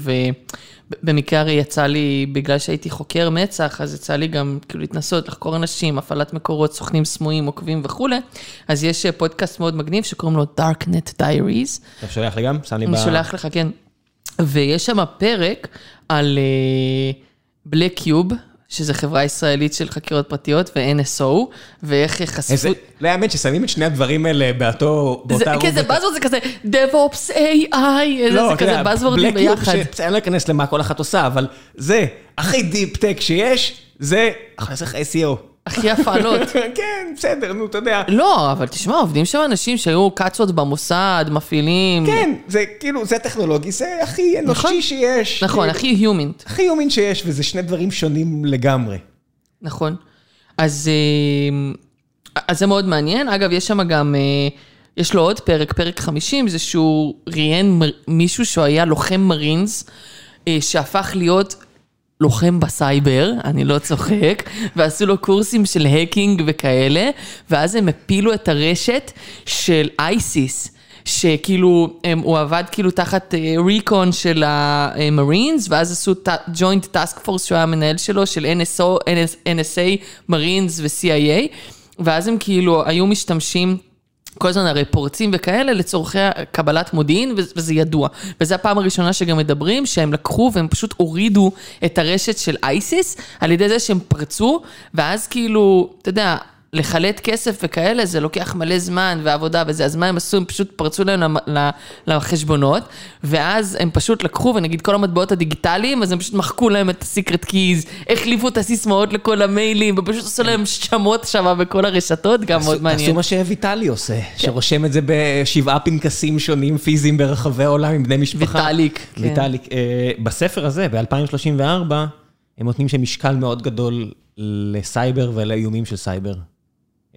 ובמקרה הרי יצא לי, בגלל שהייתי חוקר מצ"ח, אז יצא לי גם כאילו להתנסות, לחקור אנשים, הפעלת מקורות, סוכנים סמויים, עוקבים וכולי. אז יש אה, פודקאסט מאוד מגניב שקוראים לו Darknet Diaries. אתה שולח לי גם? שם לי ב... אני שולח לך, כן. ויש שם פרק על Black Cube, שזה חברה ישראלית של חקירות פרטיות, ו-NSO, ואיך חשפו... איזה... לא יאמן ששמים את שני הדברים האלה באותו... זה, באותה כן, זה רובריקה. buzzword, זה כזה DevOps AI, לא, זה כזה Cube ביחד. אני לא אכנס למה כל אחת עושה, אבל זה הכי deep tech שיש, זה הכניס לך SEO. הכי הפעלות. כן, בסדר, נו, אתה יודע. לא, אבל תשמע, עובדים שם אנשים שהיו קאצות במוסד, מפעילים. כן, זה כאילו, זה טכנולוגי, זה הכי נכון. אנושי שיש. נכון, כאילו, הכי היומינט. הכי יומין שיש, וזה שני דברים שונים לגמרי. נכון. אז, אה, אז זה מאוד מעניין. אגב, יש שם גם, אה, יש לו עוד פרק, פרק 50, זה שהוא ראיין מישהו שהוא היה לוחם מרינס, אה, שהפך להיות לוחם בסייבר, אני לא צוחק, ועשו לו קורסים של hacking וכאלה, ואז הם הפילו את הרשת של ISIS. שכאילו, הם, הוא עבד כאילו תחת recon של המרינס, ואז עשו joint task force שהוא היה המנהל שלו, של NSO, NS, NSA, Marines ו-CIA, ואז הם כאילו היו משתמשים... כל הזמן הרי פורצים וכאלה לצורכי קבלת מודיעין, וזה ידוע. וזו הפעם הראשונה שגם מדברים, שהם לקחו והם פשוט הורידו את הרשת של אייסיס, על ידי זה שהם פרצו, ואז כאילו, אתה יודע, לחלט כסף וכאלה, זה לוקח מלא זמן ועבודה וזה, אז מה הם עשו? הם פשוט פרצו להם לחשבונות, ואז הם פשוט לקחו, ונגיד כל המטבעות הדיגיטליים, אז הם פשוט מחקו להם את הסיקרט קיז, החליפו את הסיסמאות לכל המיילים, ופשוט עשו להם שמות שם בכל הרשתות, גם מאוד מעניין. תעשו מה שוויטלי עושה, שרושם את זה בשבעה פנקסים שונים פיזיים ברחבי העולם עם בני משפחה. ויטאליק, כן. ויטאליק. אה, בספר הזה, ב-2034, הם נותנים שם משקל מאוד גדול לסייבר ולאיומים של סייבר.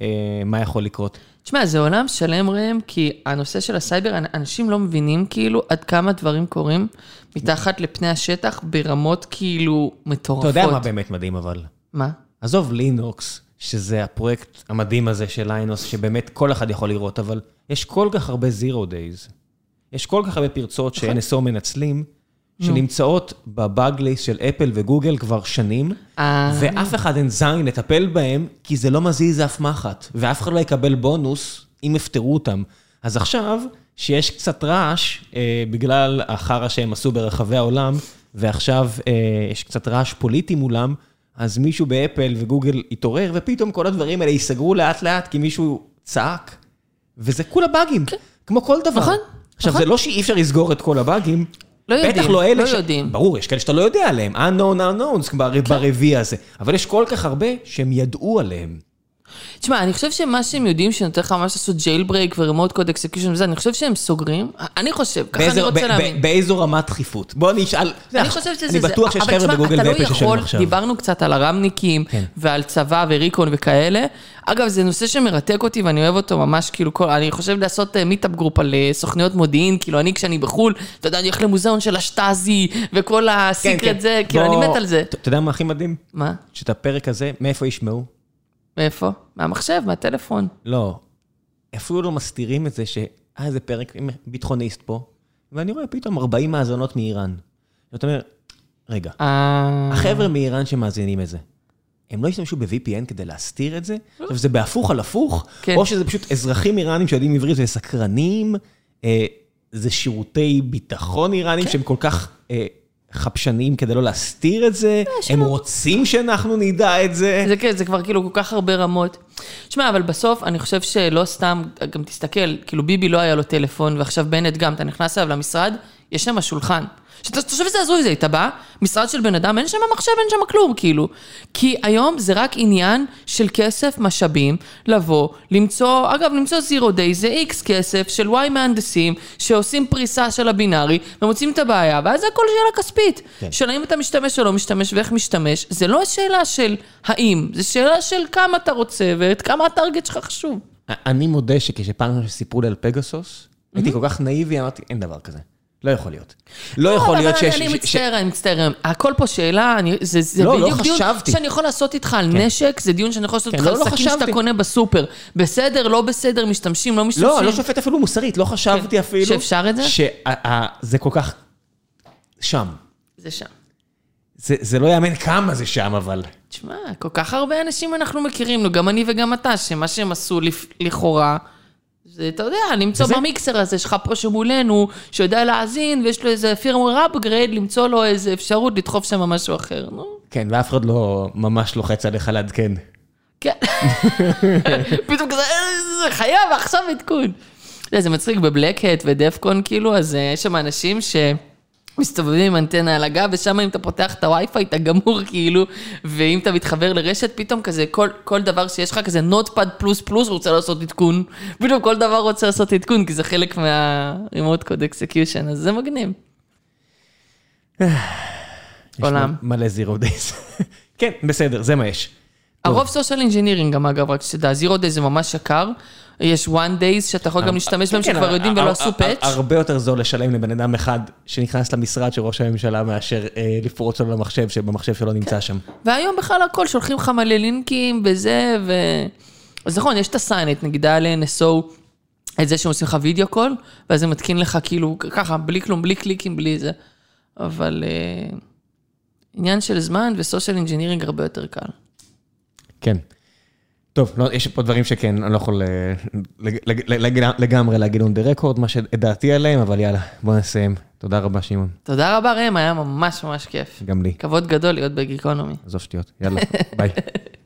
אה, מה יכול לקרות? תשמע, זה עולם שלם ראם, כי הנושא של הסייבר, אנשים לא מבינים כאילו עד כמה דברים קורים מתחת לפני השטח ברמות כאילו מטורפות. אתה יודע מה באמת מדהים אבל? מה? עזוב לינוקס, שזה הפרויקט המדהים הזה של ליינוס, שבאמת כל אחד יכול לראות, אבל יש כל כך הרבה zero days. יש כל כך הרבה פרצות נכון. ש-NSO מנצלים, שנמצאות בבאג ליסט של אפל וגוגל כבר שנים, אה. ואף אחד אין זין לטפל בהם, כי זה לא מזיז אף מחט, ואף אחד לא יקבל בונוס אם יפטרו אותם. אז עכשיו, שיש קצת רעש, אה, בגלל החרא שהם עשו ברחבי העולם, ועכשיו אה, יש קצת רעש פוליטי מולם, אז מישהו באפל וגוגל יתעורר, ופתאום כל הדברים האלה ייסגרו לאט-לאט, כי מישהו צעק, וזה כולה באגים, כן. כמו כל דבר. נכון. עכשיו, נכון. זה לא שאי אפשר לסגור את כל הבאגים. לא יודעים, בטח לא אלה לא יודעים. ברור, יש כאלה שאתה לא יודע עליהם, unknown unknowns בר... כן. ברביעי הזה. אבל יש כל כך הרבה שהם ידעו עליהם. תשמע, אני חושב שמה שהם יודעים שנותן לך ממש לעשות jailbreak ו remote code execution וזה, אני חושב שהם סוגרים, אני חושב, ככה אני רוצה להאמין. באיזו רמת דחיפות? בוא נשאל. אני חושבת שזה אני. בטוח שיש אבל חבר'ה תשמע, בגוגל אתה לא ואפל ששואלים יכול- עכשיו. דיברנו קצת על הרמניקים, כן. ועל צבא ו recon וכאלה. אגב, זה נושא שמרתק אותי ואני אוהב אותו ממש, כאילו, כל, אני חושב לעשות meetup group על אה, סוכניות מודיעין, כאילו, אני כשאני בחו"ל, אתה יודע, אני הולך למוזיאון של השטאזי, וכל כן, ה secret זה, כאילו, אני מת על זה. אתה אתה יודע מה הכי מדהים? מה? שאת הפרק הזה, מאיפה ישמעו? מאיפה? מהמחשב, מהטלפון. לא. אפילו לא מסתירים את זה שהיה איזה פרק עם ביטחוניסט פה, ואני רואה פתאום 40 מאזונות מאיראן. אתה אומר, רגע, אה... החבר'ה מאיראן שמאזינים את זה, הם לא השתמשו ב-VPN כדי להסתיר את זה? עכשיו, זה בהפוך על הפוך? כן. או שזה פשוט אזרחים איראנים שיודעים עברית וסקרנים? אה, זה שירותי ביטחון איראנים שהם כל כך אה, חפשניים כדי לא להסתיר את זה? הם רוצים שאנחנו נדע את זה? זה כן, זה כבר כאילו כל כך הרבה רמות. שמע, אבל בסוף אני חושב שלא סתם, גם תסתכל, כאילו ביבי לא היה לו טלפון, ועכשיו בנט גם, אתה נכנס אליו למשרד, יש שם שולחן. שאתה אתה חושב שזה הזוי זה, אתה בא, משרד של בן אדם, אין שם מחשב, אין שם כלום, כאילו. כי היום זה רק עניין של כסף, משאבים, לבוא, למצוא, אגב, למצוא זירו דיי זה איקס כסף של וואי מהנדסים, שעושים פריסה של הבינארי, ומוצאים את הבעיה, ואז זה הכל שאלה כספית. כן. של האם אתה משתמש או לא משתמש, ואיך משתמש, זה לא שאלה של האם, זה שאלה של כמה אתה רוצה, ואת כמה הטארגט שלך חשוב. אני מודה שכשפעם שסיפרו לי על פגסוס, הייתי כל כך נאיבי, אמרתי, אין דבר כזה. לא יכול להיות. לא יכול אבל להיות שיש... אני ש- מצטער, אני מצטער. הכל פה שאלה, אני- זה זה לא, לא בדיוק דיון חשבתי. שאני יכול לעשות איתך על נשק, זה דיון שאני יכול לעשות כן, איתך לא, על לא סכין שאתה. קונה בסופר. בסדר, לא בסדר, משתמשים, לא משתמשים. לא, לא שופט אפילו מוסרית, לא חשבתי כן. אפילו... שאפשר את זה? שזה כל כך... שם. זה שם. זה זה לא יאמן כמה זה שם, אבל... תשמע, כל כך הרבה אנשים אנחנו מכירים, גם אני וגם אתה, שמה שהם עשו לפ- לכאורה, זה, אתה יודע, למצוא וזה- במיקסר הזה שלך פה שמולנו, שיודע להאזין, ויש לו איזה פירמור upgrade, למצוא לו איזה אפשרות לדחוף שם משהו אחר, נו. כן, ואף אחד לא ממש לוחץ עליך לעדכן. כן. פתאום כזה, "אה, חייב, עכשיו עדכון. יודע, זה מצחיק בבלקהט ודפקון, כאילו, אז אה, יש שם אנשים ש... מסתובבים עם אנטנה על הגב, ושם אם אתה פותח את הווי-פיי, אתה גמור כאילו, ואם אתה מתחבר לרשת, פתאום כזה, כל, כל דבר שיש לך כזה נוטפד פלוס פלוס רוצה לעשות עדכון. פתאום כל דבר רוצה לעשות עדכון, כי זה חלק מה-remote code execution, אז זה מגניב. עולם. מלא zero days. כן, בסדר, זה מה יש. הרוב social engineering גם אגב, רק שתדע, zero day זה ממש יקר. יש one days שאתה יכול גם להשתמש בהם כן, שכבר יודעים ולא עשו patch. הרבה יותר זול לשלם לבן אדם אחד שנכנס למשרד של ראש הממשלה מאשר אה, לפרוץ לו למחשב, שבמחשב שלו. נמצא שם. והיום בכלל הכל, שולחים לך מלא לינקים וזה, ו... אז נכון, יש את הסיינט, נגיד היה ל-NSO, את זה שהם עושים לך video call, ואז זה מתקין לך כאילו ככה, בלי כלום, בלי קליקים, בלי זה. אבל אה, עניין של זמן ו social engineering הרבה יותר קל. כן. טוב, לא, יש פה דברים שכן, אני לא יכול אה, לג- לג- לג- לגמרי להגיד on the record, מה שדעתי עליהם, אבל יאללה, בוא נסיים. תודה רבה, שמעון. תודה רבה ראם, היה ממש ממש כיף. גם לי. כבוד גדול להיות בגיקונומי. עזוב שטויות. יאללה, ביי.